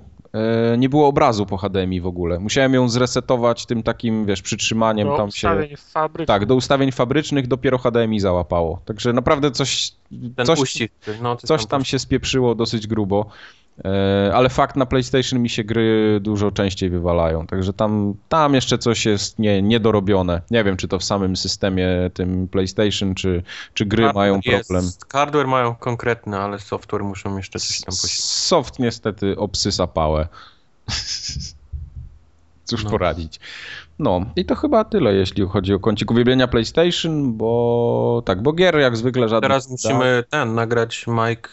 nie było obrazu po HDMI w ogóle. Musiałem ją zresetować tym takim, wiesz, przytrzymaniem Do tam się... fabryce. Tak, do ustawień fabrycznych dopiero HDMI załapało. Także naprawdę coś, Ten coś, uścisk. No, coś tam się spieprzyło dosyć grubo. E, Ale fakt na PlayStation mi się gry dużo częściej wywalają, także tam, tam jeszcze coś jest nie, niedorobione. Nie wiem, czy to w samym systemie tym PlayStation, czy, czy gry Hardware mają jest. problem. Hardware mają konkretny, ale software muszą jeszcze coś tam posiadać. Soft niestety obsysa pałę. Cóż No. poradzić. No i to chyba tyle, jeśli chodzi o kącik uwielbienia PlayStation, bo tak, bo gier jak zwykle żadnych Teraz musimy ten, nagrać, Mike,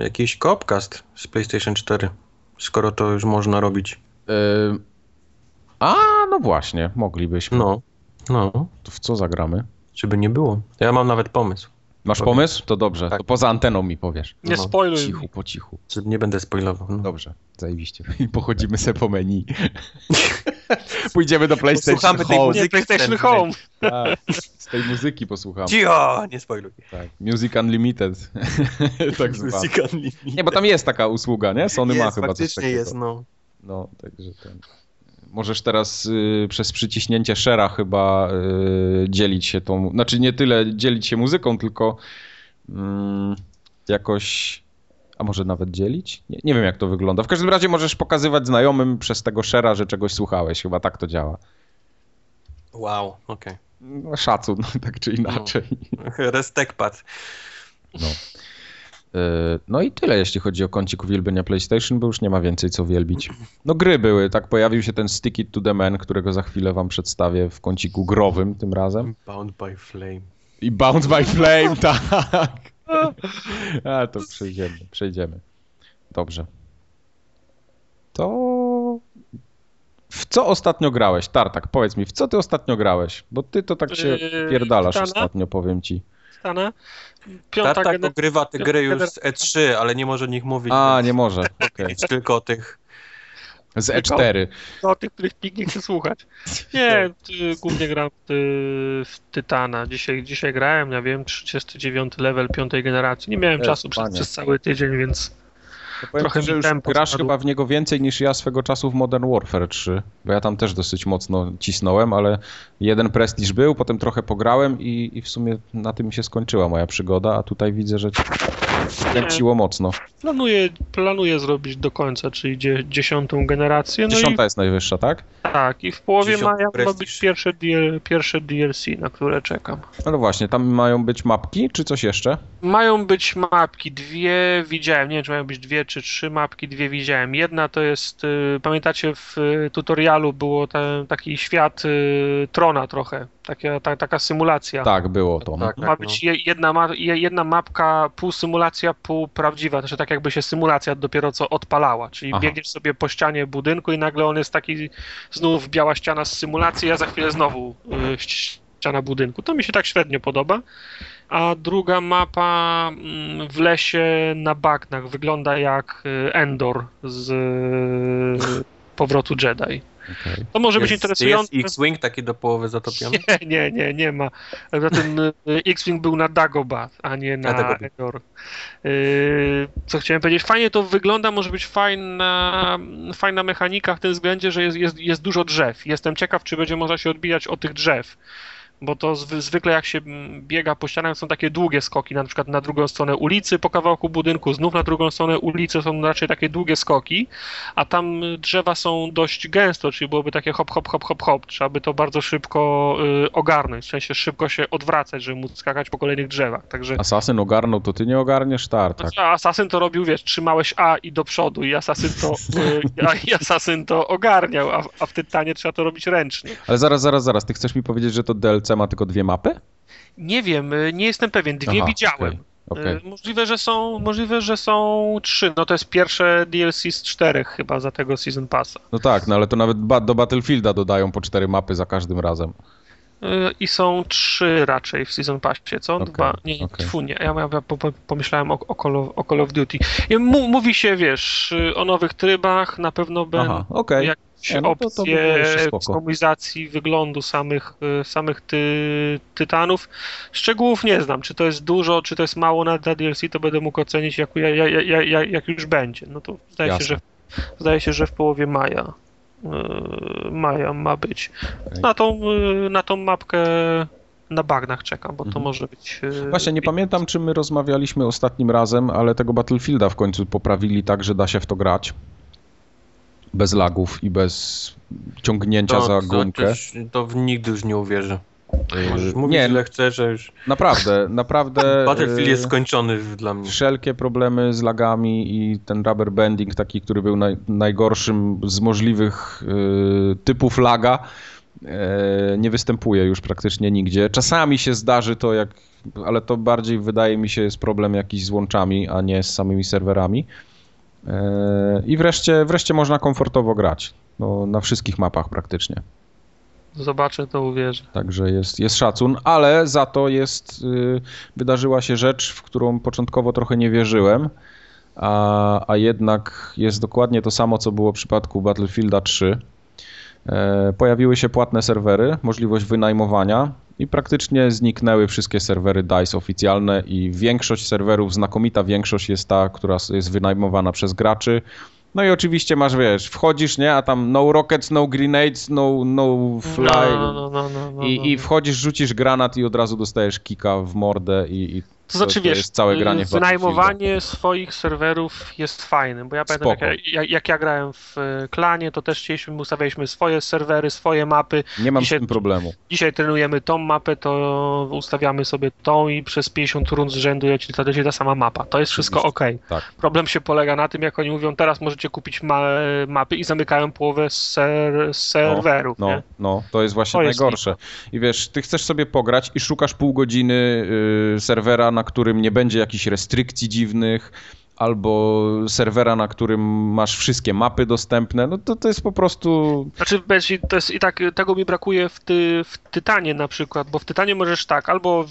y, jakiś Copcast z PlayStation 4, skoro to już można robić. Y, A, no właśnie, moglibyśmy. No, no, To w co zagramy? żeby nie było. Ja mam nawet pomysł, Masz Powiem. pomysł? To dobrze, Tak. to poza anteną mi powiesz. Nie No, spoiluj. Cichu, po cichu. nie będę spoilował. No. Dobrze, zajebiście. I pochodzimy se po menu. Pójdziemy do PlayStation Posłuchamy tej Home. muzyki. Nie, PlayStation. Home. Tak, z tej muzyki posłuchamy. Cicho, nie spoiluj. Tak. Music Unlimited. tak zwane. Music Unlimited. Nie, bo tam jest taka usługa, nie? Sony ma jest, chyba coś faktycznie takiego. jest, no. No, także ten. Możesz teraz y, przez przyciśnięcie shara chyba y, dzielić się tą. Znaczy nie tyle dzielić się muzyką, tylko mm, jakoś. A może nawet dzielić? Nie, nie wiem jak to wygląda. W każdym razie możesz pokazywać znajomym przez tego shara, że czegoś słuchałeś. Chyba tak to działa. Wow, okej. No, szacun, tak czy inaczej. Restekpad. No. Y, No i tyle, jeśli chodzi o kącik uwielbienia PlayStation, bo już nie ma więcej co wielbić. No gry były, tak pojawił się ten Stick It to the Man, którego za chwilę wam przedstawię w kąciku growym tym razem. Bound by Flame. I Bound by Flame, tak. A to przejdziemy, przejdziemy. Dobrze. To... W co ostatnio grałeś? Tartak, powiedz mi, w co ty ostatnio grałeś? Bo ty to tak się Yy, pierdalasz ostatnio, powiem ci. Stanę. Piąta Tartak gener- ogrywa te gry już z generacja. E3, ale nie może o nich mówić. A, więc nie może, okej. mówić Tylko o tych. Z E4. o tych, których nikt nie chce słuchać. Nie, głównie gram ty, w Tytana. Dzisiaj, dzisiaj grałem, ja wiem, 39 level piątej generacji. Nie miałem E, czasu przez, przez cały tydzień, więc powiem Trochę że już grasz chyba w niego więcej niż ja swego czasu w Modern Warfare 3, bo ja tam też dosyć mocno cisnąłem, ale jeden prestiż był, potem trochę pograłem i, i w sumie na tym się skończyła moja przygoda, a tutaj widzę, że kręciło mocno. Planuję, planuję zrobić do końca, czyli dzie, dziesiątą generację. No Dziesiąta i, jest najwyższa, tak? tak, i w połowie maja ma być pierwsze, DL, pierwsze DLC, na które czekam. No właśnie, tam mają być mapki, czy coś jeszcze? Mają być mapki, dwie widziałem, nie wiem czy mają być dwie czy trzy mapki, dwie widziałem. Jedna to jest, y, pamiętacie w y, tutorialu było ten, taki świat y, Trona trochę, taka, ta, taka symulacja. Tak, było to. Tak. Ma być je, jedna, ma, je, jedna mapka, pół symulacja, pół prawdziwa, znaczy tak jakby się symulacja dopiero co odpalała, czyli Aha. biegniesz sobie po ścianie budynku i nagle on jest taki znów biała ściana z symulacji, a za chwilę znowu y, ści- ściana budynku. To mi się tak średnio podoba. A druga mapa mm, w lesie na bagnach wygląda jak y, Endor z y, powrotu Jedi. Okej. To może być Jest, interesujące. jest X-Wing taki do połowy zatopiony? Nie, nie, nie, nie ma. Poza tym y, X-Wing był na Dagobah, a nie na Dagobah. Endor. Y, Co chciałem powiedzieć, fajnie to wygląda, może być fajna, fajna mechanika w tym względzie, że jest, jest, jest dużo drzew. Jestem ciekaw, czy będzie można się odbijać od tych drzew. Bo to zwy, zwykle jak się mm, biega po ścianach są takie długie skoki, na przykład na drugą stronę ulicy po kawałku budynku, znów na drugą stronę ulicy są raczej takie długie skoki, a tam drzewa są dość gęsto, czyli byłoby takie hop, hop, hop, hop, hop. Trzeba by to bardzo szybko y, ogarnąć, w sensie szybko się odwracać, żeby móc skakać po kolejnych drzewach. Także Asasyn ogarnął, to ty nie ogarniesz? Tar, tak. a Asasyn to robił, wiesz, trzymałeś A i do przodu i Asasyn to, y, i Asasyn to ogarniał, a, a w Tytanie trzeba to robić ręcznie. Ale zaraz, zaraz, zaraz. Ty chcesz mi powiedzieć, że to DLC ma tylko dwie mapy? Nie wiem, y, nie jestem pewien, dwie Aha, widziałem. okej, okej. Y, Możliwe, że są, możliwe, że są trzy. No to jest pierwsze DLC z czterech chyba za tego Season Passa. No tak, no ale to nawet do Battlefielda dodają po cztery mapy za każdym razem. Y, I są trzy raczej w Season Passie, co? Okej, Dwa, nie, tfu, nie, ja, ja po, po, pomyślałem o, o, Call of, o Call of Duty. Mówi się, wiesz, y, o nowych trybach, na pewno będą Aha, okej. jakieś Nie, no to- to opcje jeszcze spoko. kustomizacji wyglądu samych, y, samych ty, tytanów. Szczegółów nie znam, czy to jest dużo, czy to jest mało na, na DLC, to będę mógł ocenić jak, jak, jak, jak, jak już będzie. No to zdaje się, że, zdaje się, że w połowie maja. y, Maja ma być. Na tą, y, na tą mapkę na bagnach czekam, bo to Mhm. może być. Właśnie nie pamiętam, czy my rozmawialiśmy ostatnim razem, ale tego Battlefielda w końcu poprawili tak, że da się w to grać. Bez lagów i bez ciągnięcia za gumkę. też- to w nigdy już nie uwierzę. Możesz mówić nie, ile chcesz, że już naprawdę, naprawdę. Battlefield jest yy, skończony dla mnie. Wszelkie problemy z lagami i ten rubber banding, taki, który był naj, najgorszym z możliwych y, typów laga, y, nie występuje już praktycznie nigdzie. Czasami się zdarzy to, jak, ale to bardziej wydaje mi się jest problem jakiś z łączami, a nie z samymi serwerami. Y, I wreszcie, wreszcie można komfortowo grać. No, na wszystkich mapach praktycznie. Zobaczę, to uwierzę. Także jest, jest szacun, ale za to jest, y, wydarzyła się rzecz, w którą początkowo trochę nie wierzyłem, a, a jednak jest dokładnie to samo, co było w przypadku Battlefielda 3. E, pojawiły się płatne serwery, możliwość wynajmowania i praktycznie zniknęły wszystkie serwery DICE oficjalne i większość serwerów, znakomita większość jest ta, która jest wynajmowana przez graczy. No i oczywiście masz, wiesz, wchodzisz, nie, a tam no rockets, no grenades, no, no fly, No, no, no, no, no, i, no. I wchodzisz, rzucisz granat i od razu dostajesz kika w mordę i, i To znaczy, to wiesz, jest całe granie w wynajmowanie swoich serwerów jest fajne, bo ja pamiętam, jak ja, jak, ja grałem w e, klanie, to też chcieliśmy, ustawialiśmy swoje serwery, swoje mapy. Nie mam Dzisiaj- z tym problemu. Dzisiaj trenujemy tą mapę, to ustawiamy sobie tą i przez 50 rund z rzędu leci ta, leci ta sama mapa. To jest wszystko ok. Tak. Problem się polega na tym, jak oni mówią, teraz możecie kupić ma mapy i zamykają połowę ser serwerów. No, nie? no, to jest właśnie To jest najgorsze. I wiesz, ty chcesz sobie pograć i szukasz pół godziny y, serwera, na którym nie będzie jakichś restrykcji dziwnych, albo serwera, na którym masz wszystkie mapy dostępne, no to to jest po prostu... Znaczy, to jest, i tak tego mi brakuje w, ty, w Tytanie na przykład, bo w Tytanie możesz tak, albo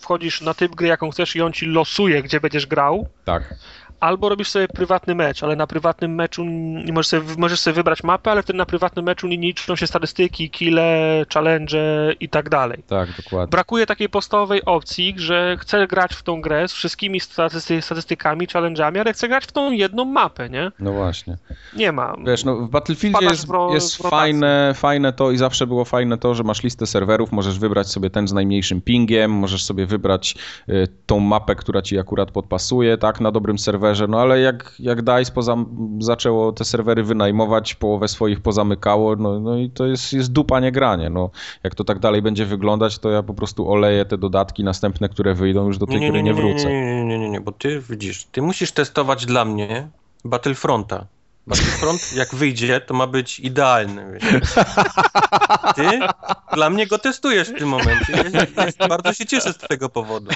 wchodzisz na typ gry, jaką chcesz i on ci losuje, gdzie będziesz grał, Tak. Albo robisz sobie prywatny mecz, ale na prywatnym meczu nie możesz sobie, możesz sobie wybrać mapę, ale wtedy na prywatnym meczu nie liczą się statystyki, kile, challenge i tak dalej. Tak, dokładnie. Brakuje takiej podstawowej opcji, że chcę grać w tą grę z wszystkimi statystyk statystykami, challenge'ami, ale chcę grać w tą jedną mapę, nie? No właśnie. Nie ma. Wiesz, no w Battlefieldzie Wpadasz jest, ro- jest fajne, fajne to i zawsze było fajne to, że masz listę serwerów, możesz wybrać sobie ten z najmniejszym pingiem, możesz sobie wybrać y, tą mapę, która ci akurat podpasuje, tak, na dobrym serwerze, no ale jak, jak DICE poza, zaczęło te serwery wynajmować, połowę swoich pozamykało, no, no i to jest, jest dupa, nie granie, no. Jak to tak dalej będzie wyglądać, to ja po prostu oleję te dodatki następne, które wyjdą, już do tej gry nie wrócę. Nie, nie, nie, nie, nie, bo ty widzisz, ty musisz testować dla mnie Battlefronta. Battlefront jak wyjdzie, to ma być idealny. Wiesz. Ty dla mnie go testujesz w tym momencie. Ja, ja bardzo się cieszę z tego powodu.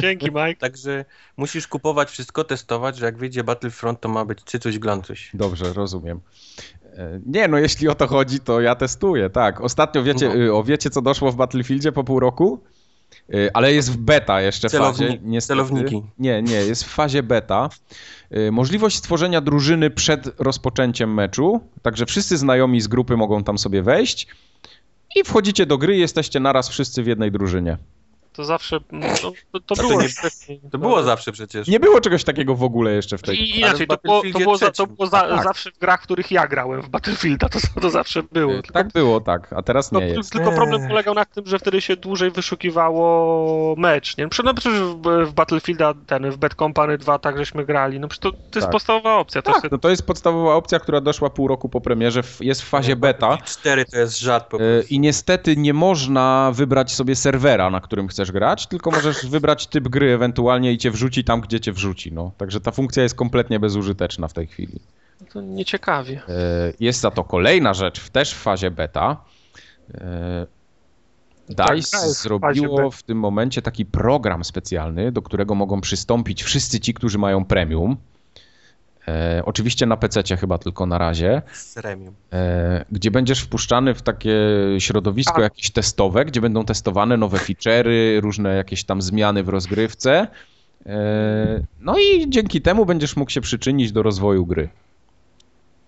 Dzięki, Mike. Także musisz kupować wszystko, testować, że jak wyjdzie Battlefront, to ma być cycuś glancuś. Dobrze, rozumiem. E, Nie, no jeśli o to chodzi, to ja testuję, tak. Ostatnio wiecie, No. y, o wiecie co doszło w Battlefieldzie po pół roku? Y, Ale jest w beta jeszcze w Celowni- fazie. Niestety. celowniki. Nie, nie, jest w fazie beta. Y, Możliwość stworzenia drużyny przed rozpoczęciem meczu, także wszyscy znajomi z grupy mogą tam sobie wejść i wchodzicie do gry i jesteście naraz wszyscy w jednej drużynie. To zawsze. No, to, to to było nie-. To było zawsze przecież. Nie było czegoś takiego w ogóle jeszcze w tej... I inaczej, to było, to było, za, to było za, Tak. zawsze w grach, w których ja grałem w Battlefielda, to, to zawsze było. Y, Tylko, Tak było, tak, a teraz no, nie jest. tylko problem polegał na tym, że wtedy się dłużej wyszukiwało mecz. Nie? No przecież w, w Battlefielda, ten, w Bad Company 2 tak żeśmy grali. No przecież to, to jest Tak. podstawowa opcja. To Tak, jest, no to jest podstawowa opcja, która doszła pół roku po premierze, jest w fazie beta. 4 to jest żart po E, prostu. I niestety nie można wybrać sobie serwera, na którym chcesz grać, tylko możesz wybrać typ gry ewentualnie i cię wrzuci tam, gdzie cię wrzuci. No. Także ta funkcja jest kompletnie bezużyteczna w tej chwili. to nieciekawie. E, Jest za to kolejna rzecz, też w fazie beta. E, Tak, DICE fazie zrobiło w tym momencie taki program specjalny, do którego mogą przystąpić wszyscy ci, którzy mają premium. E, oczywiście na PC chyba tylko na razie. Z Remium. e, gdzie będziesz wpuszczany w takie środowisko Tak. jakieś testowe, gdzie będą testowane nowe feature'y, różne jakieś tam zmiany w rozgrywce. E, No i dzięki temu będziesz mógł się przyczynić do rozwoju gry.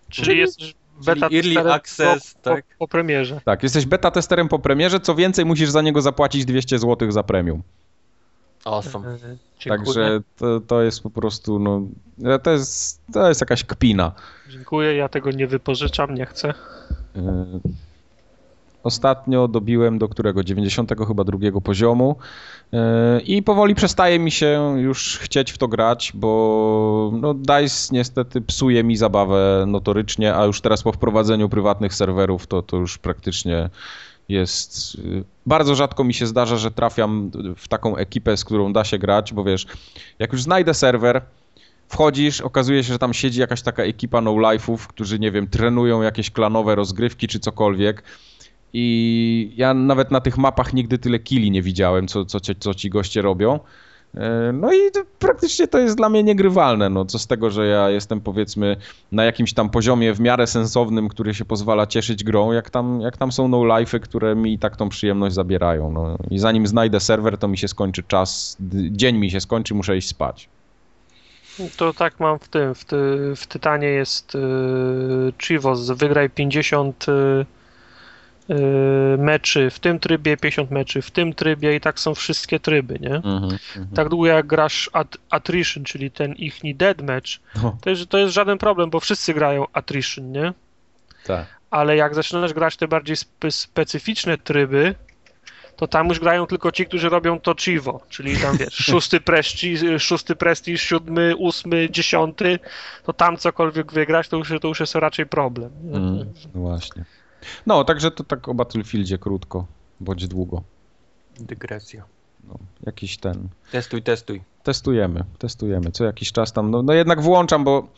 Czyli jest beta Czyli early testerem access, po, tak. po, po premierze. Tak, jesteś beta testerem po premierze, co więcej musisz za niego zapłacić 200 zł za premium. Awesome. E, Dziękuję. Także to, to jest po prostu, no, to jest, to jest jakaś kpina. Dziękuję, ja tego nie wypożyczam, nie chcę. E, Ostatnio dobiłem do którego 90 chyba drugiego poziomu e, i powoli przestaje mi się już chcieć w to grać, bo no DICE niestety psuje mi zabawę notorycznie, a już teraz po wprowadzeniu prywatnych serwerów to, to już praktycznie jest... y, Bardzo rzadko mi się zdarza, że trafiam w taką ekipę, z którą da się grać, bo wiesz, jak już znajdę serwer, wchodzisz, okazuje się, że tam siedzi jakaś taka ekipa no-life'ów, którzy, nie wiem, trenują jakieś klanowe rozgrywki czy cokolwiek. I ja nawet na tych mapach nigdy tyle killi nie widziałem, co, co, co ci goście robią. E, No i praktycznie to jest dla mnie niegrywalne. No, co z tego, że ja jestem powiedzmy na jakimś tam poziomie w miarę sensownym, który się pozwala cieszyć grą, jak tam, jak tam są no-life'y, które mi i tak tą przyjemność zabierają. No. I zanim znajdę serwer, to mi się skończy czas, dzień mi się skończy, muszę iść spać. To tak mam w tym, w, ty, w Tytanie jest yy, Chivos, wygraj 50 yy, yy, meczy w tym trybie, 50 meczy w tym trybie i tak są wszystkie tryby, nie? Mhm, mhm. Tak długo jak grasz at, attrition, czyli ten ichni deathmatch, No, to jest, to jest żaden problem, bo wszyscy grają attrition, nie? tak. Ale jak zaczynasz grać te bardziej spe, specyficzne tryby, to tam już grają tylko ci, którzy robią to Chivo, czyli tam wiesz, szósty prestiż, szósty prestiż, siódmy, ósmy, dziesiąty, to tam cokolwiek wygrać, to już, to już jest raczej problem. Mm, no właśnie. No, także to tak o Battlefieldzie krótko, bądź długo. Dygresja. No, jakiś ten. Testuj, testuj. Testujemy, testujemy. Co jakiś czas tam, no, no jednak włączam, bo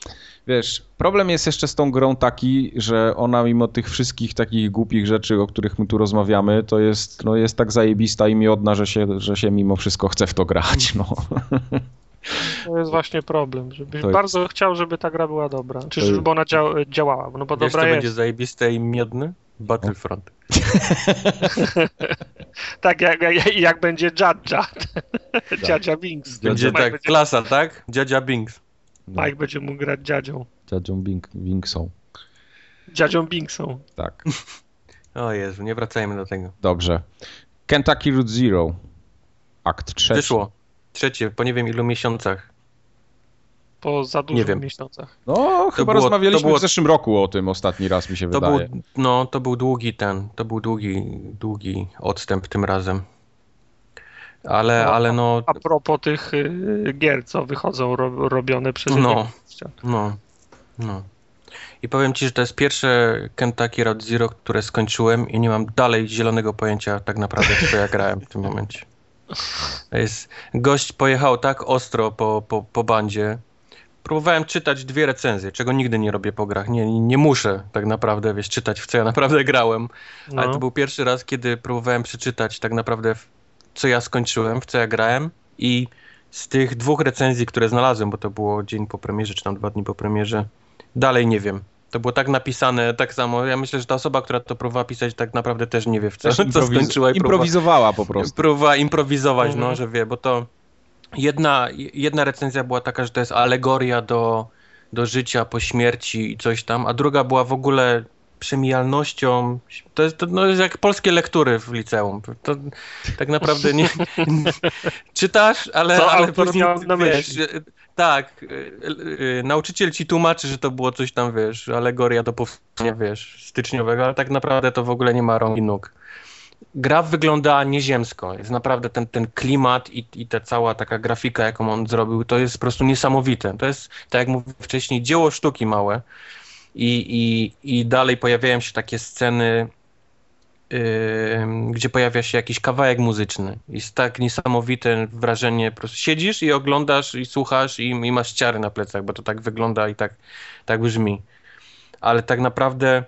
wiesz, problem jest jeszcze z tą grą taki, że ona mimo tych wszystkich takich głupich rzeczy, o których my tu rozmawiamy, to jest, no, jest tak zajebista i miodna, że się, że się mimo wszystko chce w to grać, no. To jest właśnie problem, żebyś To jest- bardzo chciał, żeby ta gra była dobra, czy To jest- żeby ona dział, działała, no bo Wiesz, dobra będzie jest. zajebiste i miodne? Battlefront. tak jak, jak, jak będzie Jadja. Dziadzia Binks. Będzie tak, będzie, klasa, tak? Dziadzia Binks. No, Mike będzie mógł grać dziadzią. Dziadzią Bing, Bingsą. Dziadzią Binksą. Tak, O Jezu, nie wracajmy do tego. dobrze. Kentucky Route Zero. Akt trzeci. Wyszło. Trzecie, po nie wiem ilu miesiącach. Po za dużych wiem. miesiącach. No, chyba było- rozmawialiśmy to było- w zeszłym roku o tym ostatni raz, mi się To wydaje. był, no, to był długi ten, to był długi, długi odstęp tym razem. Ale, No, ale no, A propos tych y, gier, co wychodzą ro, robione przez No. no, no. I powiem ci, że to jest pierwsze Kentucky Road Zero, które skończyłem i nie mam dalej zielonego pojęcia tak naprawdę, co ja grałem w tym momencie. Jest, gość pojechał tak ostro po, po, po bandzie. Próbowałem czytać dwie recenzje, czego nigdy nie robię po grach. Nie, nie muszę tak naprawdę, wiesz, czytać w co ja naprawdę grałem. Ale No. to był pierwszy raz, kiedy próbowałem przeczytać tak naprawdę, w co ja skończyłem, w co ja grałem. I z tych dwóch recenzji, które znalazłem, bo to było dzień po premierze, czy tam dwa dni po premierze, dalej nie wiem. To było tak napisane, tak samo. Ja myślę, że ta osoba, która to próbowała pisać, tak naprawdę też nie wie, w co, co improwiz- skończyła i improwizowała po prostu. próbowała improwizować, Mhm. no, że wie, bo to jedna, jedna recenzja była taka, że to jest alegoria do, do życia po śmierci i coś tam, a druga była w ogóle przemijalnością. To jest, to, no, jest jak polskie lektury w liceum. To tak naprawdę nie. czytasz, ale. Co ale później, na wiesz, myśli? y, Tak. y, y, y, Nauczyciel ci tłumaczy, że to było coś tam, wiesz, alegoria do powstania, wiesz, styczniowego, ale tak naprawdę to w ogóle nie ma rąk i nóg. Gra wygląda nieziemsko. Jest naprawdę ten, ten klimat i, i ta cała taka grafika, jaką on zrobił, to jest po prostu niesamowite. To jest, tak jak mówiłem wcześniej, dzieło sztuki małe. I, i, i dalej pojawiają się takie sceny, yy, gdzie pojawia się jakiś kawałek muzyczny. Jest tak niesamowite wrażenie, po prostu siedzisz i oglądasz i słuchasz i, i masz ciary na plecach, bo to tak wygląda i tak, tak brzmi. Ale tak naprawdę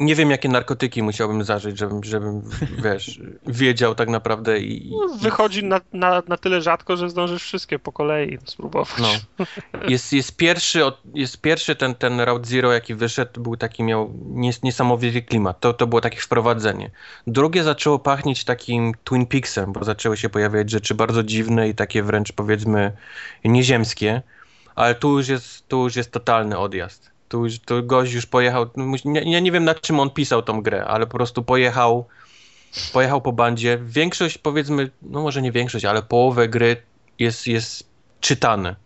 nie wiem, jakie narkotyki musiałbym zażyć, żebym, żebym wiesz, wiedział tak naprawdę i, No, wychodzi na, na, na tyle rzadko, że zdążysz wszystkie po kolei spróbować. No. Jest, jest pierwszy, jest pierwszy ten, ten Route Zero, jaki wyszedł, był taki, miał nies, niesamowity klimat. To, to było takie wprowadzenie. Drugie zaczęło pachnieć takim Twin Peaksem, bo zaczęły się pojawiać rzeczy bardzo dziwne i takie wręcz powiedzmy nieziemskie, ale tu już jest, tu już jest totalny odjazd. Tu, tu gość już pojechał, no, ja nie wiem na czym on pisał tą grę, ale po prostu pojechał, pojechał po bandzie. Większość powiedzmy, no może nie większość, ale połowę gry jest, jest czytane.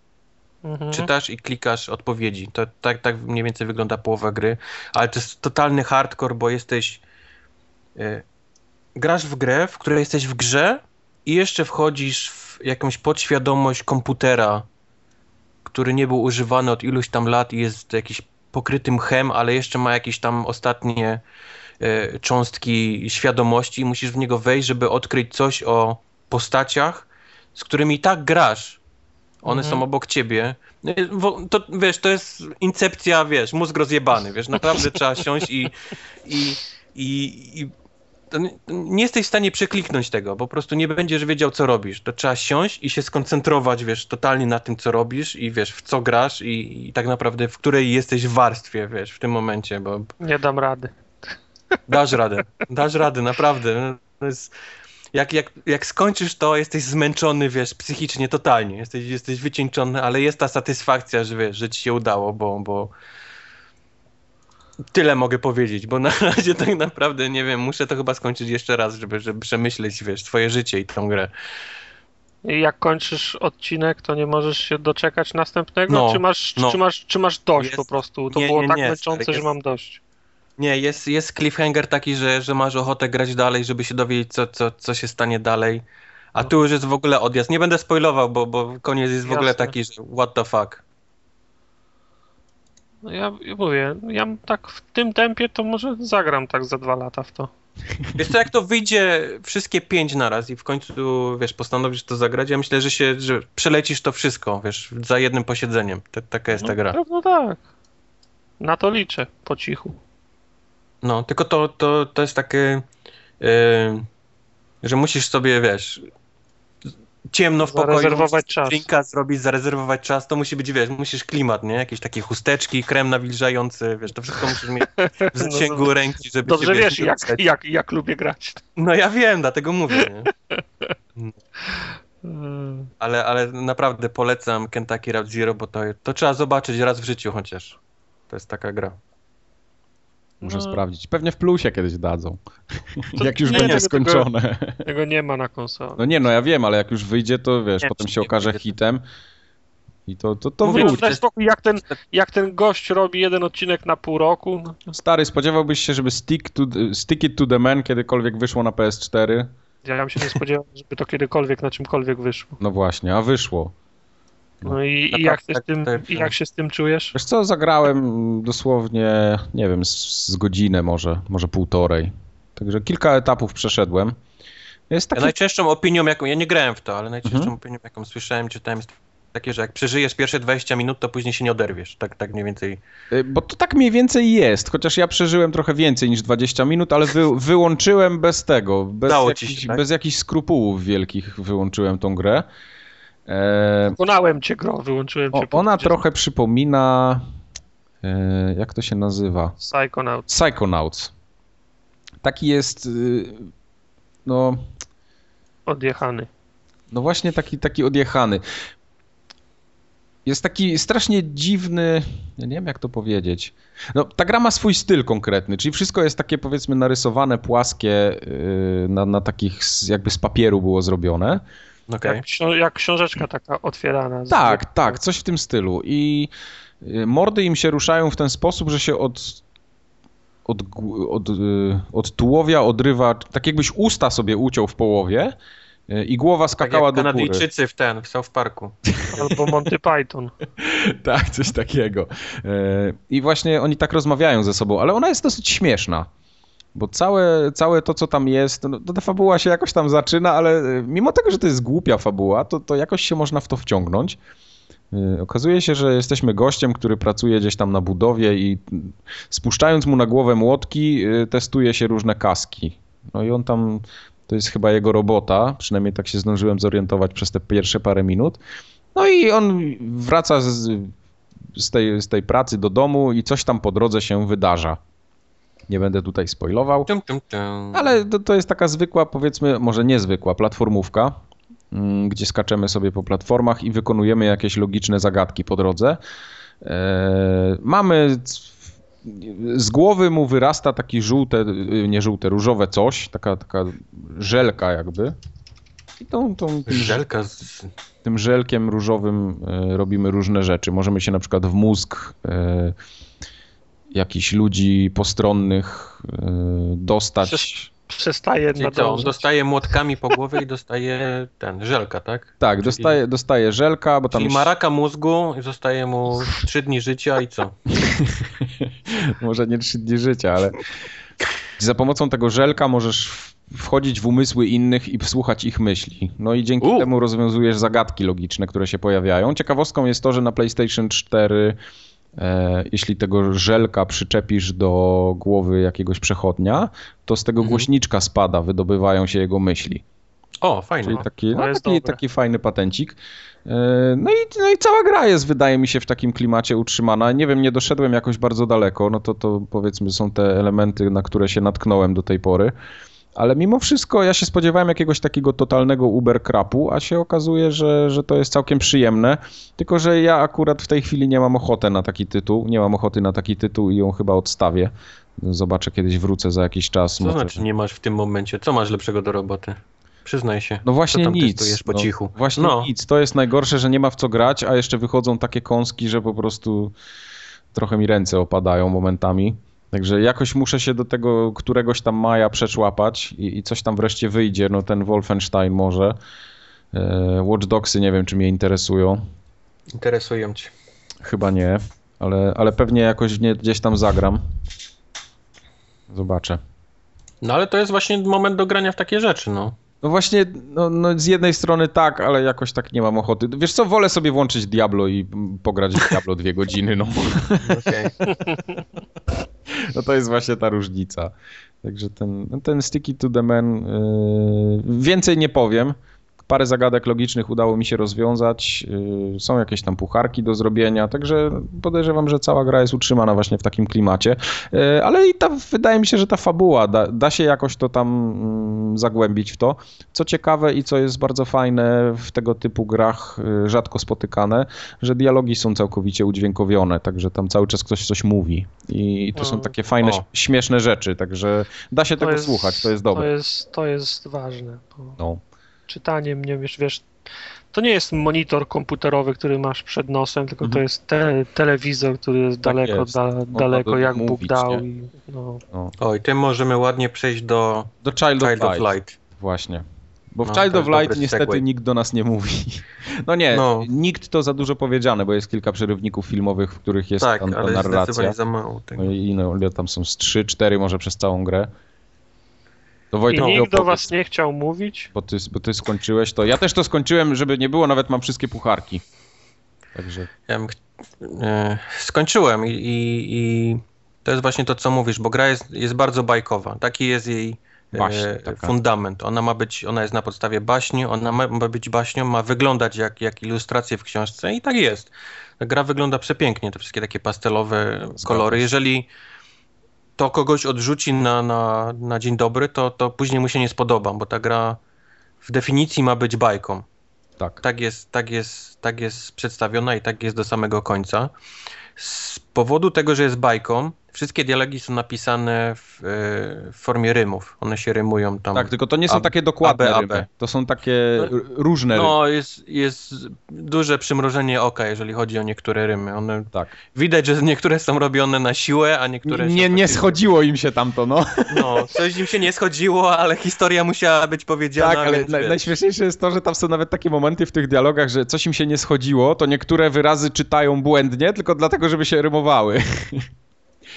Mhm. Czytasz i klikasz odpowiedzi. To, tak, tak mniej więcej wygląda połowa gry, ale to jest totalny hardcore, bo jesteś. e, grasz w grę, w której jesteś w grze i jeszcze wchodzisz w jakąś podświadomość komputera, który nie był używany od iluś tam lat i jest jakiś pokryty mchem, ale jeszcze ma jakieś tam ostatnie e, cząstki świadomości i musisz w niego wejść, żeby odkryć coś o postaciach, z którymi tak grasz. One Mhm. są obok ciebie. No To, wiesz, to jest incepcja, wiesz, mózg rozjebany, wiesz, naprawdę trzeba siąść i, i, i, i nie- jesteś w stanie przekliknąć tego, po prostu nie będziesz wiedział, co robisz. To trzeba siąść i się skoncentrować, wiesz, totalnie na tym, co robisz i wiesz, w co grasz i, i tak naprawdę w której jesteś warstwie, wiesz, w tym momencie, bo Nie dam rady. dasz radę, dasz radę, naprawdę. Jest, jak, jak, jak skończysz to, jesteś zmęczony, wiesz, psychicznie totalnie, jesteś, jesteś wycieńczony, ale jest ta satysfakcja, że wiesz, że ci się udało, bo, bo tyle mogę powiedzieć, bo na razie tak naprawdę, nie wiem, muszę to chyba skończyć jeszcze raz, żeby, żeby przemyśleć, wiesz, swoje życie i tą grę. I jak kończysz odcinek, to nie możesz się doczekać następnego? No, czy, masz, no. czy, masz, czy masz dość Jest- po prostu? To nie, było nie, tak nie, męczące, stary, że mam dość. Nie, jest, jest cliffhanger taki, że, że masz ochotę grać dalej, żeby się dowiedzieć, co, co, co się stanie dalej. A tu już jest w ogóle odjazd. Nie będę spoilował, bo, bo koniec jest w ogóle Jasne. taki, że what the fuck. No ja, ja mówię, ja tak w tym tempie to może zagram tak za dwa lata w to. Wiesz co, jak to wyjdzie wszystkie pięć naraz i w końcu, wiesz, postanowisz to zagrać, ja myślę, że się, że przelecisz to wszystko, wiesz, za jednym posiedzeniem. Ta, taka jest ta No, gra. Pewno tak. Na to liczę, po cichu. No, tylko to, to, to jest takie, yy, że musisz sobie, wiesz, ciemno w pokoju, Zarezerwować czas. drinka zrobić, zarezerwować czas, to musi być, wiesz, musisz klimat, nie? Jakieś takie chusteczki, krem nawilżający, wiesz, to wszystko musisz mieć w zasięgu ręki, żeby Dobrze się, wiesz, jak, ruszać. jak, jak lubię grać. No ja wiem, dlatego mówię, nie? Ale, ale naprawdę polecam Kentucky Route Zero, bo to, to trzeba zobaczyć raz w życiu chociaż. To jest taka gra. Muszę No. sprawdzić. Pewnie w plusie kiedyś dadzą. To jak już nie, będzie tego- tego- skończone. Tego nie ma na konsoli. No nie, no ja wiem, ale jak już wyjdzie, to wiesz, Nie, potem się okaże hitem. I to, to, to Mówię, wróć. spokój, jak ten, jak ten gość robi jeden odcinek na pół roku. no, Stary, spodziewałbyś się, żeby stick, to, stick It to the Man kiedykolwiek wyszło na PS4? Ja bym się nie spodziewał, żeby to kiedykolwiek na czymkolwiek wyszło. No właśnie, a wyszło. No i, i, Naprawdę jak, się tak z tym, i jak się z tym czujesz? Wiesz co, zagrałem dosłownie, nie wiem, z, z godzinę może, może półtorej. Także kilka etapów przeszedłem. Jest Ja taki... najczęstszą opinią, jaką, ja nie grałem w to, ale najczęstszą Mhm. opinią, jaką słyszałem, czytałem, jest takie, że jak przeżyjesz pierwsze 20 minut, to później się nie oderwiesz. Tak, tak mniej więcej. Y, Bo to tak mniej więcej jest, chociaż ja przeżyłem trochę więcej niż 20 minut, ale wy, wyłączyłem bez tego, bez, Dało się, jakichś, tak? bez jakichś skrupułów wielkich wyłączyłem tą grę. E, Pokonałem cię, gro, wyłączyłem cię. o, ona 20. trochę przypomina, e, jak to się nazywa? Psychonaut. Psychonauts. Taki jest, y, no, Odjechany. no właśnie taki, taki odjechany. Jest taki strasznie dziwny, ja nie wiem jak to powiedzieć. No, ta gra ma swój styl konkretny, czyli wszystko jest takie powiedzmy narysowane, płaskie, yy, na, na takich jakby z papieru było zrobione. Okej. Jak, jak książeczka taka otwierana. z- Tak, tak, coś w tym stylu. I y, mordy im się ruszają w ten sposób, że się od, od, od, y, od tułowia odrywa, tak jakbyś usta sobie uciął w połowie y, i głowa Tak skakała jak do góry. Kanadyjczycy w ten, w South Parku. Albo Monty Python. Tak, coś takiego. E, I właśnie oni tak rozmawiają ze sobą, ale ona jest dosyć śmieszna. Bo całe, całe to, co tam jest, no, to ta fabuła się jakoś tam zaczyna, ale e, mimo tego, że to jest głupia fabuła, to, to jakoś się można w to wciągnąć. E, Okazuje się, że jesteśmy gościem, który pracuje gdzieś tam na budowie i mm, spuszczając mu na głowę młotki, testuje się różne kaski. No i on tam, to jest chyba jego robota, przynajmniej tak się zdążyłem zorientować przez te pierwsze parę minut. No i on wraca z, z, tej, z tej pracy do domu i coś tam po drodze się wydarza. Nie będę tutaj spoilował, Tum, tum, tum. ale to, to jest taka zwykła, powiedzmy, może niezwykła platformówka, mm, gdzie skaczemy sobie po platformach i wykonujemy jakieś logiczne zagadki po drodze. E, mamy z głowy mu wyrasta taki żółte, y, nie żółte, różowe coś, taka, taka żelka jakby. I tą, tą, tym, Żelka z... tym żelkiem różowym e, robimy różne rzeczy. Możemy się na przykład w mózg e, jakichś ludzi postronnych e, dostać. Przecież- Przestaje Czyli co, on dostaje młotkami po głowie i dostaje ten, żelka, tak? Tak, Czyli- dostaje, dostaje żelka, bo tam Czyli ma raka mózgu i zostaje mu 3 dni życia i co? może nie trzy dni życia, ale za pomocą tego żelka możesz wchodzić w umysły innych i słuchać ich myśli. No i dzięki U. temu rozwiązujesz zagadki logiczne, które się pojawiają. Ciekawostką jest to, że na PlayStation 4 e, jeśli tego żelka przyczepisz do głowy jakiegoś przechodnia, to z tego Mhm. głośniczka spada, wydobywają się jego myśli. O, fajnie. Czyli taki, no, taki, dobre. taki fajny patencik. E, No i, no i cała gra jest, wydaje mi się, w takim klimacie utrzymana. Nie wiem, nie doszedłem jakoś bardzo daleko, no to, to powiedzmy są te elementy, na które się natknąłem do tej pory. Ale mimo wszystko ja się spodziewałem jakiegoś takiego totalnego uber krapu, a się okazuje, że, że to jest całkiem przyjemne. Tylko, że ja akurat w tej chwili nie mam ochoty na taki tytuł. Nie mam ochoty na taki tytuł i ją chyba odstawię. Zobaczę, kiedyś wrócę za jakiś czas. Co może- znaczy nie masz w tym momencie? Co masz lepszego do roboty? Przyznaj się. No właśnie nic. po no, cichu? Właśnie No. nic. To jest najgorsze, że nie ma w co grać, a jeszcze wychodzą takie kąski, że po prostu trochę mi ręce opadają momentami. Także jakoś muszę się do tego któregoś tam maja przeczłapać i, i coś tam wreszcie wyjdzie. No ten Wolfenstein może. E, Watch Dogsy nie wiem, czy mnie interesują. Interesują cię. Chyba nie, ale, ale pewnie jakoś nie, gdzieś tam zagram. Zobaczę. No ale to jest właśnie moment do grania w takie rzeczy, no. No właśnie, no, no z jednej strony tak, ale jakoś tak nie mam ochoty. Wiesz co, wolę sobie włączyć Diablo i pograć w Diablo dwie godziny, no. No to jest właśnie ta różnica. Także ten, no ten Sticky to the Man, yy, więcej nie powiem. Parę zagadek logicznych udało mi się rozwiązać. Yy, Są jakieś tam pucharki do zrobienia, także podejrzewam, że cała gra jest utrzymana właśnie w takim klimacie. Yy, Ale i ta, wydaje mi się, że ta fabuła da, da się jakoś to tam mm, zagłębić w to. Co ciekawe i co jest bardzo fajne w tego typu grach, yy, rzadko spotykane, że dialogi są całkowicie udźwiękowione, także tam cały czas ktoś coś mówi. I to są Mm. takie fajne, O. śmieszne rzeczy, także da się tego słuchać, to jest To dobre. jest, to jest ważne. No. Czytanie mnie, wiesz, wiesz, to nie jest monitor komputerowy, który masz przed nosem, tylko to Mhm. jest te, telewizor, który jest Tak daleko, jest. Da, daleko jak Bóg mówić, dał. nie? I, no. No. Oj, tym możemy ładnie przejść do Do Child, Child of, of Light. Light. Właśnie. Bo w No, Child to of Light niestety segway. nikt do nas nie mówi. No nie, No. nikt to za dużo powiedziane, bo jest kilka przerywników filmowych, w których jest Tak, tam ta ale narracja. zdecydowanie za mało tego. No i no, tam są z 3, 4 może przez całą grę. To Wojtek, I nikt do was nie chciał mówić. bo ty, bo ty skończyłeś to. Ja też to skończyłem, żeby nie było, nawet mam wszystkie pucharki. Także Ja bym ch- e, skończyłem i, i, i to jest właśnie to, co mówisz, bo gra jest, jest bardzo bajkowa. Taki jest jej Baśń e, fundament. Ona ma być, ona jest na podstawie baśni, ona ma, ma być baśnią, ma wyglądać jak, jak ilustracje w książce i tak jest. Gra wygląda przepięknie, te wszystkie takie pastelowe Zgadza kolory. Jeżeli to kogoś odrzuci na, na, na dzień dobry, to, to później mu się nie spodoba, bo ta gra w definicji ma być bajką tak. tak jest, tak jest, tak jest przedstawiona i tak jest do samego końca. Z powodu tego, że jest bajką, wszystkie dialogi są napisane w, e, w formie rymów. One się rymują tam. Tak, tylko to nie są A- takie dokładne AB. rymy. To są takie r- różne rymy. No, jest, jest duże przymrożenie oka, jeżeli chodzi o niektóre rymy. One, Tak. widać, że niektóre są robione na siłę, a niektóre Nie, nie schodziło im się tamto, no. No, coś im się nie schodziło, ale historia musiała być powiedziana. Tak, ale na, najśmieszniejsze jest to, że tam są nawet takie momenty w tych dialogach, że coś im się nie schodziło, to niektóre wyrazy czytają błędnie, tylko dlatego, żeby się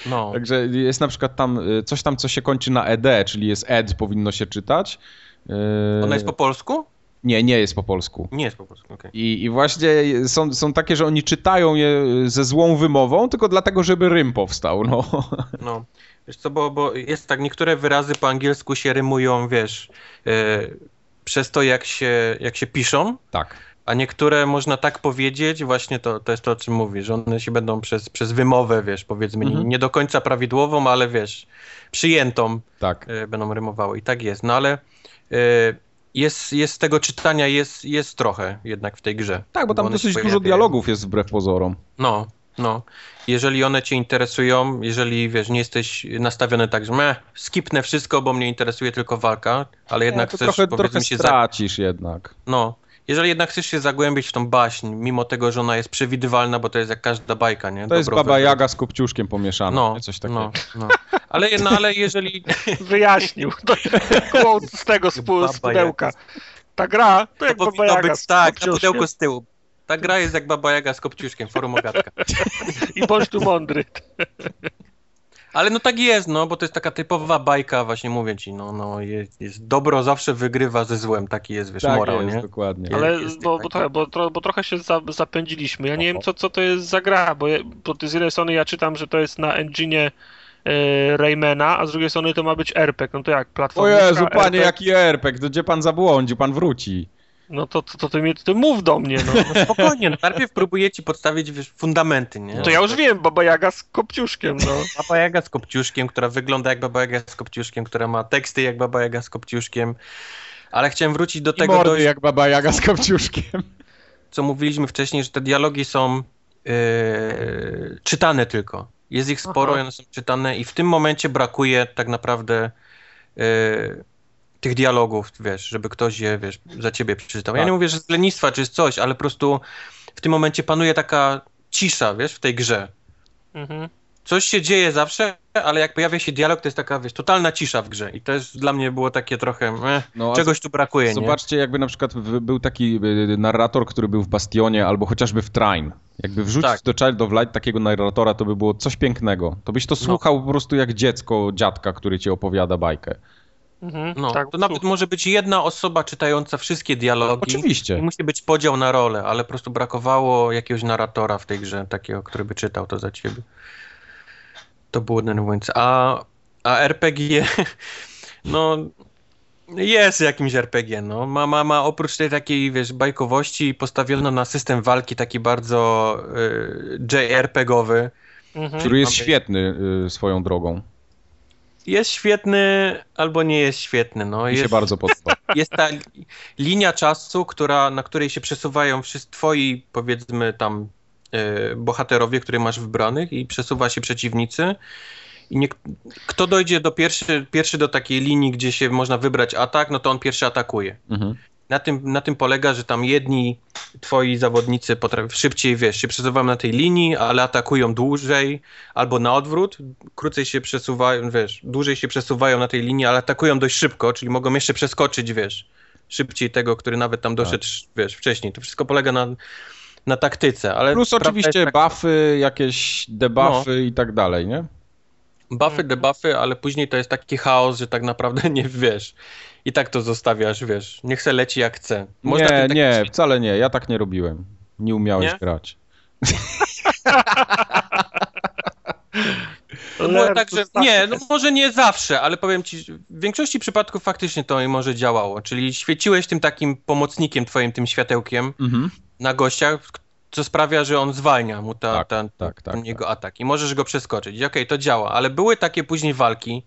No, Także jest na przykład tam y, coś tam, co się kończy na ed, czyli jest ed, powinno się czytać. Yy, ona jest po polsku? Nie, nie jest po polsku. Nie jest po polsku, okej. I, I właśnie są, są takie, że oni czytają je ze złą wymową, tylko dlatego, żeby rym powstał, no. No, wiesz co, bo, bo jest tak, niektóre wyrazy po angielsku się rymują, wiesz, e, przez to jak się, jak się piszą, Tak. A niektóre można tak powiedzieć, właśnie to, to jest to, o czym mówisz, że one się będą przez, przez wymowę, wiesz, powiedzmy, nie, Mhm. nie do końca prawidłową, ale wiesz, przyjętą Tak. e, będą rymowały i tak jest, no ale e, jest, jest z tego czytania, jest, jest trochę jednak w tej grze. Tak, bo tam się dosyć dużo dialogów jest wbrew pozorom. No, no. Jeżeli one cię interesują, jeżeli wiesz, nie jesteś nastawiony tak, że meh, skipnę wszystko, bo mnie interesuje tylko walka, ale jednak nie, to chcesz trochę, powiedzmy trochę się za... stracisz jednak. No. Jeżeli jednak chcesz się zagłębić w tą baśń, mimo tego, że ona jest przewidywalna, bo to jest jak każda bajka, nie? To jest Baba Jaga z Kopciuszkiem pomieszana, No, nie? coś takiego. no, no. Ale, no, ale jeżeli... Wyjaśnił. To z tego z, z pudełka. Ta gra to To jak Baba Jaga być z tak, na pudełku z tyłu. Ta gra jest jak Baba Jaga z Kopciuszkiem, forum ogatka. I bądź tu mądry. Ale no tak jest, no, bo to jest taka typowa bajka, właśnie mówię ci, no, no, jest, jest dobro zawsze wygrywa ze złem, taki jest, wiesz, tak morał, jest, nie? dokładnie. Ale- jest bo, tak, bo, tak. trochę, bo, tro, bo trochę się za, zapędziliśmy. Ja nie Oho. wiem, co, co to jest za gra, bo, je, bo z jednej strony ja czytam, że to jest na engine e, Raymana, a z drugiej strony to ma być RPG. No to jak, O platforma? Jezu, panie, jaki RPG, to gdzie pan zabłądził, pan wróci. No to, to, to, ty, mnie- ty mów do mnie, no. No spokojnie, no, najpierw próbuję ci podstawić wiesz, fundamenty, nie? To ja już wiem, Baba Jaga z Kopciuszkiem, no. Baba Jaga z Kopciuszkiem, która wygląda jak Baba Jaga z Kopciuszkiem, która ma teksty jak Baba Jaga z Kopciuszkiem, ale chciałem wrócić do I tego, mordy dość, jak Baba Jaga z Kopciuszkiem. co mówiliśmy wcześniej, że te dialogi są yy, czytane tylko. Jest ich sporo, Aha. one są czytane i w tym momencie brakuje tak naprawdę yy, tych dialogów, wiesz, żeby ktoś je, wiesz, za ciebie przeczytał. Ja Tak. nie mówię, że z lenistwa czy z coś, ale po prostu w tym momencie panuje taka cisza, wiesz, w tej grze. Mhm. Coś się dzieje zawsze, ale jak pojawia się dialog, to jest taka, wiesz, totalna cisza w grze i to jest dla mnie było takie trochę, eh, No, czegoś tu brakuje, nie? Zobaczcie, jakby na przykład był taki y, narrator, który był w Bastionie, albo chociażby w Train. Jakby wrzucić Tak. do Child of Light takiego narratora, to by było coś pięknego. To byś to No. słuchał po prostu jak dziecko dziadka, który ci opowiada bajkę. Mhm. No, tak, to nawet może być jedna osoba czytająca wszystkie dialogi. I Oczywiście. musi być podział na rolę, ale po prostu brakowało jakiegoś narratora w tej grze, takiego, który by czytał to za ciebie. To było denerwujące. A, a RPG, no Jest jakimś RPG, no. Ma, ma, ma oprócz tej takiej, wiesz, bajkowości postawiono na system walki taki bardzo y, JRPG-owy. Mhm. Który jest świetny y, swoją drogą. Jest świetny albo nie jest świetny. No. Mi jest, się bardzo podoba. Jest ta linia czasu, która, na której się przesuwają wszyscy twoi, powiedzmy tam, y, bohaterowie, które masz wybranych i przesuwa się przeciwnicy i nie, kto dojdzie do pierwszy, pierwszy do takiej linii, gdzie się można wybrać atak, no to on pierwszy atakuje. Mhm. Na, tym, na tym polega, że tam jedni twoi zawodnicy potrafią szybciej, wiesz, się przesuwają na tej linii, ale atakują dłużej, albo na odwrót, krócej się przesuwają, wiesz, dłużej się przesuwają na tej linii, ale atakują dość szybko, czyli mogą jeszcze przeskoczyć, wiesz, szybciej tego, który nawet tam doszedł, tak. wiesz, wcześniej. To wszystko polega na, na taktyce, ale... Plus oczywiście tak... buffy, jakieś debuffy no. i tak dalej, nie? Buffy, mhm. debuffy, ale później to jest taki chaos, że tak naprawdę nie wiesz. I tak to zostawiasz, wiesz. Niech se leci jak chce. Można nie, nie, wcale nie. Ja tak nie robiłem. Nie umiałeś nie? grać. No, także, nie, no może nie zawsze, ale powiem ci, w większości przypadków faktycznie to może działało. Czyli świeciłeś tym takim pomocnikiem twoim, tym światełkiem mhm. na gościach, co sprawia, że on zwalnia mu ta, tak, ta, tak, tak, ten jego tak. atak i możesz go przeskoczyć. Okej, okay, to działa, ale były takie później walki,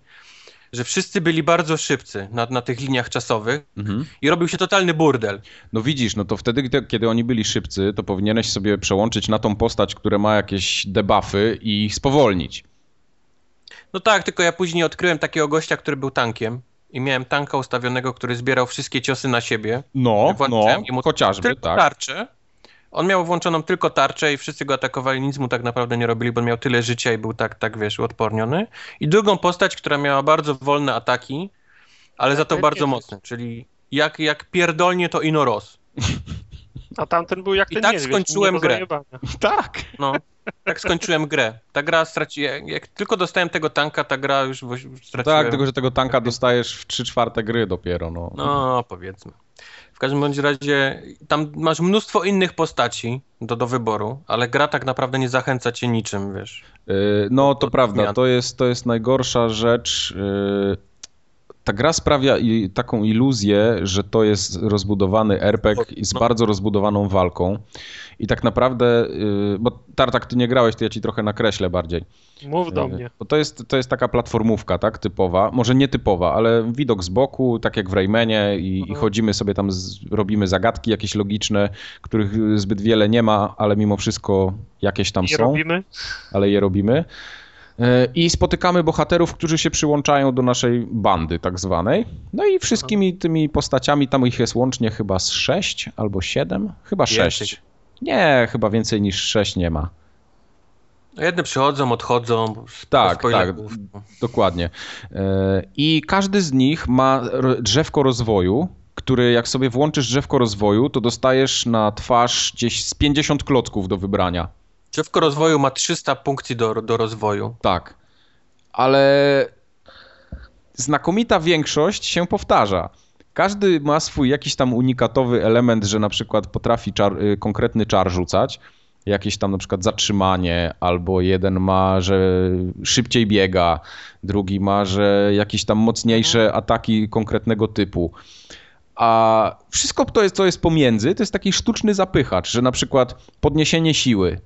że wszyscy byli bardzo szybcy na, na tych liniach czasowych mhm. i robił się totalny burdel. No widzisz, no to wtedy, kiedy oni byli szybcy, to powinieneś sobie przełączyć na tą postać, która ma jakieś debuffy i ich spowolnić. No tak, tylko ja później odkryłem takiego gościa, który był tankiem i miałem tanka ustawionego, który zbierał wszystkie ciosy na siebie. No, no, chociażby, tylko tak. tarczę on miał włączoną tylko tarczę i wszyscy go atakowali, nic mu tak naprawdę nie robili, bo miał tyle życia i był tak, tak wiesz, uodporniony. I drugą postać, która miała bardzo wolne ataki, ale za to bardzo mocne, czyli jak, jak pierdolnie to Inoros. A tamten był jak ten I tak skończyłem grę. Tak. No, tak skończyłem grę. Ta gra straciłem, jak tylko dostałem tego tanka, ta gra już straciłem. Tak, tylko że tego tanka dostajesz w 3 czwarte gry dopiero, no. No, powiedzmy każdym bądź razie tam masz mnóstwo innych postaci do, do wyboru, ale gra tak naprawdę nie zachęca cię niczym, wiesz. Yy, no to prawda, to jest, to jest najgorsza rzecz. Yy, ta gra sprawia i, taką iluzję, że to jest rozbudowany RPG z no. bardzo rozbudowaną walką. I tak naprawdę, yy, bo Tartak, ty nie grałeś, to ja ci trochę nakreślę bardziej. Mów do mnie. Bo to jest, to jest taka platformówka, tak, typowa. Może nie typowa, ale widok z boku, tak jak w Raymanie i, i mhm. chodzimy sobie tam, z, robimy zagadki jakieś logiczne, których zbyt wiele nie ma, ale mimo wszystko jakieś tam je są. robimy. Ale je robimy. E, I spotykamy bohaterów, którzy się przyłączają do naszej bandy, tak zwanej. No i wszystkimi tymi postaciami, tam ich jest łącznie chyba z sześć albo siedem, chyba sześć. Nie, chyba więcej niż sześć nie ma. No jedne przychodzą, odchodzą. Tak, tak, dokładnie. E, I każdy z nich ma drzewko rozwoju, który jak sobie włączysz drzewko rozwoju, to dostajesz na twarz gdzieś z 50 klocków do wybrania. Drzewko rozwoju ma 300 punkcji do, do rozwoju. Tak, ale znakomita większość się powtarza. Każdy ma swój jakiś tam unikatowy element, że na przykład potrafi czar, y, konkretny czar rzucać, jakieś tam na przykład zatrzymanie, albo jeden ma, że szybciej biega, drugi ma, że jakieś tam mocniejsze mhm. ataki konkretnego typu. A wszystko to jest, co jest pomiędzy, to jest taki sztuczny zapychacz, że na przykład podniesienie siły,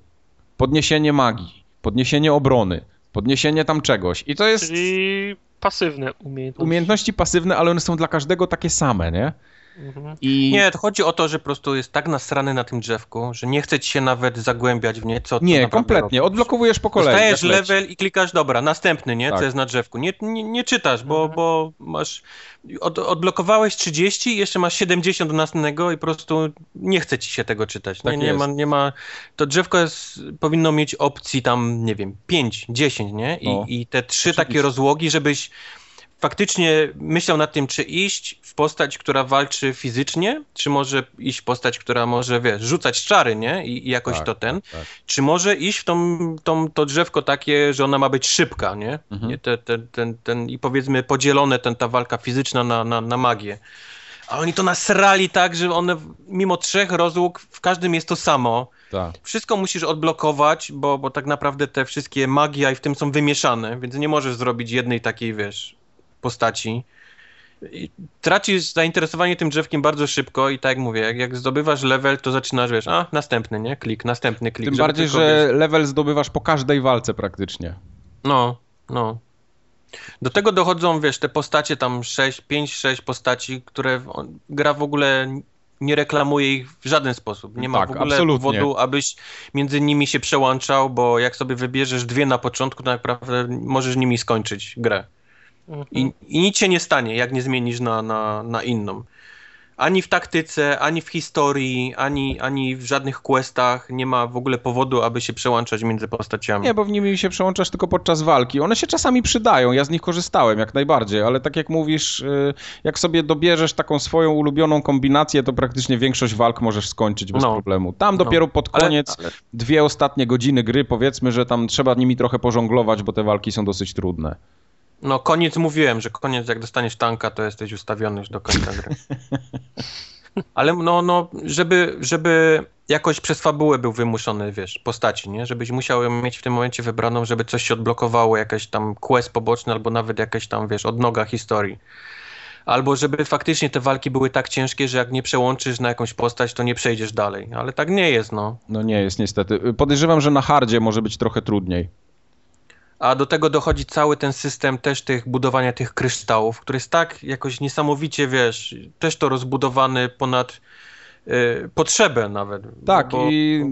podniesienie magii, podniesienie obrony, podniesienie tam czegoś. I to jest. Czyli pasywne umiejętności. Umiejętności pasywne, ale one są dla każdego takie same, nie? Mhm. I... Nie, to chodzi o to, że po prostu jest tak nasrany na tym drzewku, że nie chce ci się nawet zagłębiać w nie, co Nie, kompletnie, robisz. odblokowujesz po kolei. Dostajesz level i klikasz, dobra, następny, nie, tak. co jest na drzewku. Nie, nie, nie czytasz, bo, mhm. bo masz, od, odblokowałeś 30 i jeszcze masz 70 do następnego i po prostu nie chce ci się tego czytać. Tak nie, nie, ma, nie ma, to drzewko jest, powinno mieć opcji tam, nie wiem, 5, 10, nie? I, no. i te trzy takie rozłogi, żebyś faktycznie myślał nad tym, czy iść w postać, która walczy fizycznie, czy może iść w postać, która może, wiesz, rzucać czary, nie? I, i jakoś tak, to ten. Tak, tak. Czy może iść w tą, tą, to drzewko takie, że ona ma być szybka, nie? Mhm. nie te, te, ten, ten, I powiedzmy podzielone ten, ta walka fizyczna na, na, na magię. A oni to nasrali tak, że one mimo trzech rozłóg w każdym jest to samo. Tak. Wszystko musisz odblokować, bo, bo tak naprawdę te wszystkie magia i w tym są wymieszane, więc nie możesz zrobić jednej takiej, wiesz, postaci. tracisz zainteresowanie tym drzewkiem bardzo szybko i tak jak mówię, jak, jak zdobywasz level, to zaczynasz, wiesz, a następny, nie? Klik, następny klik. Tym bardziej, tylko, że wiesz... level zdobywasz po każdej walce praktycznie. No, no. Do tego dochodzą, wiesz, te postacie tam 6, 5, 6 postaci, które gra w ogóle nie reklamuje ich w żaden sposób. Nie ma tak, w ogóle absolutnie. powodu, abyś między nimi się przełączał, bo jak sobie wybierzesz dwie na początku, to naprawdę możesz nimi skończyć grę. Mhm. I, I nic się nie stanie, jak nie zmienisz na, na, na inną ani w taktyce, ani w historii, ani, ani w żadnych questach nie ma w ogóle powodu, aby się przełączać między postaciami. Nie, bo w nimi się przełączasz tylko podczas walki. One się czasami przydają, ja z nich korzystałem jak najbardziej, ale tak jak mówisz, y, jak sobie dobierzesz taką swoją ulubioną kombinację, to praktycznie większość walk możesz skończyć bez no. problemu. Tam no. dopiero pod koniec, ale, ale... dwie ostatnie godziny gry, powiedzmy, że tam trzeba nimi trochę pożonglować, bo te walki są dosyć trudne. No koniec mówiłem, że koniec jak dostaniesz tanka, to jesteś ustawiony już do końca gry. Ale no, no żeby, żeby jakoś przez fabułę był wymuszony, wiesz, postaci, nie? Żebyś musiał mieć w tym momencie wybraną, żeby coś się odblokowało, jakiś tam quest poboczny, albo nawet jakaś tam, wiesz, odnoga historii. Albo żeby faktycznie te walki były tak ciężkie, że jak nie przełączysz na jakąś postać, to nie przejdziesz dalej. Ale tak nie jest, no. No nie jest niestety. Podejrzewam, że na hardzie może być trochę trudniej. A do tego dochodzi cały ten system też tych budowania tych kryształów, który jest tak jakoś niesamowicie, wiesz, też to rozbudowany ponad y, potrzebę nawet. Tak bo, i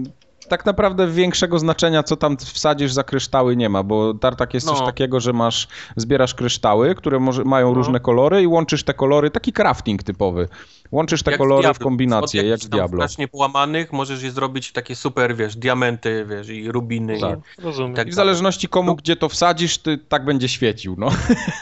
tak naprawdę większego znaczenia, co tam wsadzisz za kryształy nie ma, bo tartak jest no. coś takiego, że masz, zbierasz kryształy, które może, mają no. różne kolory i łączysz te kolory, taki crafting typowy. Łączysz te jak kolory w kombinację, jak w Diablo. Strasznie połamanych możesz je zrobić takie super, wiesz, diamenty, wiesz, i rubiny. Tak. I, Rozumiem. Tak I w zależności komu, no. gdzie to wsadzisz, ty tak będzie świecił, no.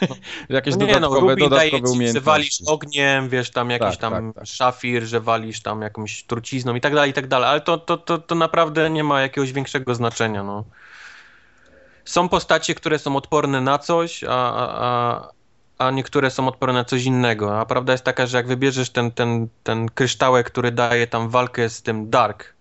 no. Jakieś no nie, no, dodatkowe, no, dodatkowe daje ci, że walisz ogniem, wiesz, tam jakiś tak, tam tak, tak. szafir, że walisz tam jakąś trucizną i tak dalej, i tak dalej, ale to, to, to, to naprawdę nie ma jakiegoś większego znaczenia, no. Są postacie, które są odporne na coś, a, a, a niektóre są odporne na coś innego. A prawda jest taka, że jak wybierzesz ten, ten, ten kryształek, który daje tam walkę z tym Dark,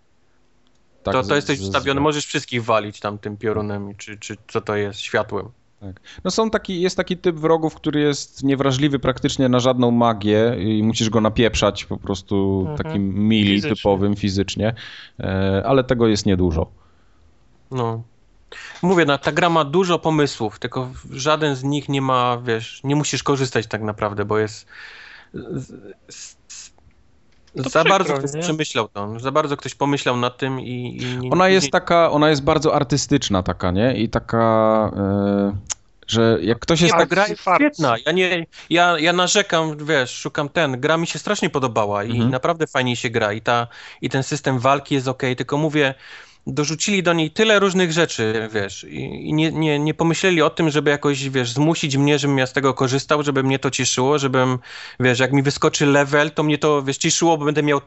tak, to, to jesteś z, ustawiony, z... możesz wszystkich walić tam tym piorunem, czy, czy co to jest, światłem. Tak. No są taki, jest taki typ wrogów, który jest niewrażliwy praktycznie na żadną magię i musisz go napieprzać po prostu mhm. takim mili fizycznie. typowym fizycznie, e, ale tego jest niedużo. No, Mówię, no, ta gra ma dużo pomysłów, tylko żaden z nich nie ma, wiesz, nie musisz korzystać tak naprawdę, bo jest. za przykro, bardzo ktoś nie? przemyślał to, za bardzo ktoś pomyślał nad tym i... i ona jest taka, ona jest bardzo artystyczna taka, nie? I taka... Yy że jak ktoś jest... Ta gra jest świetna, ja, nie, ja, ja narzekam, wiesz, szukam ten, gra mi się strasznie podobała i mhm. naprawdę fajnie się gra i, ta, i ten system walki jest ok, tylko mówię, dorzucili do niej tyle różnych rzeczy, wiesz, i nie, nie, nie pomyśleli o tym, żeby jakoś, wiesz, zmusić mnie, żebym ja z tego korzystał, żeby mnie to cieszyło, żebym, wiesz, jak mi wyskoczy level, to mnie to, wiesz, cieszyło, bo będę miał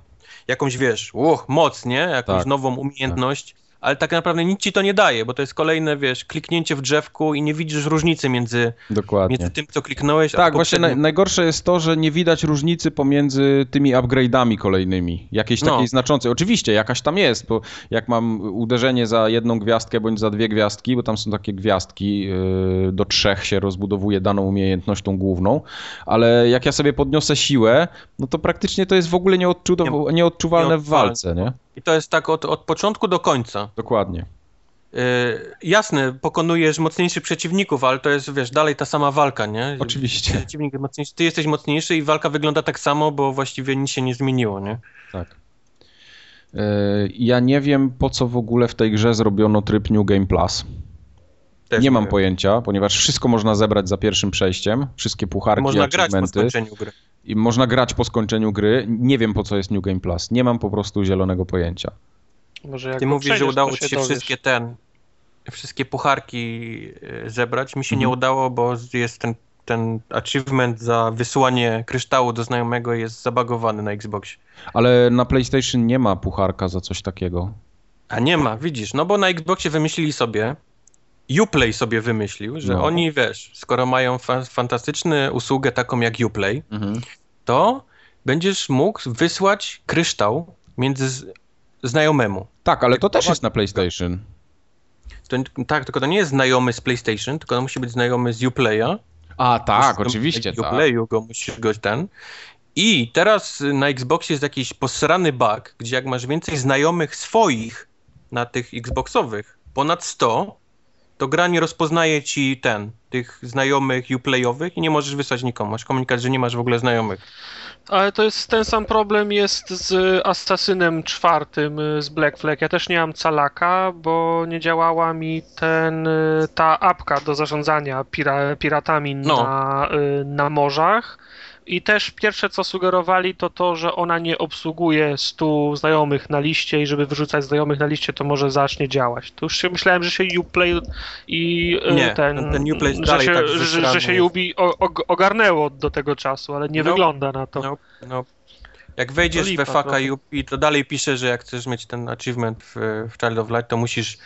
jakąś, wiesz, uch, moc, nie? Jakąś tak, nową umiejętność. Tak ale tak naprawdę nic ci to nie daje, bo to jest kolejne, wiesz, kliknięcie w drzewku i nie widzisz różnicy między, Dokładnie. między tym, co kliknąłeś, Tak, właśnie naj, najgorsze jest to, że nie widać różnicy pomiędzy tymi upgrade'ami kolejnymi, jakiejś no. takiej znaczącej. Oczywiście, jakaś tam jest, bo jak mam uderzenie za jedną gwiazdkę bądź za dwie gwiazdki, bo tam są takie gwiazdki, yy, do trzech się rozbudowuje daną umiejętność, tą główną, ale jak ja sobie podniosę siłę, no to praktycznie to jest w ogóle nieodczuwalne, nieodczuwalne w walce, nie? I to jest tak od, od początku do końca. Dokładnie. Yy, jasne, pokonujesz mocniejszych przeciwników, ale to jest, wiesz, dalej ta sama walka, nie? Oczywiście. Przeciwnik mocniejszy, ty jesteś mocniejszy i walka wygląda tak samo, bo właściwie nic się nie zmieniło, nie? Tak. Yy, ja nie wiem, po co w ogóle w tej grze zrobiono tryb New Game Plus. Też nie, nie mam pojęcia, ponieważ wszystko można zebrać za pierwszym przejściem, wszystkie pucharki, Można grać po skończeniu gry i można grać po skończeniu gry. Nie wiem po co jest New Game Plus. Nie mam po prostu zielonego pojęcia. Może Ty mówisz, że udało ci się dowiesz. wszystkie ten, wszystkie pucharki e, zebrać. Mi się mhm. nie udało, bo jest ten, ten achievement za wysłanie kryształu do znajomego jest zabagowany na Xboxie. Ale na PlayStation nie ma pucharka za coś takiego. A nie ma, widzisz, no bo na Xboxie wymyślili sobie, Uplay sobie wymyślił, że no. oni, wiesz, skoro mają fa fantastyczną usługę taką jak Uplay, mhm. to będziesz mógł wysłać kryształ między znajomemu. Tak, ale to też jest na PlayStation. To, tak, tylko to nie jest znajomy z PlayStation, tylko to musi być znajomy z Uplaya. A tak, oczywiście, go- tak. Uplayu go musisz go ten. I teraz na Xboxie jest jakiś posrany bug, gdzie jak masz więcej znajomych swoich na tych Xboxowych, ponad 100, to gra nie rozpoznaje ci ten, tych znajomych Uplayowych i nie możesz wysłać nikomu. Masz komunikat, że nie masz w ogóle znajomych. Ale to jest ten sam problem jest z Assassinem czwartym y, z Black Flag. Ja też nie mam calaka, bo nie działała mi ten, y, ta apka do zarządzania pira, piratami No. na, y, na morzach. I też pierwsze co sugerowali to to, że ona nie obsługuje 100 znajomych na liście i żeby wyrzucać znajomych na liście to może zacznie działać. To już się myślałem, że się Uplay i y, Nie, ten, ten- Uplay że, dalej się, tak że, że się. Ubi ogarnęło do tego czasu, ale nie No. wygląda na to. No, no. Jak wejdziesz lipa we faka i to dalej pisze, że jak chcesz mieć ten achievement w, w Child of Light, to musisz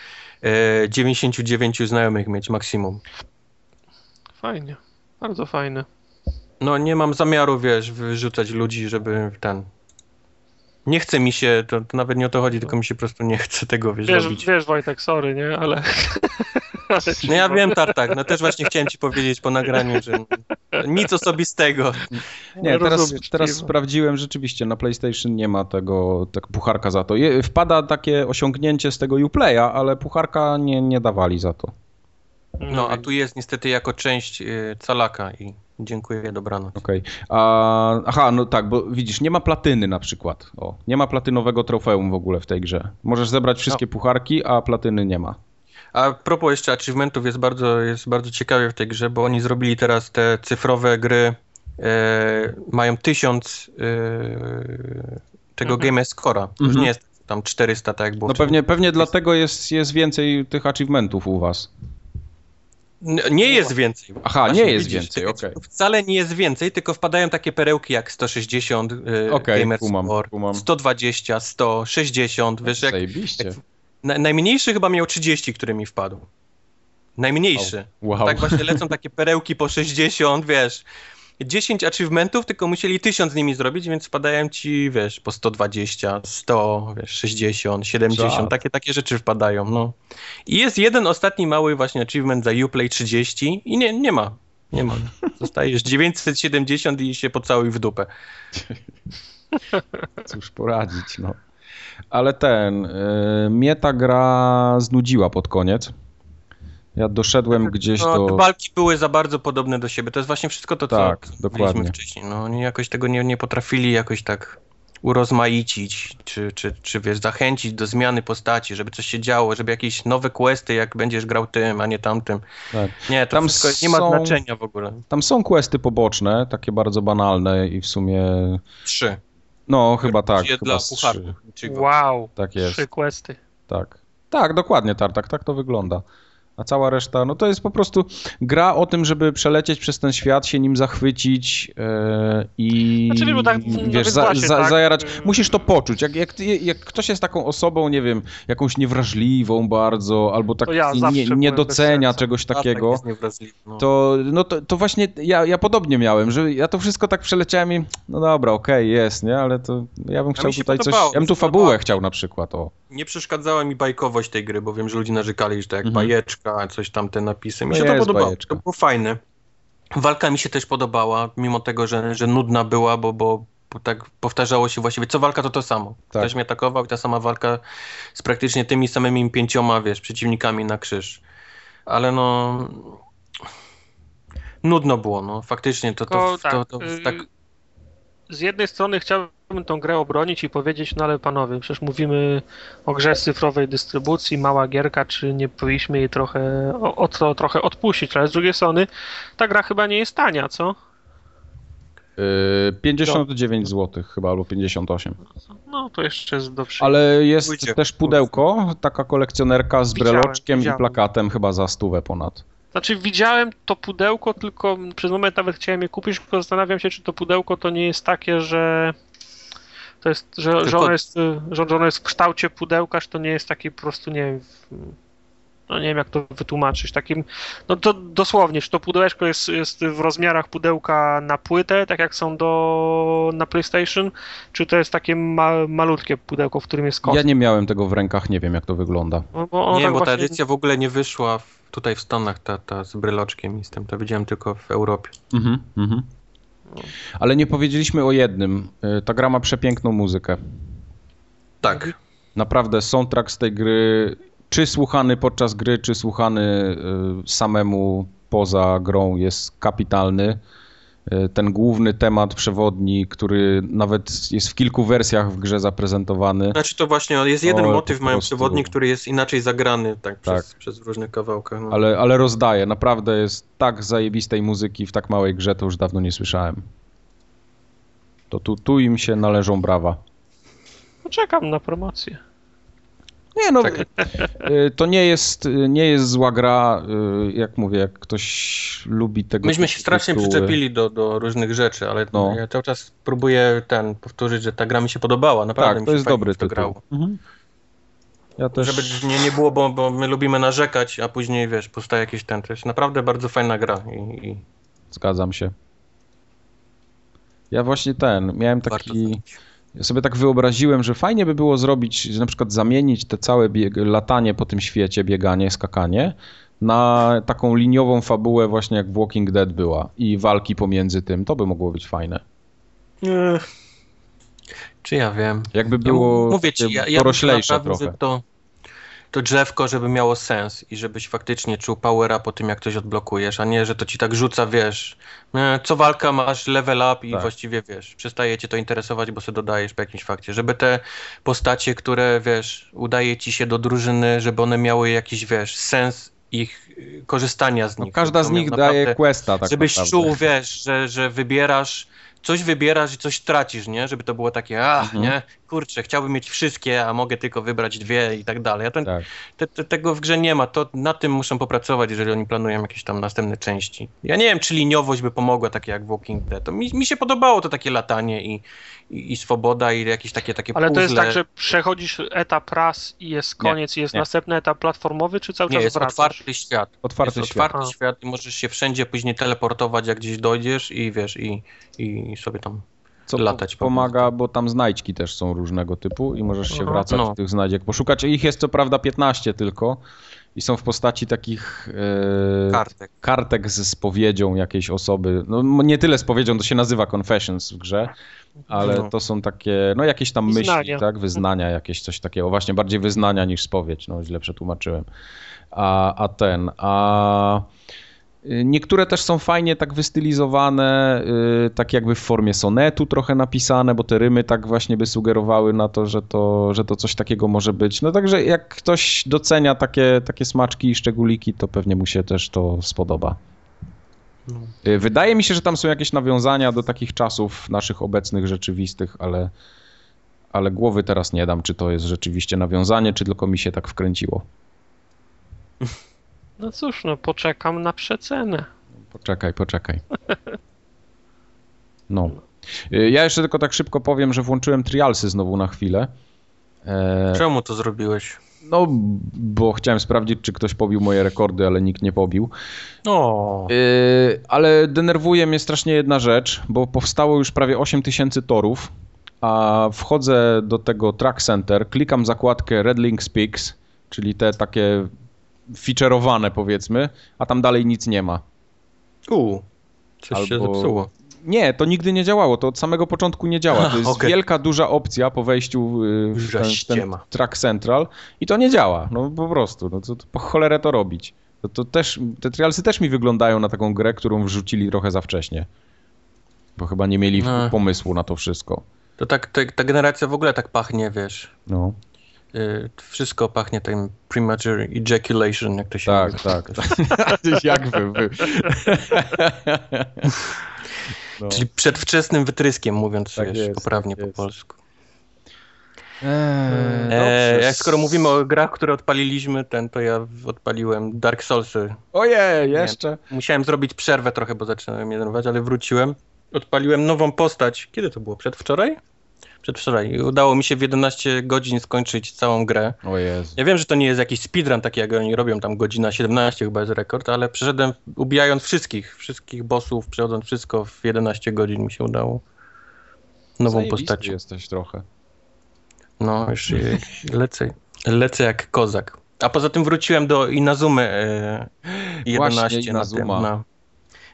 e, 99 znajomych mieć maksimum. Fajnie, bardzo fajne. No nie mam zamiaru, wiesz, wyrzucać ludzi, żeby ten... Nie chce mi się, to, to nawet nie o to chodzi, tylko mi się po prostu nie chce tego, wiesz, Wiesz, robić. wiesz Wojtek, sorry, nie, ale... No ja wiem, Tartak, no też właśnie chciałem ci powiedzieć po nagraniu, że nic osobistego. Nie, teraz, teraz sprawdziłem, rzeczywiście na PlayStation nie ma tego tak, pucharka za to. Wpada takie osiągnięcie z tego Uplaya, ale pucharka nie, nie dawali za to. No, a tu jest niestety jako część y, calaka i dziękuję, dobranoc. Okej. A, Aha, no tak, bo widzisz, nie ma platyny na przykład. O, nie ma platynowego trofeum w ogóle w tej grze. Możesz zebrać wszystkie pucharki, a platyny nie ma. A propos jeszcze achievementów, jest bardzo, jest bardzo ciekawie w tej grze, bo oni zrobili teraz te cyfrowe gry, e, mają tysiąc e, tego Mhm. Game Score'a. Już Mhm. nie jest tam 400, tak jak było No wcześniej. pewnie, pewnie dlatego jest, jest więcej tych achievementów u was. Nie jest więcej. Aha, Właśnie, nie jest widzisz, więcej, okej. achieventów Wcale nie jest więcej, tylko wpadają takie perełki jak 160 e, Okej, Gamer kumam, Score, kumam. 120, 100, 60, wiesz, jak, jak na, najmniejszy chyba miał 30, który mi wpadł. Najmniejszy. Wow. Tak właśnie lecą takie perełki po 60, wiesz. 10 achievementów, tylko musieli 1000 z nimi zrobić, więc wpadają ci, wiesz, po 120, 100, wiesz, 60, 70, Czad. takie, takie rzeczy wpadają, no. I jest jeden ostatni mały właśnie achievement za Uplay 30 i nie, nie ma, nie ma. Zostajesz 970 i się pocałuj w dupę. Cóż poradzić, no. Ale ten, y, mnie ta gra znudziła pod koniec. Ja doszedłem gdzieś No, te do... walki były za bardzo podobne do siebie, to jest właśnie wszystko to, co Tak, dokładnie. wcześniej. No, oni jakoś tego nie, nie potrafili jakoś tak urozmaicić, czy, czy, czy wiesz, zachęcić do zmiany postaci, żeby coś się działo, żeby jakieś nowe questy, jak będziesz grał tym, a nie tamtym. Tak. Nie, to Tam wszystko nie ma są- znaczenia w ogóle. Tam są questy poboczne, takie bardzo banalne i w sumie... Trzy. No, chyba tak, chyba dla niczego. Wow, Tak jest, trzy questy. tak. Tak, dokładnie, Tartak, tak to wygląda. A cała reszta, no to jest po prostu gra o tym, żeby przelecieć przez ten świat, się nim zachwycić yy, i Znaczy, wiesz, tak, wiesz, za, za, tak, zajarać. Musisz to poczuć. Jak, jak, jak ktoś jest taką osobą, nie wiem, jakąś niewrażliwą bardzo, albo tak ja nie, nie docenia czegoś tak takiego. no. to, no to, to właśnie ja, ja podobnie miałem, że ja to wszystko tak przeleciałem i no dobra, okej, jest, nie, ale to ja bym chciał się tutaj coś, ja bym tu fabułę podobało. chciał na przykład, o. Nie przeszkadzała mi bajkowość tej gry, bo wiem, że ludzie narzekali, że to jak Mhm. bajeczka, coś tam te napisy. Mi No się to podobało. bajeczka. To było fajne. Walka mi się też podobała, mimo tego, że, że nudna była, bo, bo, bo tak powtarzało się właściwie. Co walka to to samo. Tak. Ktoś mnie atakował i ta sama walka z praktycznie tymi samymi pięcioma, wiesz, przeciwnikami na krzyż. Ale no... Nudno było, no. Faktycznie to, to, to, tak, to, y, tak Z jednej strony chciałbym tą grę obronić i powiedzieć, no ale panowie, przecież mówimy o grze cyfrowej dystrybucji, mała gierka, czy nie powinniśmy jej trochę, o, o trochę odpuścić, ale z drugiej strony ta gra chyba nie jest tania, co? Yy, 59 zł chyba, albo 58. No to jeszcze jest do przyjęcia. Ale jest Pójdzie. też pudełko, taka kolekcjonerka z Widziałem, breloczkiem widziałem. i plakatem chyba za stówę ponad. Znaczy widziałem to pudełko, tylko przez moment nawet chciałem je kupić, tylko zastanawiam się, czy to pudełko to nie jest takie, że to jest, że, że, Tylko- ono jest, y, że, że ono jest w kształcie pudełka, czy to nie jest taki po prostu, nie wiem, no nie wiem jak to wytłumaczyć, takim, no to dosłownie, czy to pudełeczko jest, jest w rozmiarach pudełka na płytę, tak jak są do, na PlayStation, czy to jest takie ma, malutkie pudełko, w którym jest kod? Ja nie miałem tego w rękach, nie wiem jak to wygląda. No, bo nie, tak bo ta właśnie- edycja w ogóle nie wyszła w, tutaj w Stanach, ta, ta z bryloczkiem i z tym, to widziałem tylko w Europie. Mhm, mhm. Ale nie powiedzieliśmy o jednym. Y, Ta gra ma przepiękną muzykę. Tak. Naprawdę soundtrack z tej gry, czy słuchany podczas gry, czy słuchany y, samemu poza grą jest kapitalny. Y, Ten główny temat przewodni, który nawet jest w kilku wersjach w grze zaprezentowany. Znaczy to właśnie jest jeden O, motyw mają prostu- przewodnik, który jest inaczej zagrany tak, Tak. Przez, przez różne kawałki. No. Ale, ale rozdaje, naprawdę jest tak zajebistej muzyki w tak małej grze, to już dawno nie słyszałem. To tu, tu im się należą brawa. No, czekam na promocję. Nie no, y, to nie jest, y, nie jest zła gra, y, jak mówię, jak ktoś lubi tego Myśmy się strasznie tytuły. przyczepili do, do różnych rzeczy, ale No. ja cały czas próbuję ten powtórzyć, że ta gra mi się podobała. Naprawdę Tak, mi to się jest fajnie dobry to grało. Mhm. Ja też Żeby nie, nie było, bo, bo my lubimy narzekać, a później wiesz, powstaje jakiś ten. To jest naprawdę bardzo fajna gra i, i zgadzam się. Ja właśnie ten, miałem taki. Ja sobie tak wyobraziłem, że fajnie by było zrobić, że na przykład zamienić te całe bieg, latanie po tym świecie, bieganie, skakanie, na taką liniową fabułę właśnie jak w Walking Dead była i walki pomiędzy tym, to by mogło być fajne. Nie. Czy ja wiem? Jakby Ja było mówię ci, ja, ja naprawdę, trochę. to, to drzewko, żeby miało sens i żebyś faktycznie czuł powera po tym, jak coś odblokujesz, a nie, że to ci tak rzuca, wiesz, co walka masz level up i Tak. właściwie, wiesz, przestaje cię to interesować, bo sobie dodajesz po jakimś fakcie. Żeby te postacie, które, wiesz, udaje ci się do drużyny, żeby one miały jakiś, wiesz, sens ich y, korzystania z No, nich. każda z nich daje naprawdę- questa tak żebyś naprawdę. czuł, wiesz, że, że wybierasz, coś wybierasz i coś tracisz, nie? Żeby to było takie, ach, Mhm. nie? Kurczę, chciałbym mieć wszystkie, a mogę tylko wybrać dwie i tak dalej. A to, Tak. te, te, tego w grze nie ma, to na tym muszą popracować, jeżeli oni planują jakieś tam następne części. Ja nie wiem, czy liniowość by pomogła, takie jak Walking Dead. To mi, mi się podobało to takie latanie i, i, i swoboda i jakieś takie, takie Ale to jest puzzle. tak, że przechodzisz etap raz i jest koniec i jest nie. następny etap platformowy, czy cały Nie, czas jest wracasz? otwarty świat. Otwarty jest świat. otwarty A. świat i możesz się wszędzie później teleportować, jak gdzieś dojdziesz i wiesz, i, i sobie tam Co latać po pomaga, bo tam znajdźki też są różnego typu i możesz się Aha. wracać No. tych znajdziek poszukać. Ich jest co prawda 15 tylko i są w postaci takich e, kartek. kartek z spowiedzią jakiejś osoby. No nie tyle spowiedzią, to się nazywa confessions w grze, ale No. to są takie, no jakieś tam myśli, Wyznania. tak, wyznania, jakieś coś takiego. Właśnie bardziej wyznania niż spowiedź, no źle przetłumaczyłem. A, a ten, a niektóre też są fajnie tak wystylizowane, y, tak jakby w formie sonetu trochę napisane, bo te rymy tak właśnie by sugerowały na to, że to, że to coś takiego może być. No także jak ktoś docenia takie, takie smaczki i szczególiki, to pewnie mu się też to spodoba. No. Y, Wydaje mi się, że tam są jakieś nawiązania do takich czasów naszych obecnych, rzeczywistych, ale, ale głowy teraz nie dam, czy to jest rzeczywiście nawiązanie, czy tylko mi się tak wkręciło. No cóż, no poczekam na przecenę. Poczekaj, poczekaj. No. Y, Ja jeszcze tylko tak szybko powiem, że włączyłem trialsy znowu na chwilę. E, Czemu to zrobiłeś? no, bo chciałem sprawdzić, czy ktoś pobił moje rekordy, ale nikt nie pobił. O, Yy, ale denerwuje mnie strasznie jedna rzecz, bo powstało już prawie 8000 torów, a wchodzę do tego Track Center, klikam zakładkę Red Link Speaks, czyli te takie featureowane powiedzmy, a tam dalej nic nie ma. u, coś się Albo- zepsuło. Nie, to nigdy nie działało, to od samego początku nie działa. To jest Okej. wielka, duża opcja po wejściu yy, w ten, ten. Track Central i to nie działa, no po prostu, no to, to po cholerę to robić. To, to też, te trialsy też mi wyglądają na taką grę, którą wrzucili trochę za wcześnie. Bo chyba nie mieli No. pomysłu na to wszystko. To tak, te, ta generacja w ogóle tak pachnie, wiesz. No. Y, wszystko pachnie tym premature ejaculation, jak to się Tak, mówi. tak. tak. Jak wy, wy. No. Czyli przedwczesnym wytryskiem, mówiąc Tak wiesz, jest, poprawnie tak po jest. polsku. Eee, E, dobrze. jak skoro mówimy o grach, które odpaliliśmy, ten to ja odpaliłem Dark Soulsy. Ojej, jeszcze. Musiałem zrobić przerwę trochę, bo zaczynałem denerwować, ale wróciłem. Odpaliłem nową postać. Kiedy to było? Przedwczoraj? Przedwczoraj. Udało mi się w 11 godzin skończyć całą grę. O Jezu. Ja wiem, że to nie jest jakiś speedrun taki, jak oni robią, tam godzina 17 chyba jest rekord, ale przeszedłem ubijając wszystkich, wszystkich bossów, przechodząc wszystko w 11 godzin mi się udało. Nową Zajebisty postacią. jesteś trochę. No, już y, lecę, lecę jak kozak. A poza tym wróciłem do Inazumy e, 11 Właśnie, na, tym, Inazuma. na,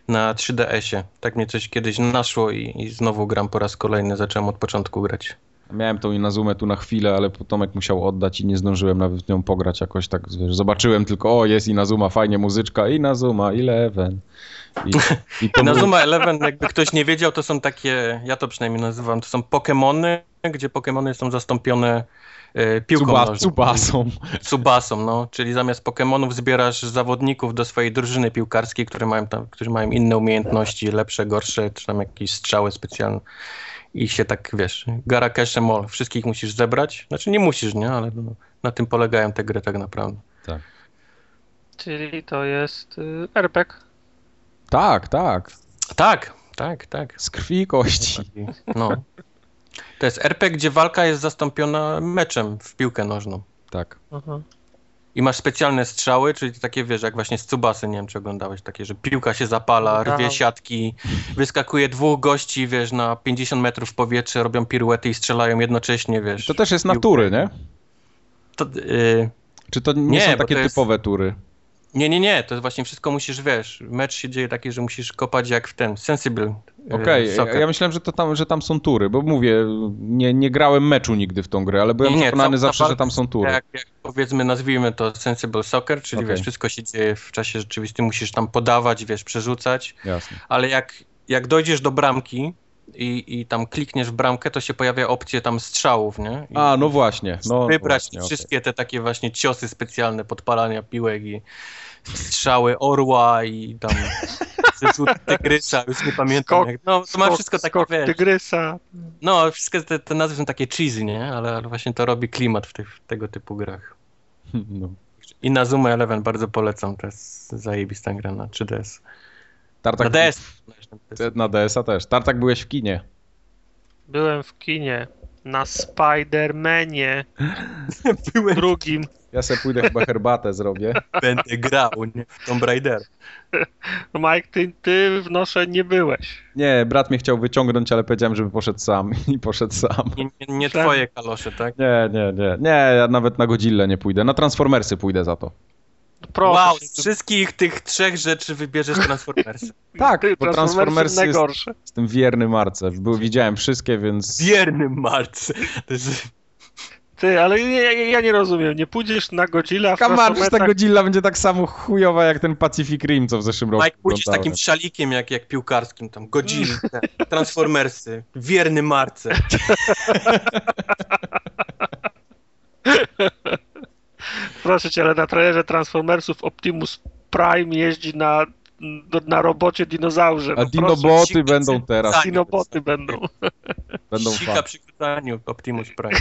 na 3DS-ie. Tak mnie coś kiedyś naszło i, i znowu gram po raz kolejny. Zacząłem od początku grać. Miałem tą Inazumę tu na chwilę, ale Tomek musiał oddać i nie zdążyłem nawet nią pograć jakoś tak, wiesz, zobaczyłem tylko, o jest Inazuma, fajnie muzyczka, Inazuma, Eleven. I, i to Eleven, jakby ktoś nie wiedział, to są takie, ja to przynajmniej nazywam, to są Pokemony, gdzie Pokemony są zastąpione e, piłką Cuba, nożną. Cubasą. No, czyli zamiast Pokemonów zbierasz zawodników do swojej drużyny piłkarskiej, które mają tam, którzy mają inne umiejętności, lepsze, gorsze, czy tam jakieś strzały specjalne. I się tak, wiesz, gara cash all, wszystkich musisz zebrać. Znaczy nie musisz, nie, ale no, na tym polegają te gry tak naprawdę. Czyli to jest y, RPG. Tak, tak, Tak, tak, tak. z krwi i kości. No. To jest RPG, gdzie walka jest zastąpiona meczem w piłkę nożną. Tak. Aha. I masz specjalne strzały, czyli takie, wiesz, jak właśnie z Cubasy, nie wiem, czy oglądałeś, takie, że piłka się zapala, rwie siatki, wyskakuje dwóch gości, wiesz, na 50 metrów w powietrze, robią piruety i strzelają jednocześnie, wiesz. To też jest piłkę. natury, nie? To, y, Czy to nie, Nie, są takie to jest- typowe tury? Nie, nie, nie, to właśnie wszystko musisz, wiesz, mecz się dzieje taki, że musisz kopać jak w ten, sensible y, Okej, ja, soccer. ja myślałem, że, to tam, że tam są tury, bo mówię, nie, nie grałem meczu nigdy w tą grę, ale byłem Nie, przekonany zawsze, że tam są tury. Jak, jak powiedzmy, nazwijmy to sensible soccer, czyli Okej. wiesz, wszystko się dzieje w czasie rzeczywistym, musisz tam podawać, wiesz, przerzucać, Jasne. ale jak, jak dojdziesz do bramki i, i tam klikniesz w bramkę, to się pojawia opcje tam strzałów, nie? I A, no właśnie. No, wybrać właśnie, wszystkie te takie właśnie ciosy specjalne, podpalania piłek i strzały orła i tam zrzut tygrysa, już nie pamiętam. Skok- jak, no, to ma Skok- wszystko takie, skok wiesz, tygrysa. no, wszystkie te, te nazwy są takie cheesy, nie? Ale, ale właśnie to robi klimat w, tych, w tego typu grach. No. I na Zuma Eleven bardzo polecam, to jest zajebista gra na 3DS. Tartak, Na DS. Na DS-a też. Tartak byłeś w kinie. Byłem w kinie na Spidermanie Byłem, drugim. Ja sobie pójdę chyba herbatę zrobię. będę grał, nie? Tomb Raider. Mike, ty, ty w nosze nie byłeś. Nie, brat mnie chciał wyciągnąć, ale powiedziałem, żeby poszedł sam i poszedł sam. Nie, nie, nie twoje kalosze, tak? Nie, nie, nie. Nie, ja nawet na Godzillę nie pójdę. Na Transformersy pójdę za to. Proszę. wow, z wszystkich tych trzech rzeczy wybierzesz Transformersy. Tak, ty, bo Transformersy Transformersy jest, najgorsze. jestem wierny Marce. Był, widziałem wszystkie, więc... Wierny marce. To jest... Ty, ale ja, ja, nie rozumiem. Nie pójdziesz na Godzilla w Kamarz, ta. Godzilla będzie tak samo chujowa jak ten Pacific Rim, co w zeszłym roku Mike, pójdziesz takim szalikiem jak, jak piłkarskim, tam Godzilla, Transformersy, wierny marce. Proszę cię, ale na trailerze Transformersów Optimus Prime jeździ na, na robocie dinozaurze. A No dinoboty będą teraz. Dinoboty będą. Będą Sika przy kutaniu Optimus Prime.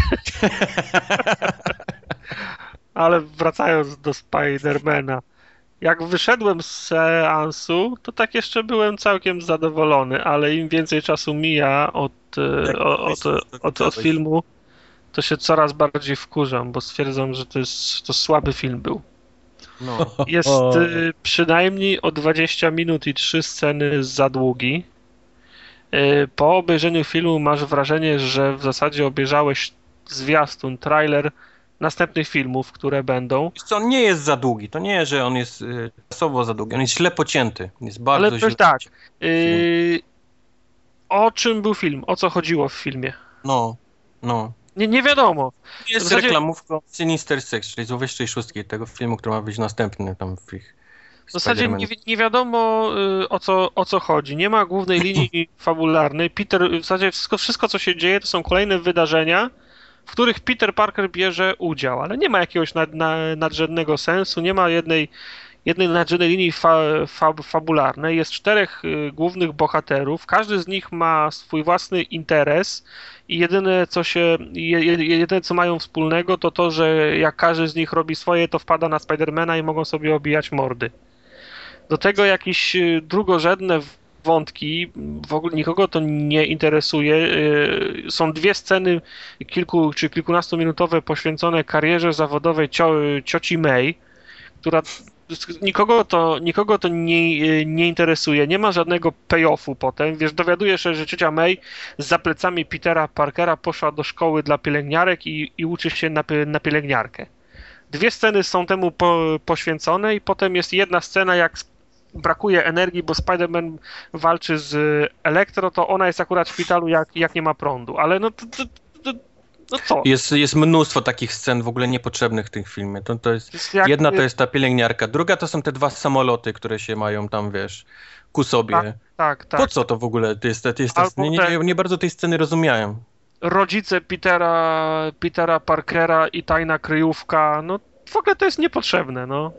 Ale wracając do Spidermana. Jak wyszedłem z seansu, to tak jeszcze byłem całkiem zadowolony, ale im więcej czasu mija od, od, od, od, filmu, to się coraz bardziej wkurzam, bo stwierdzam, że to jest to słaby film był. No. Jest y, przynajmniej o 20 minut i 3 sceny za długi. Y, po obejrzeniu filmu masz wrażenie, że w zasadzie obejrzałeś zwiastun, trailer następnych filmów, które będą. Wiesz co, on nie jest za długi. To nie, że on jest y, czasowo za długi. On jest źle pocięty. Jest bardzo Ale źle tak. Y, o czym był film? O co chodziło w filmie? No, no. Nie, nie wiadomo. Jest zasadzie- reklamówką Sinister Six, czyli złowieszczej szóstki, tego filmu, który ma być następny tam w ich W zasadzie nie, nie wiadomo y, o co, o co chodzi. Nie ma głównej linii fabularnej. Peter, w zasadzie wszystko, wszystko, co się dzieje, to są kolejne wydarzenia, w których Peter Parker bierze udział, ale nie ma jakiegoś nad, na, nadrzędnego sensu, nie ma jednej, jednej nadrzędnej linii fa, fa, fabularnej. Jest czterech y, głównych bohaterów, każdy z nich ma swój własny interes i jedyne co się, je, je- jedyne co mają wspólnego to to, że jak każdy z nich robi swoje, to wpada na Spidermana i mogą sobie obijać mordy. Do tego jakieś y, drugorzędne wątki, w ogóle nikogo to nie interesuje. Y, są dwie sceny kilku czy kilkunastominutowe poświęcone karierze zawodowej cio, cioci May, która nikogo to, nikogo to nie, nie interesuje, nie ma żadnego payoffu potem, wiesz, dowiadujesz się, że ciocia May za plecami Petera Parkera poszła do szkoły dla pielęgniarek i, i uczy się na, na pielęgniarkę. Dwie sceny są temu po, poświęcone i potem jest jedna scena, jak brakuje energii, bo Spider-Man walczy z Elektro, to ona jest akurat w szpitalu, jak, jak nie ma prądu. Ale no to, to no co? Jest, jest mnóstwo takich scen w ogóle niepotrzebnych w tym filmie. To, to jest, jest jak... Jedna to jest ta pielęgniarka, druga to są te dwa samoloty, które się mają tam, wiesz, ku sobie. Tak, tak. tak. Po co to w ogóle? To jest, to jest, to nie, nie, nie bardzo tej sceny rozumiałem. Rodzice Petera, Petera Parkera i tajna kryjówka, no w ogóle to jest niepotrzebne, no.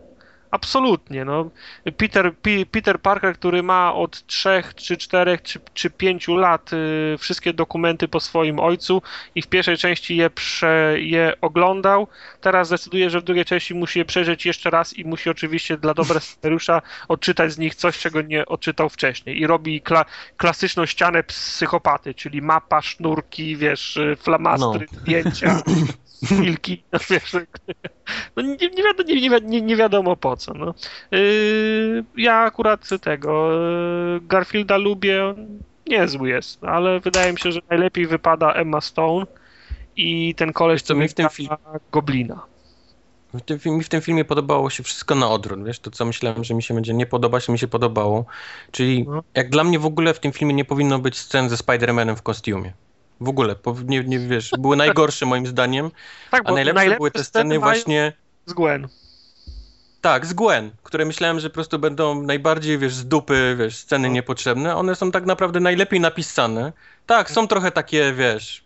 Absolutnie. No. Peter, P, Peter Parker, który ma od 3 czy 4 czy, czy 5 lat y, wszystkie dokumenty po swoim ojcu i w pierwszej części je, prze, je oglądał, teraz zdecyduje, że w drugiej części musi je przejrzeć jeszcze raz i musi oczywiście dla dobra scenariusza odczytać z nich coś, czego nie odczytał wcześniej. I robi kla, klasyczną ścianę psychopaty, czyli mapa, sznurki, wiesz, y, flamastry, no. zdjęcia. wilki, no wiesz, no nie, nie, wiadomo, nie, nie, nie wiadomo po co. No. Yy, ja akurat tego yy, Garfielda lubię, niezły jest, ale wydaje mi się, że najlepiej wypada Emma Stone i ten koleś, co mi w tym filmie Goblina. Mi w tym filmie podobało się wszystko na odwrót, wiesz, to co myślałem, że mi się będzie nie podobać, mi się podobało. Czyli no. jak dla mnie w ogóle w tym filmie nie powinno być scen ze Spider-Manem w kostiumie. W ogóle, nie, nie wiesz, były najgorsze moim zdaniem, tak, a najlepsze, najlepsze były te sceny właśnie... Z Gwen. Tak, z Gwen, które myślałem, że po prostu będą najbardziej, wiesz, z dupy, wiesz, sceny no. niepotrzebne. One są tak naprawdę najlepiej napisane. Tak, są trochę takie, wiesz,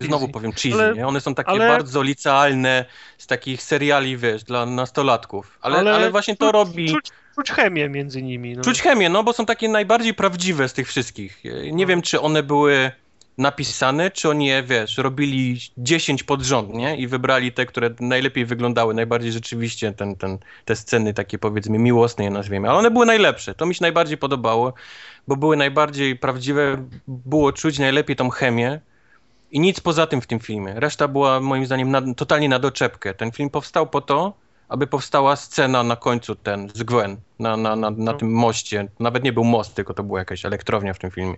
znowu powiem cheesy, ale, nie? One są takie ale... bardzo licealne z takich seriali, wiesz, dla nastolatków. Ale, ale, ale właśnie to robi... Czuć, czuć chemię między nimi. No. Czuć chemię, no bo są takie najbardziej prawdziwe z tych wszystkich. Nie no. wiem, czy one były napisane, czy oni je, wiesz, robili 10 pod rząd, nie? I wybrali te, które najlepiej wyglądały, najbardziej rzeczywiście ten, ten, te sceny takie powiedzmy miłosne je nazwiemy, ale one były najlepsze, to mi się najbardziej podobało, bo były najbardziej prawdziwe, było czuć najlepiej tą chemię i nic poza tym w tym filmie. Reszta była moim zdaniem na, totalnie na doczepkę. Ten film powstał po to, aby powstała scena na końcu ten z Gwen, na, na, na, na no. tym moście. Nawet nie był most, tylko to była jakaś elektrownia w tym filmie.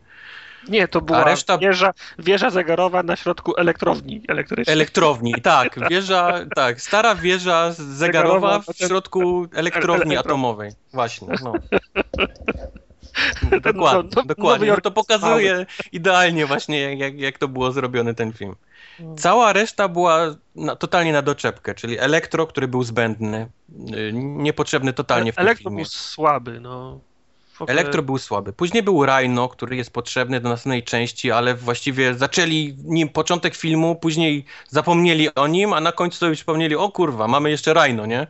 Nie, to była reszta... wieża, wieża zegarowa na środku elektrowni elektrycznej. Elektrowni, tak. Wieża, tak. Stara wieża zegarowa w środku elektrowni atomowej. Właśnie, no. Dokładnie, no, dokładnie. No to pokazuje idealnie właśnie, jak, jak to było zrobione ten film. Hmm. Cała reszta była na, totalnie na doczepkę, czyli elektro, który był zbędny, y, niepotrzebny totalnie w tym elektro filmie. Elektro był słaby, no. Elektro był słaby. Później był Rhino, który jest potrzebny do następnej części, ale właściwie zaczęli nim początek filmu, później zapomnieli o nim, a na końcu sobie przypomnieli, o kurwa, mamy jeszcze Rhino, nie?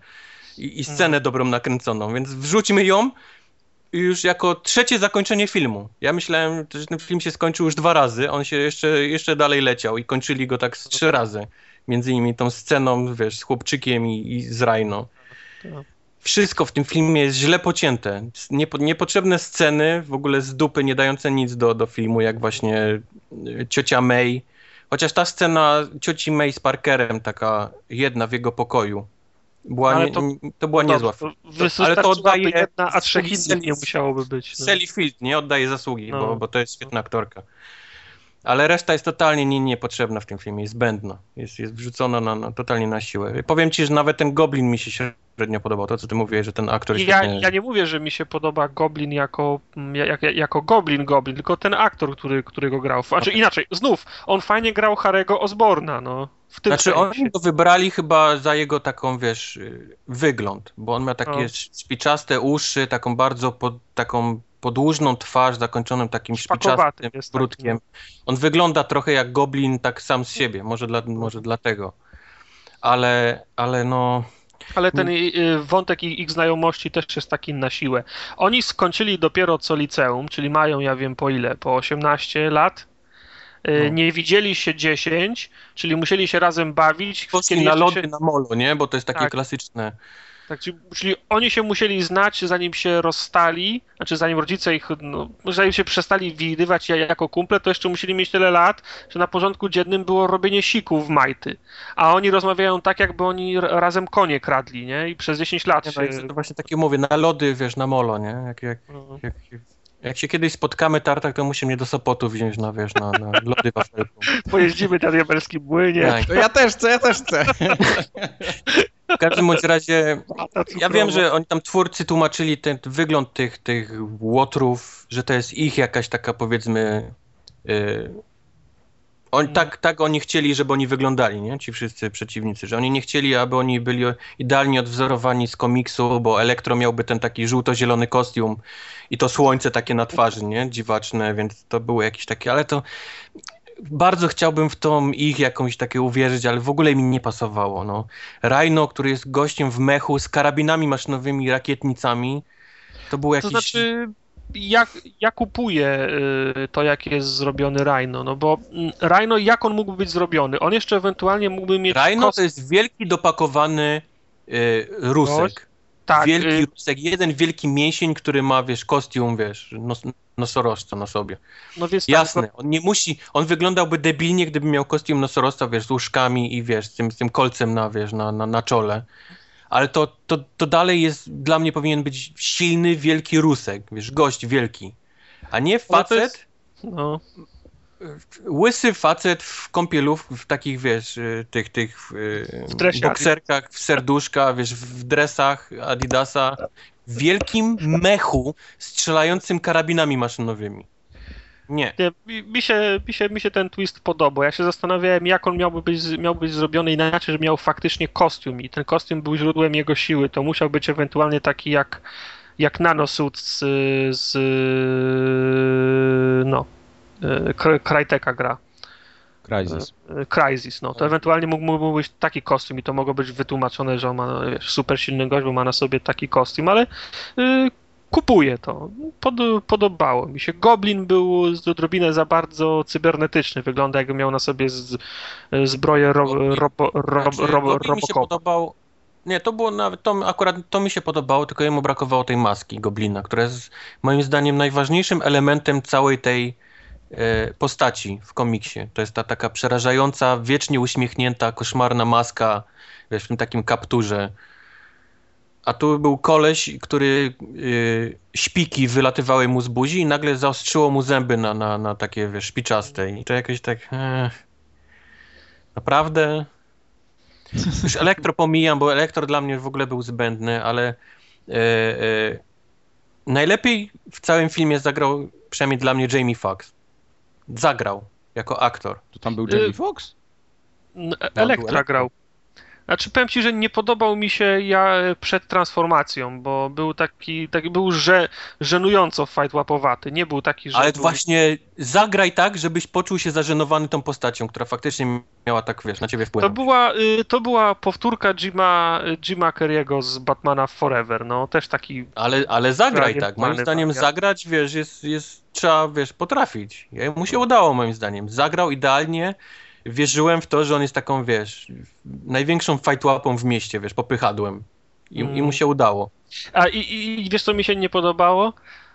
I, i scenę mhm. dobrą nakręconą, więc wrzućmy ją już jako trzecie zakończenie filmu. Ja myślałem, że ten film się skończył już dwa razy, on się jeszcze, jeszcze dalej leciał i kończyli go tak z trzy razy. Między innymi tą sceną, wiesz, z chłopczykiem i, i z Rhino. Tak wszystko w tym filmie jest źle pocięte. Niepo, niepotrzebne sceny, w ogóle z dupy, nie dające nic do, do filmu, jak właśnie y, ciocia May. Chociaż ta scena cioci May z Parkerem, taka jedna w jego pokoju, była nie, to, to, była niezła. To, ale to oddaje jedna, a trzech innych nie musiałoby być. No. Sally Field nie oddaje zasługi, no. bo, bo to jest świetna aktorka. Ale reszta jest totalnie nie, niepotrzebna w tym filmie, jest zbędna. Jest, jest wrzucona na, na, totalnie na siłę. Powiem ci, że nawet ten Goblin mi się średnio podobał. To, co ty mówiłeś, że ten aktor ja, świetnie... ja nie mówię, że mi się podoba Goblin jako, jak, jako Goblin Goblin, tylko ten aktor, który, który go grał. Znaczy okay. inaczej, znów, on fajnie grał Harego Osborna, no. W tym znaczy sensie. oni go wybrali chyba za jego taką, wiesz, wygląd, bo on miał takie no. spiczaste uszy, taką bardzo pod, taką podłużną twarz zakończoną takim szpiczastym brudkiem. On wygląda trochę jak goblin tak sam z siebie, może, dla, może dlatego. Ale, ale no... Ale ten y, wątek ich znajomości też jest taki na siłę. Oni skończyli dopiero co liceum, czyli mają, ja wiem po ile, po 18 lat. Y, no. Nie widzieli się 10, czyli musieli się razem bawić. Poszli na lody się... na molo, nie? Bo to jest takie tak. klasyczne Tak, czyli, oni się musieli znać, zanim się rozstali, znaczy zanim rodzice ich, no, zanim się przestali widywać jako kumple, to jeszcze musieli mieć tyle lat, że na porządku dziennym było robienie sików w majty. A oni rozmawiają tak, jakby oni razem konie kradli, nie? I przez 10 lat nie, się... no, to właśnie takie mówię, na lody, wiesz, na molo, nie? Jak, jak, mhm. jak, jak się kiedyś spotkamy tartak, to musi mnie do Sopotu wziąć na, wiesz, na, na lody wafelką. Pojeździmy na diabelskim młynie. Tak. To ja też chcę, ja też chcę. W każdym bądź razie, ja wiem, że oni tam twórcy tłumaczyli ten wygląd tych, tych łotrów, że to jest ich jakaś taka powiedzmy... Yy, on, tak, tak oni chcieli, żeby oni wyglądali, nie? Ci wszyscy przeciwnicy, że oni nie chcieli, aby oni byli idealnie odwzorowani z komiksu, bo Elektro miałby ten taki żółto-zielony kostium i to słońce takie na twarzy, nie? Dziwaczne, więc to było jakieś takie, ale to bardzo chciałbym w tą ich jakąś takie uwierzyć, ale w ogóle mi nie pasowało, no. Rhino, który jest gościem w mechu z karabinami maszynowymi, rakietnicami, to był jakiś... To znaczy, ja, ja kupuję y, to, jak jest zrobiony Rhino, no bo mm, Rhino, jak on mógłby być zrobiony? On jeszcze ewentualnie mógłby mieć... Rhino to jest wielki, dopakowany y, rusek. Tak, wielki y... rusek, jeden wielki mięsień, który ma, wiesz, kostium, wiesz, nos, nosorożca na sobie. No więc Jasne, tak, on nie musi, on wyglądałby debilnie, gdyby miał kostium nosorożca, wiesz, z łóżkami i, wiesz, z tym, z tym kolcem na, wiesz, na, na, na czole ale to, to, to dalej jest, dla mnie powinien być silny, wielki rusek, wiesz, gość wielki, a nie facet, jest, no. Łysy facet w kąpielów, w takich, wiesz, y, tych, tych y, w bokserkach, w serduszka, wiesz, w dresach Adidasa, w wielkim mechu strzelającym karabinami maszynowymi. Nie. nie mi, się, mi, się, mi się ten twist podobał. Ja się zastanawiałem, jak on miałby być, miał być zrobiony inaczej, że miał faktycznie kostium i ten kostium był źródłem jego siły. To musiał być ewentualnie taki jak, jak nanosuit z, z no, Crytek'a gra. Crysis. Crysis, no. To ewentualnie mógł, mógł być taki kostium i to mogło być wytłumaczone, że on ma wiesz, super silny gość, bo ma na sobie taki kostium, ale y, kupuję to. Pod, podobało mi się. Goblin był z odrobinę za bardzo cybernetyczny. Wygląda jakby miał na sobie z, zbroję ro, robo, ro, znaczy, ro, mi się podobał. Nie, to było nawet, to, akurat to mi się podobało, tylko jemu brakowało tej maski Goblina, która jest moim zdaniem najważniejszym elementem całej tej postaci w komiksie. To jest ta taka przerażająca, wiecznie uśmiechnięta, koszmarna maska, wiesz, w tym takim kapturze a tu był koleś, który yy, śpiki wylatywały mu z buzi i nagle zaostrzyło mu zęby na, na, na takie, wiesz, szpiczaste. I to jakieś tak... Eh, naprawdę? Już elektro pomijam, bo elektro dla mnie w ogóle był zbędny, ale yy, yy, najlepiej w całym filmie zagrał, przynajmniej dla mnie, Jamie Foxx. Zagrał jako aktor. To tam był Jamie Foxx? Elektra grał. Znaczy powiem ci, że nie podobał mi się ja przed transformacją, bo był taki, taki był że, żenująco fight łapowaty. Nie był taki, że. Ale był... właśnie zagraj tak, żebyś poczuł się zażenowany tą postacią, która faktycznie miała tak, wiesz, na ciebie wpływ. To była, y, to była powtórka Jima, Jima Kerry'ego z Batmana Forever, no też taki. Ale, ale zagraj tak. Moim zdaniem tak, zagrać, wiesz, jest, jest, trzeba, wiesz, potrafić. Mu się udało, moim zdaniem. Zagrał idealnie wierzyłem w to, że on jest taką, wiesz, największą fajtłapą w mieście, wiesz, popychadłem. I, mm. i mu mm. się udało. A i, i wiesz, co mi się nie podobało?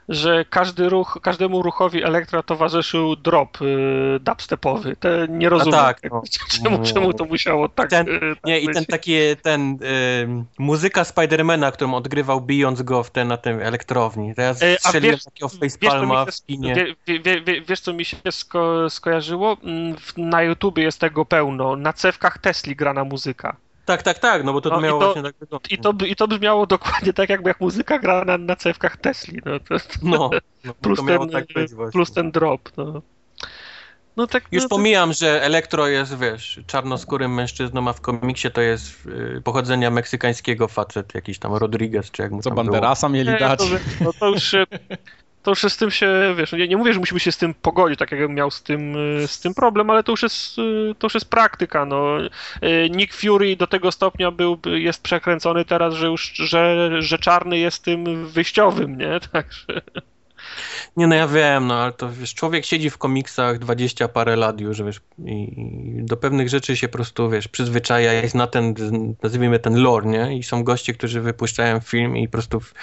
Że każdy ruch, każdemu ruchowi Elektra towarzyszył drop y, dubstepowy. Te nie rozumiem, tak, no. czemu, czemu to musiało tak ten, y, tak Nie, i ten taki, ten y, muzyka Spidermana, którą odgrywał bijąc go w ten, na tym elektrowni. Teraz ja strzeliłem wiesz, takiego facepalma w kinie. Wie, wie, wie, wiesz, co mi się sko skojarzyło? Mm, na YouTubie jest tego pełno. Na cewkach Tesli grana muzyka. Tak, tak, tak, no bo to, no, miało to, właśnie tak wyglądać. I to, I to brzmiało dokładnie tak, jakby jak muzyka gra na, na cewkach Tesli. No, to, no, no plus, ten, tak plus ten drop. No. No tak, Już no, pomijam, że Elektro jest, wiesz, czarnoskórym mężczyzną, a w komiksie to jest y, pochodzenia meksykańskiego facet, jakiś tam Rodriguez, czy jak mu Co Banderasa było. mieli dać? Nie, to, no, to, już, to już z tym się, wiesz, nie, nie mówię, że musimy się z tym pogodzić, tak jakbym miał z tym, z tym problem, ale to już jest, to już jest praktyka, no. Nick Fury do tego stopnia był, jest przekręcony teraz, że już, że, że czarny jest tym wyjściowym, nie? Także... Nie no ja wiem, no ale to wiesz, człowiek siedzi w komiksach 20 parę lat już, wiesz, i do pewnych rzeczy się po prostu, wiesz, przyzwyczaja, jest na ten, nazwijmy ten lore, nie? I są goście, którzy wypuszczają film i po prostu w,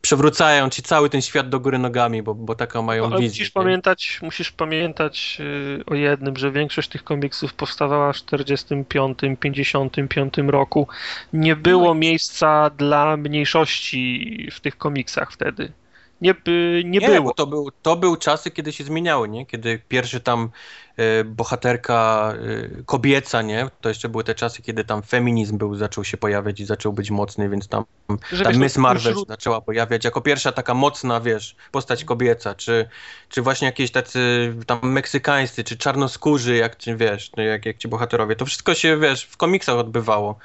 przewracają ci cały ten świat do góry nogami, bo, bo taką mają No, ale wizję. musisz pamiętać, musisz pamiętać yy, o jednym, że większość tych komiksów powstawała w 45, 55 roku. Nie było miejsca dla mniejszości w tych komiksach wtedy. Nie, nie, Nie, było. to, był, to był czasy, kiedy się zmieniały, nie? Kiedy pierwszy tam e, bohaterka e, kobieca, nie? To jeszcze były te czasy, kiedy tam feminizm był, zaczął się pojawiać i zaczął być mocny, więc tam Że ta wiesz, Miss Marvel wśród- zaczęła pojawiać jako pierwsza taka mocna, wiesz, postać kobieca, czy, czy właśnie jakieś tacy tam meksykańscy, czy czarnoskórzy, jak ci, wiesz, no jak, jak ci bohaterowie. To wszystko się, wiesz, w komiksach odbywało.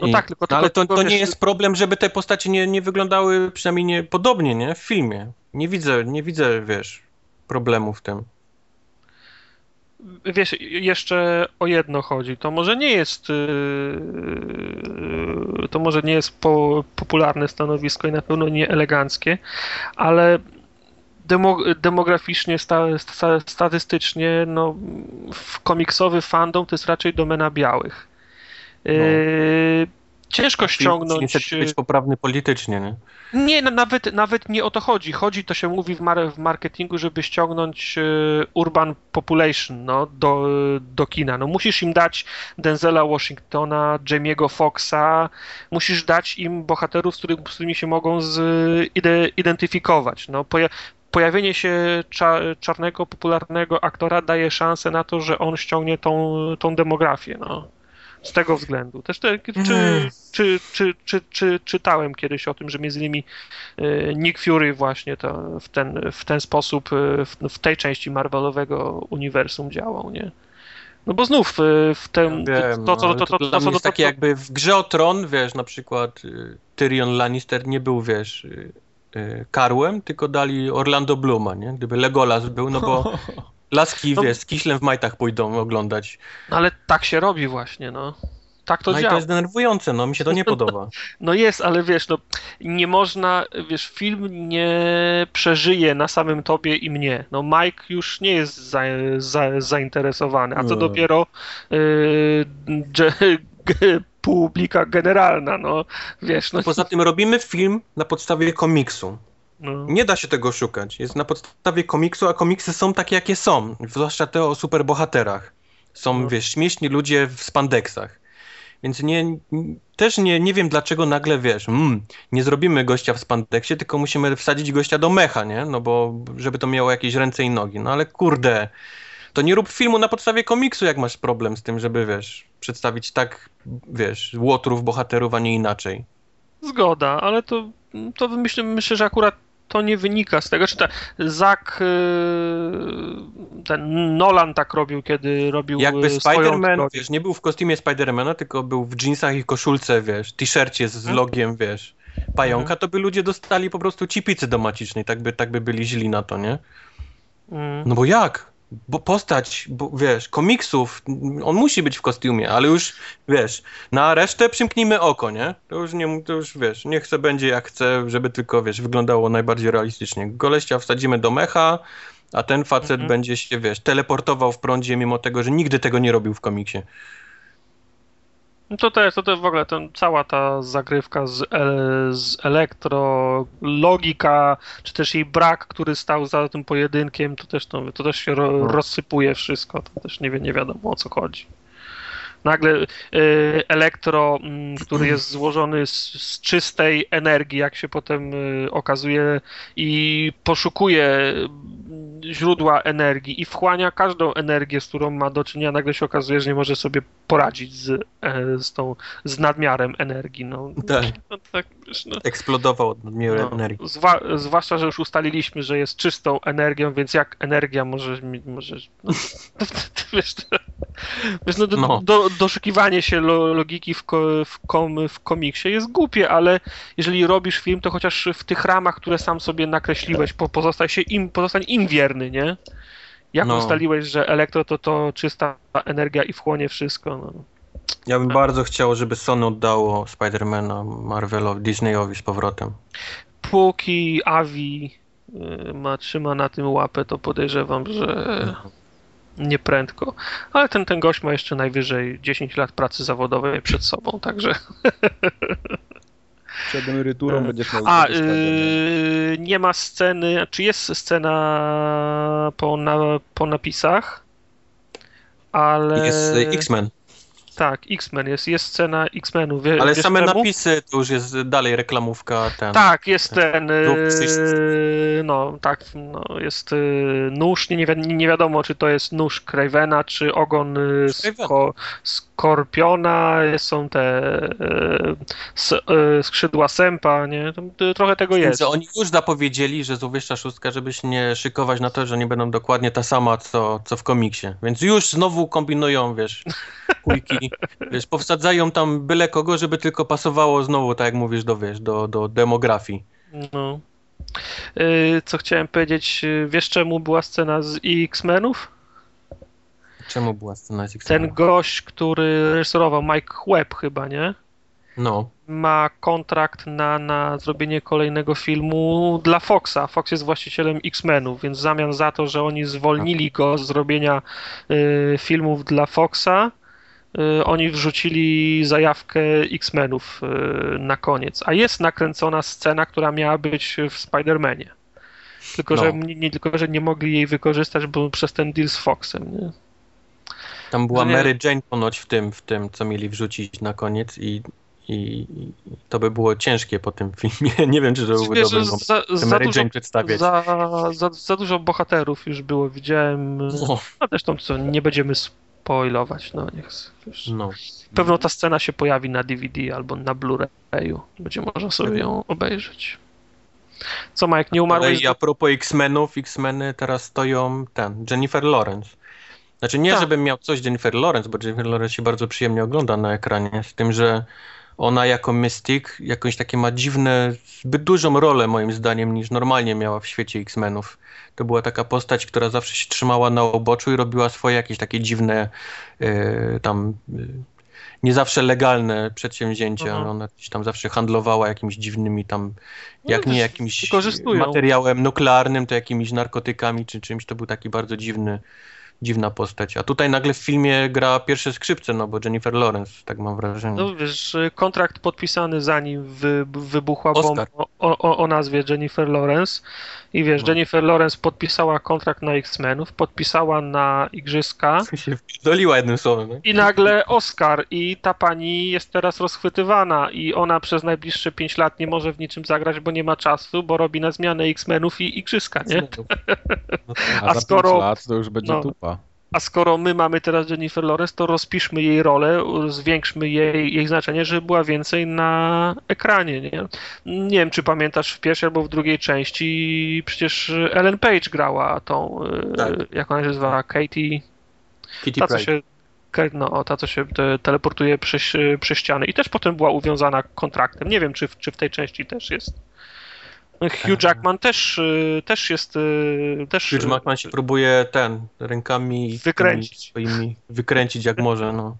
No tak, tylko- no, ale to, tylko, to wiesz, nie jest problem, żeby te postacie nie, nie wyglądały przynajmniej nie, podobnie, nie? W filmie. Nie widzę, nie widzę, wiesz, problemu w tym. Wiesz, jeszcze o jedno chodzi. To może nie jest yy, to może nie jest po, popularne stanowisko i na pewno nie eleganckie, ale demo, demograficznie, sta, sta, statystycznie, no, w komiksowy fandom to jest raczej domena białych. Yy, ciężko ściągnąć. Niestety być poprawny politycznie, nie? Nie, no, nawet, nawet nie o to chodzi. Chodzi, to się mówi w, mar- w marketingu, żeby ściągnąć e, urban population no, do, do kina. No, musisz im dać Denzela Washingtona, Jamie'ego Foxa, musisz dać im bohaterów, z, których, z którymi się mogą z, ide, identyfikować. No, poja- pojawienie się cza, czarnego, popularnego aktora daje szansę na to, że on ściągnie tą, tą demografię. No. Z tego względu. Też te, czy, Mm. czy, czy, czy, czy, czytałem kiedyś o tym, że między innymi e, Nick Fury właśnie to w, ten, w ten sposób e, w, w tej części Marvelowego uniwersum działał, nie? No bo znów e, w tym Ja wiem, to, to, to, to, to, to, to, jest to, takie jakby w grze o Tron, wiesz, na przykład Tyrion Lannister nie był, wiesz, karłem, tylko dali Orlando Bluma, nie? Gdyby Legolas był, no bo laski, No- wiesz, z kiślem w majtach pójdą oglądać. No ale tak się robi właśnie, no. Tak to no i działa. to jest denerwujące, no mi się to nie podoba. No jest, ale wiesz, no nie można, wiesz, film nie przeżyje na samym tobie i mnie. No Mike już nie jest za, za, zainteresowany, a co Nie. dopiero yy, publika generalna, no wiesz, no, Poza tym robimy film na podstawie komiksu. No. Nie da się tego szukać. Jest na podstawie komiksu, a komiksy są takie, jakie są. Zwłaszcza te o superbohaterach. Są, No. wiesz, śmieszni ludzie w spandeksach. Więc nie, też nie, nie wiem, dlaczego nagle, wiesz, mm, nie zrobimy gościa w spandeksie, tylko musimy wsadzić gościa do mecha, nie? No bo, żeby to miało jakieś ręce i nogi. No ale kurde, to nie rób filmu na podstawie komiksu, jak masz problem z tym, żeby, wiesz, przedstawić tak, wiesz, łotrów, bohaterów, a nie inaczej. Zgoda, ale to, to myślę, myślę, że akurat to nie wynika z tego, czy ta Zak, yy, ten Nolan tak robił, kiedy robił Jakby yy, swoją Spider-Man, wiesz, nie był w kostiumie Spidermana, tylko był w jeansach i koszulce, wiesz, t-shircie z Mhm. logiem, wiesz, pająka, to by ludzie dostali po prostu cipicy do macicznej, tak by, tak by byli źli na to, nie? Mm. No bo jak? Bo postać, bo, wiesz, komiksów, on musi być w kostiumie, ale już, wiesz, na resztę przymknijmy oko, nie? To już nie, to już, wiesz, niech se będzie jak chce, żeby tylko, wiesz, wyglądało najbardziej realistycznie. Goleścia wsadzimy do mecha, a ten facet Mhm. będzie się, wiesz, teleportował w prądzie, mimo tego, że nigdy tego nie robił w komiksie. No to też, to też w ogóle ten, cała ta zagrywka z, e, z elektro, logika, czy też jej brak, który stał za tym pojedynkiem, to też, to, to też się ro, rozsypuje wszystko, to też nie, wie, nie wiadomo o co chodzi. Nagle e, elektro, mm, który jest złożony z, z czystej energii, jak się potem e, okazuje, i poszukuje mm, źródła energii i wchłania każdą energię, z którą ma do czynienia, nagle się okazuje, że nie może sobie poradzić z, e, z tą, z nadmiarem energii. No, Tak. no, tak no, Eksplodował od nadmiaru no, energii. zwa, zwłaszcza, że już ustaliliśmy, że jest czystą energią, więc jak energia może, może no, wiesz, wiesz, no, do, No. Do, doszukiwanie się lo, logiki w, ko, w, kom, w komiksie jest głupie, ale jeżeli robisz film, to chociaż w tych ramach, które sam sobie nakreśliłeś, po, pozostań się im, pozostań im wierny, nie? Jak No. ustaliłeś, że elektro to, to czysta energia i wchłonie wszystko, no. Ja bym bardzo chciał, żeby Sony oddało Spidermana Marvelowi, Disneyowi z powrotem. Póki Avi y, ma, trzyma na tym łapę, to podejrzewam, że nie prędko. Ale ten, ten gość ma jeszcze najwyżej 10 lat pracy zawodowej przed sobą, także... Przed emeryturą będziesz miał... A, yy, nie ma sceny, czy jest scena po, na, po napisach, ale... Jest y, X-Men. Tak, X-Men, jest, jest scena X-Menów. Wie, Ale same czemu? napisy to już jest dalej reklamówka. Ten. Tak, jest ten. Yy, no, tak, no, jest yy, nóż. Nie, nie, wi- nie wiadomo, czy to jest nóż Cravena, czy ogon Cravena. sko, Skorpiona. Są te yy, s, skrzydła sępa, nie? Trochę tego jest. Więc oni już zapowiedzieli, że złowieszcza szóstka, żeby się nie szykować na to, że nie będą dokładnie ta sama, co, co w komiksie. Więc już znowu kombinują, wiesz, kujki, wiesz, powsadzają tam byle kogo, żeby tylko pasowało znowu, tak jak mówisz, do, wiesz, do, do demografii. No. Yy, co chciałem powiedzieć, yy, wiesz czemu była scena z X-Menów? Czemu była scena z Ten X-Menem? gość, który reżyserował, Mike Webb chyba, nie? No, ma kontrakt na, na zrobienie kolejnego filmu dla Foxa. Fox jest właścicielem X-Menów, więc w zamian za to, że oni zwolnili go z zrobienia y, filmów dla Foxa, y, oni wrzucili zajawkę X-Menów y, na koniec. A jest nakręcona scena, która miała być w Spider-Manie. Tylko, No. że, nie, nie, tylko, że nie mogli jej wykorzystać, bo przez ten deal z Foxem. Nie? tam była No nie- Mary Jane ponoć w tym, w tym, co mieli wrzucić na koniec i, i, to by było ciężkie po tym filmie. nie wiem, czy to byłby dobry moment. za, dużo, Jane przedstawiać. za, za, za dużo bohaterów już było, widziałem. O, A zresztą co, nie będziemy spoilować, no niech. Wiesz. no. Pewno ta scena się pojawi na DVD albo na Blu-rayu. Będzie można sobie ją obejrzeć. Co Mike, nie Ale umarłeś? i a propos X-Menów, X-Meny teraz stoją ten, Jennifer Lawrence. Znaczy nie, Tak. żebym miał coś Jennifer Lawrence, bo Jennifer Lawrence się bardzo przyjemnie ogląda na ekranie, z tym, że ona jako Mystic jakąś takie ma dziwne, zbyt dużą rolę moim zdaniem niż normalnie miała w świecie X-Menów. To była taka postać, która zawsze się trzymała na uboczu i robiła swoje jakieś takie dziwne e, tam e, nie zawsze legalne przedsięwzięcia. Mhm. Ona gdzieś tam zawsze handlowała jakimiś dziwnymi tam, No, jak nie wiesz, jakimś materiałem nuklearnym, to jakimiś narkotykami czy czymś. To był taki bardzo dziwny, dziwna postać. A tutaj nagle w filmie gra pierwsze skrzypce, no bo Jennifer Lawrence, tak mam wrażenie. No wiesz, kontrakt podpisany zanim wy, wybuchła Oscar. bomba o, o, o nazwie Jennifer Lawrence i wiesz, No. Jennifer Lawrence podpisała kontrakt na X-Menów, podpisała na Igrzyska się wdoliła jednym słowem. No? i nagle Oscar i ta pani jest teraz rozchwytywana i ona przez najbliższe 5 lat nie może w niczym zagrać, bo nie ma czasu, bo robi na zmianę X-Menów i Igrzyska, nie? No, A, A za skoro- pięć lat to już będzie no. tupa. A skoro my mamy teraz Jennifer Lawrence, to rozpiszmy jej rolę, zwiększmy jej, jej znaczenie, żeby była więcej na ekranie. Nie? nie wiem, czy pamiętasz w pierwszej albo w drugiej części, przecież Ellen Page grała tą, e, Tak. jak ona się nazywa, Katie, Kitty ta co się, no, ta co się te, teleportuje przez, przez ścianę i też potem była uwiązana kontraktem. Nie wiem, czy w, czy w tej części też jest. Hugh Jackman też, e, też jest, e, też Hugh Jackman się próbuje ten, rękami Wykręcić. swoimi, wykręcić jak może, no.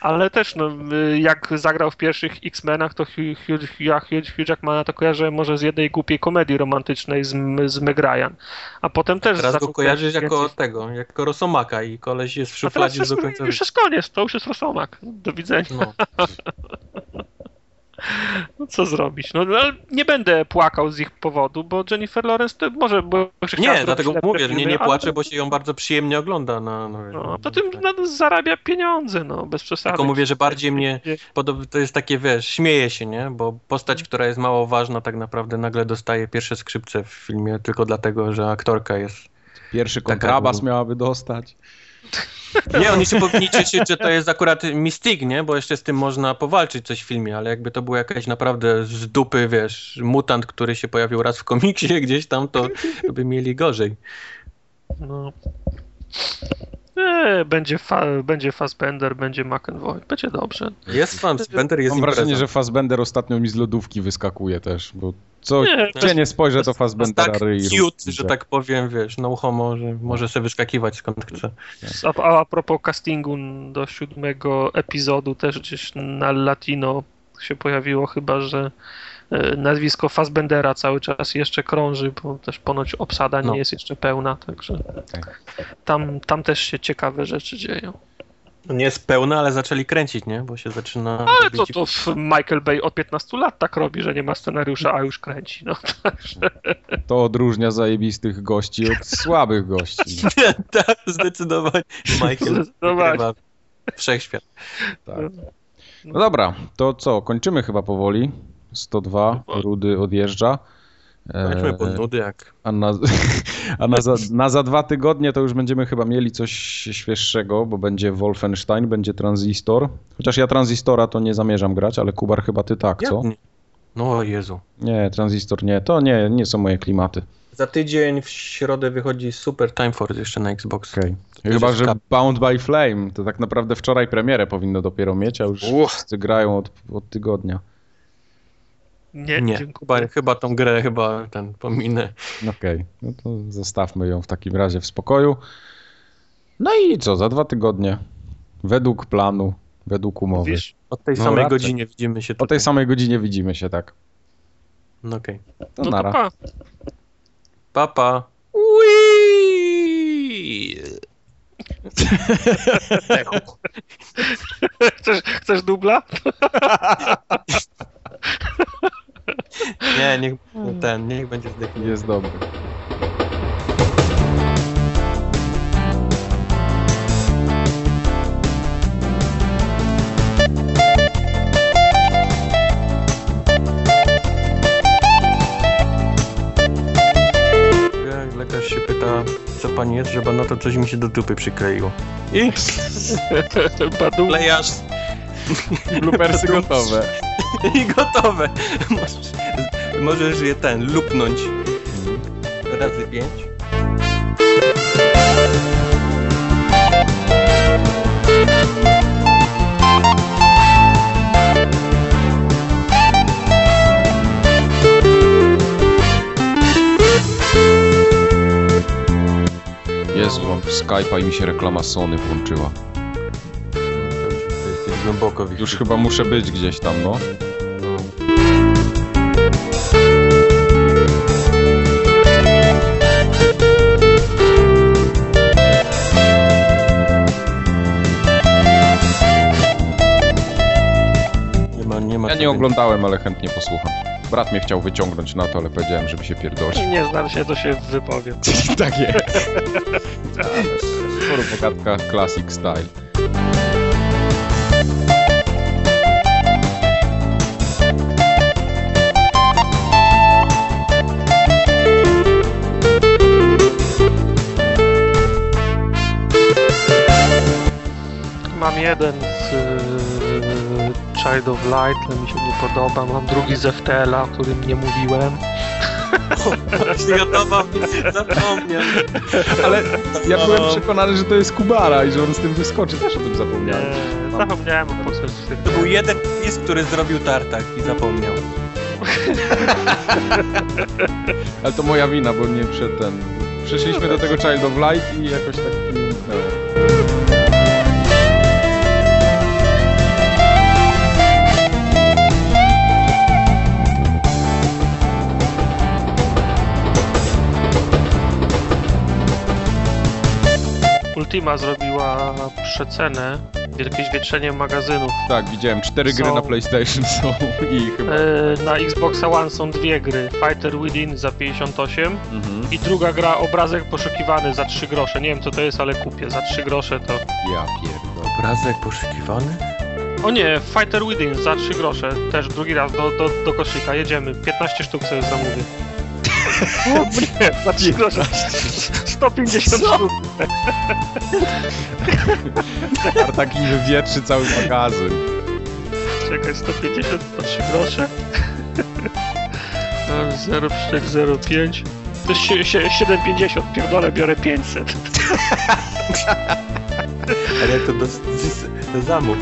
Ale też, no, y, jak zagrał w pierwszych X-Menach, to Hugh, Hugh, Hugh, Jackmana to kojarzę może z jednej głupiej komedii romantycznej z, z Meg Ryan. A potem też Teraz go kojarzysz kręcić jako więcej. tego, jako Rosomaka i koleś jest w szufladzie do końca już jest koniec, to już jest Rosomak. Do widzenia. No. No, co zrobić? No, ale nie będę płakał z ich powodu, bo Jennifer Lawrence to może... Chciała Nie, dlatego mówię, że nie, nie ale- płaczę, bo się ją bardzo przyjemnie ogląda. Na, no, No, a potem no, zarabia pieniądze, no, bez przesady. Tylko mówię, że bardziej mnie to jest takie, wiesz, śmieje się, nie? Bo postać, która jest mało ważna, tak naprawdę nagle dostaje pierwsze skrzypce w filmie tylko dlatego, że aktorka jest. Pierwszy Taka kontrabas był. miałaby dostać. Nie, oni się powinni cieszyć, że to jest akurat Mystic, nie? Bo jeszcze z tym można powalczyć coś w filmie, ale jakby to był jakaś naprawdę z dupy, wiesz, mutant, który się pojawił raz w komiksie gdzieś tam, to, by mieli gorzej. No. E, będzie, fa będzie Fassbender, będzie McEnroy, będzie dobrze. Jest fan, Bender jest Mam wrażenie, impreza. że Fassbender ostatnio mi z lodówki wyskakuje też, bo co Nie, gdzie nie spojrzę, to jest Fassbendera tak ryj cute, że tak powiem, wiesz, no homo, że może sobie wyskakiwać skąd chce. A, a, a propos castingu do siódmego epizodu też gdzieś na Latino się pojawiło chyba, że e, nazwisko Fassbendera cały czas jeszcze krąży, bo też ponoć obsada nie No. jest jeszcze pełna, także tam, tam też się ciekawe rzeczy dzieją. No Nie jest pełna, ale zaczęli kręcić, nie? Bo się zaczyna... Ale to, robić- to w Michael Bay od 15 lat tak robi, że nie ma scenariusza, a już kręci. No, także To odróżnia zajebistych gości od słabych gości. tak, zdecydowanie. Michael Zdecydowanie. wszechświat. Tak. No dobra, to co, kończymy chyba powoli. 102, Rudy odjeżdża. Eee, pod nudy jak... A, na, a na, za, na za dwa tygodnie to już będziemy chyba mieli coś świeższego, bo będzie Wolfenstein, będzie Transistor. Chociaż ja Transistora to nie zamierzam grać, ale Kubar chyba ty tak, co? No Jezu. Nie, Transistor nie, to nie, nie są moje klimaty. Za tydzień w środę wychodzi Super Time Force jeszcze na Xbox. Też Chyba, że Bound by Flame to tak naprawdę wczoraj premierę powinno dopiero mieć, a już Uch. wszyscy grają od, od tygodnia. Nie, Nie, dziękuję. chyba, chyba tą grę chyba ten pominę. Okej, no to zostawmy ją w takim razie w spokoju. No i co, za dwa tygodnie, według planu, według umowy. Mówisz? Od tej No samej raczej. godzinie widzimy się O tej tutaj. samej godzinie widzimy się, tak. No okej. To No to nara. pa. Papa. Chcesz, chcesz dubla? Nie, niech ten, niech będzie zdechnął. Jest dobry. Lekarz się pyta, co pani jest, żeby na to coś mi się do dupy przykleiło. I Badu. klejasz Bloopersy gotowe. i gotowe. Możesz, możesz je ten, lupnąć razy pięć. Jezu, mam Skype'a i mi się reklama Sony włączyła. Głęboko w ich Już chyba muszę być gdzieś tam, no. Nie ma, nie ma Ja nie oglądałem, ale chętnie posłucham. Brat mnie chciał wyciągnąć na to, ale powiedziałem, żeby się pierdolić. Nie znam się, to się wypowiem. tak jest. Sporo pogadka classic style. Mam jeden z y, Child of Light, ale mi się nie podoba. Mam drugi z FTL-a, o którym nie mówiłem. Gotowa, zapomniał. Ale ja byłem przekonany, że to jest Kubara i że on z tym wyskoczy. Też o tym zapomniałem. Nie, zapomniałem o prostu. To był jeden wpis, który zrobił tartak i zapomniał. Ale to moja wina, bo nie przed ten... Przeszliśmy do tego Child of Light i jakoś tak Ultima zrobiła przecenę, wielkie zwietrzenie magazynów. Tak, widziałem. Cztery gry Są- na PlayStation są i chyba... E, na Xbox One są dwie gry. Fighter Within za 58 Mhm. i druga gra Obrazek Poszukiwany za 3 grosze. Nie wiem co to jest, ale kupię. Za 3 grosze to... Ja pierdolę. Obrazek poszukiwany? O nie, Fighter Within za 3 grosze. Też drugi raz do, do, do koszyka. Jedziemy. 15 sztuk sobie zamówię. O nie, za 3 grosze. 150 sztuk. Taki wywietrzy cały magazyn. Czekaj, 150 to 3 grosze. No, 0,05. To jest sie- sie- 7,50. Pierdolę, biorę 500. Ale to do, do zamów.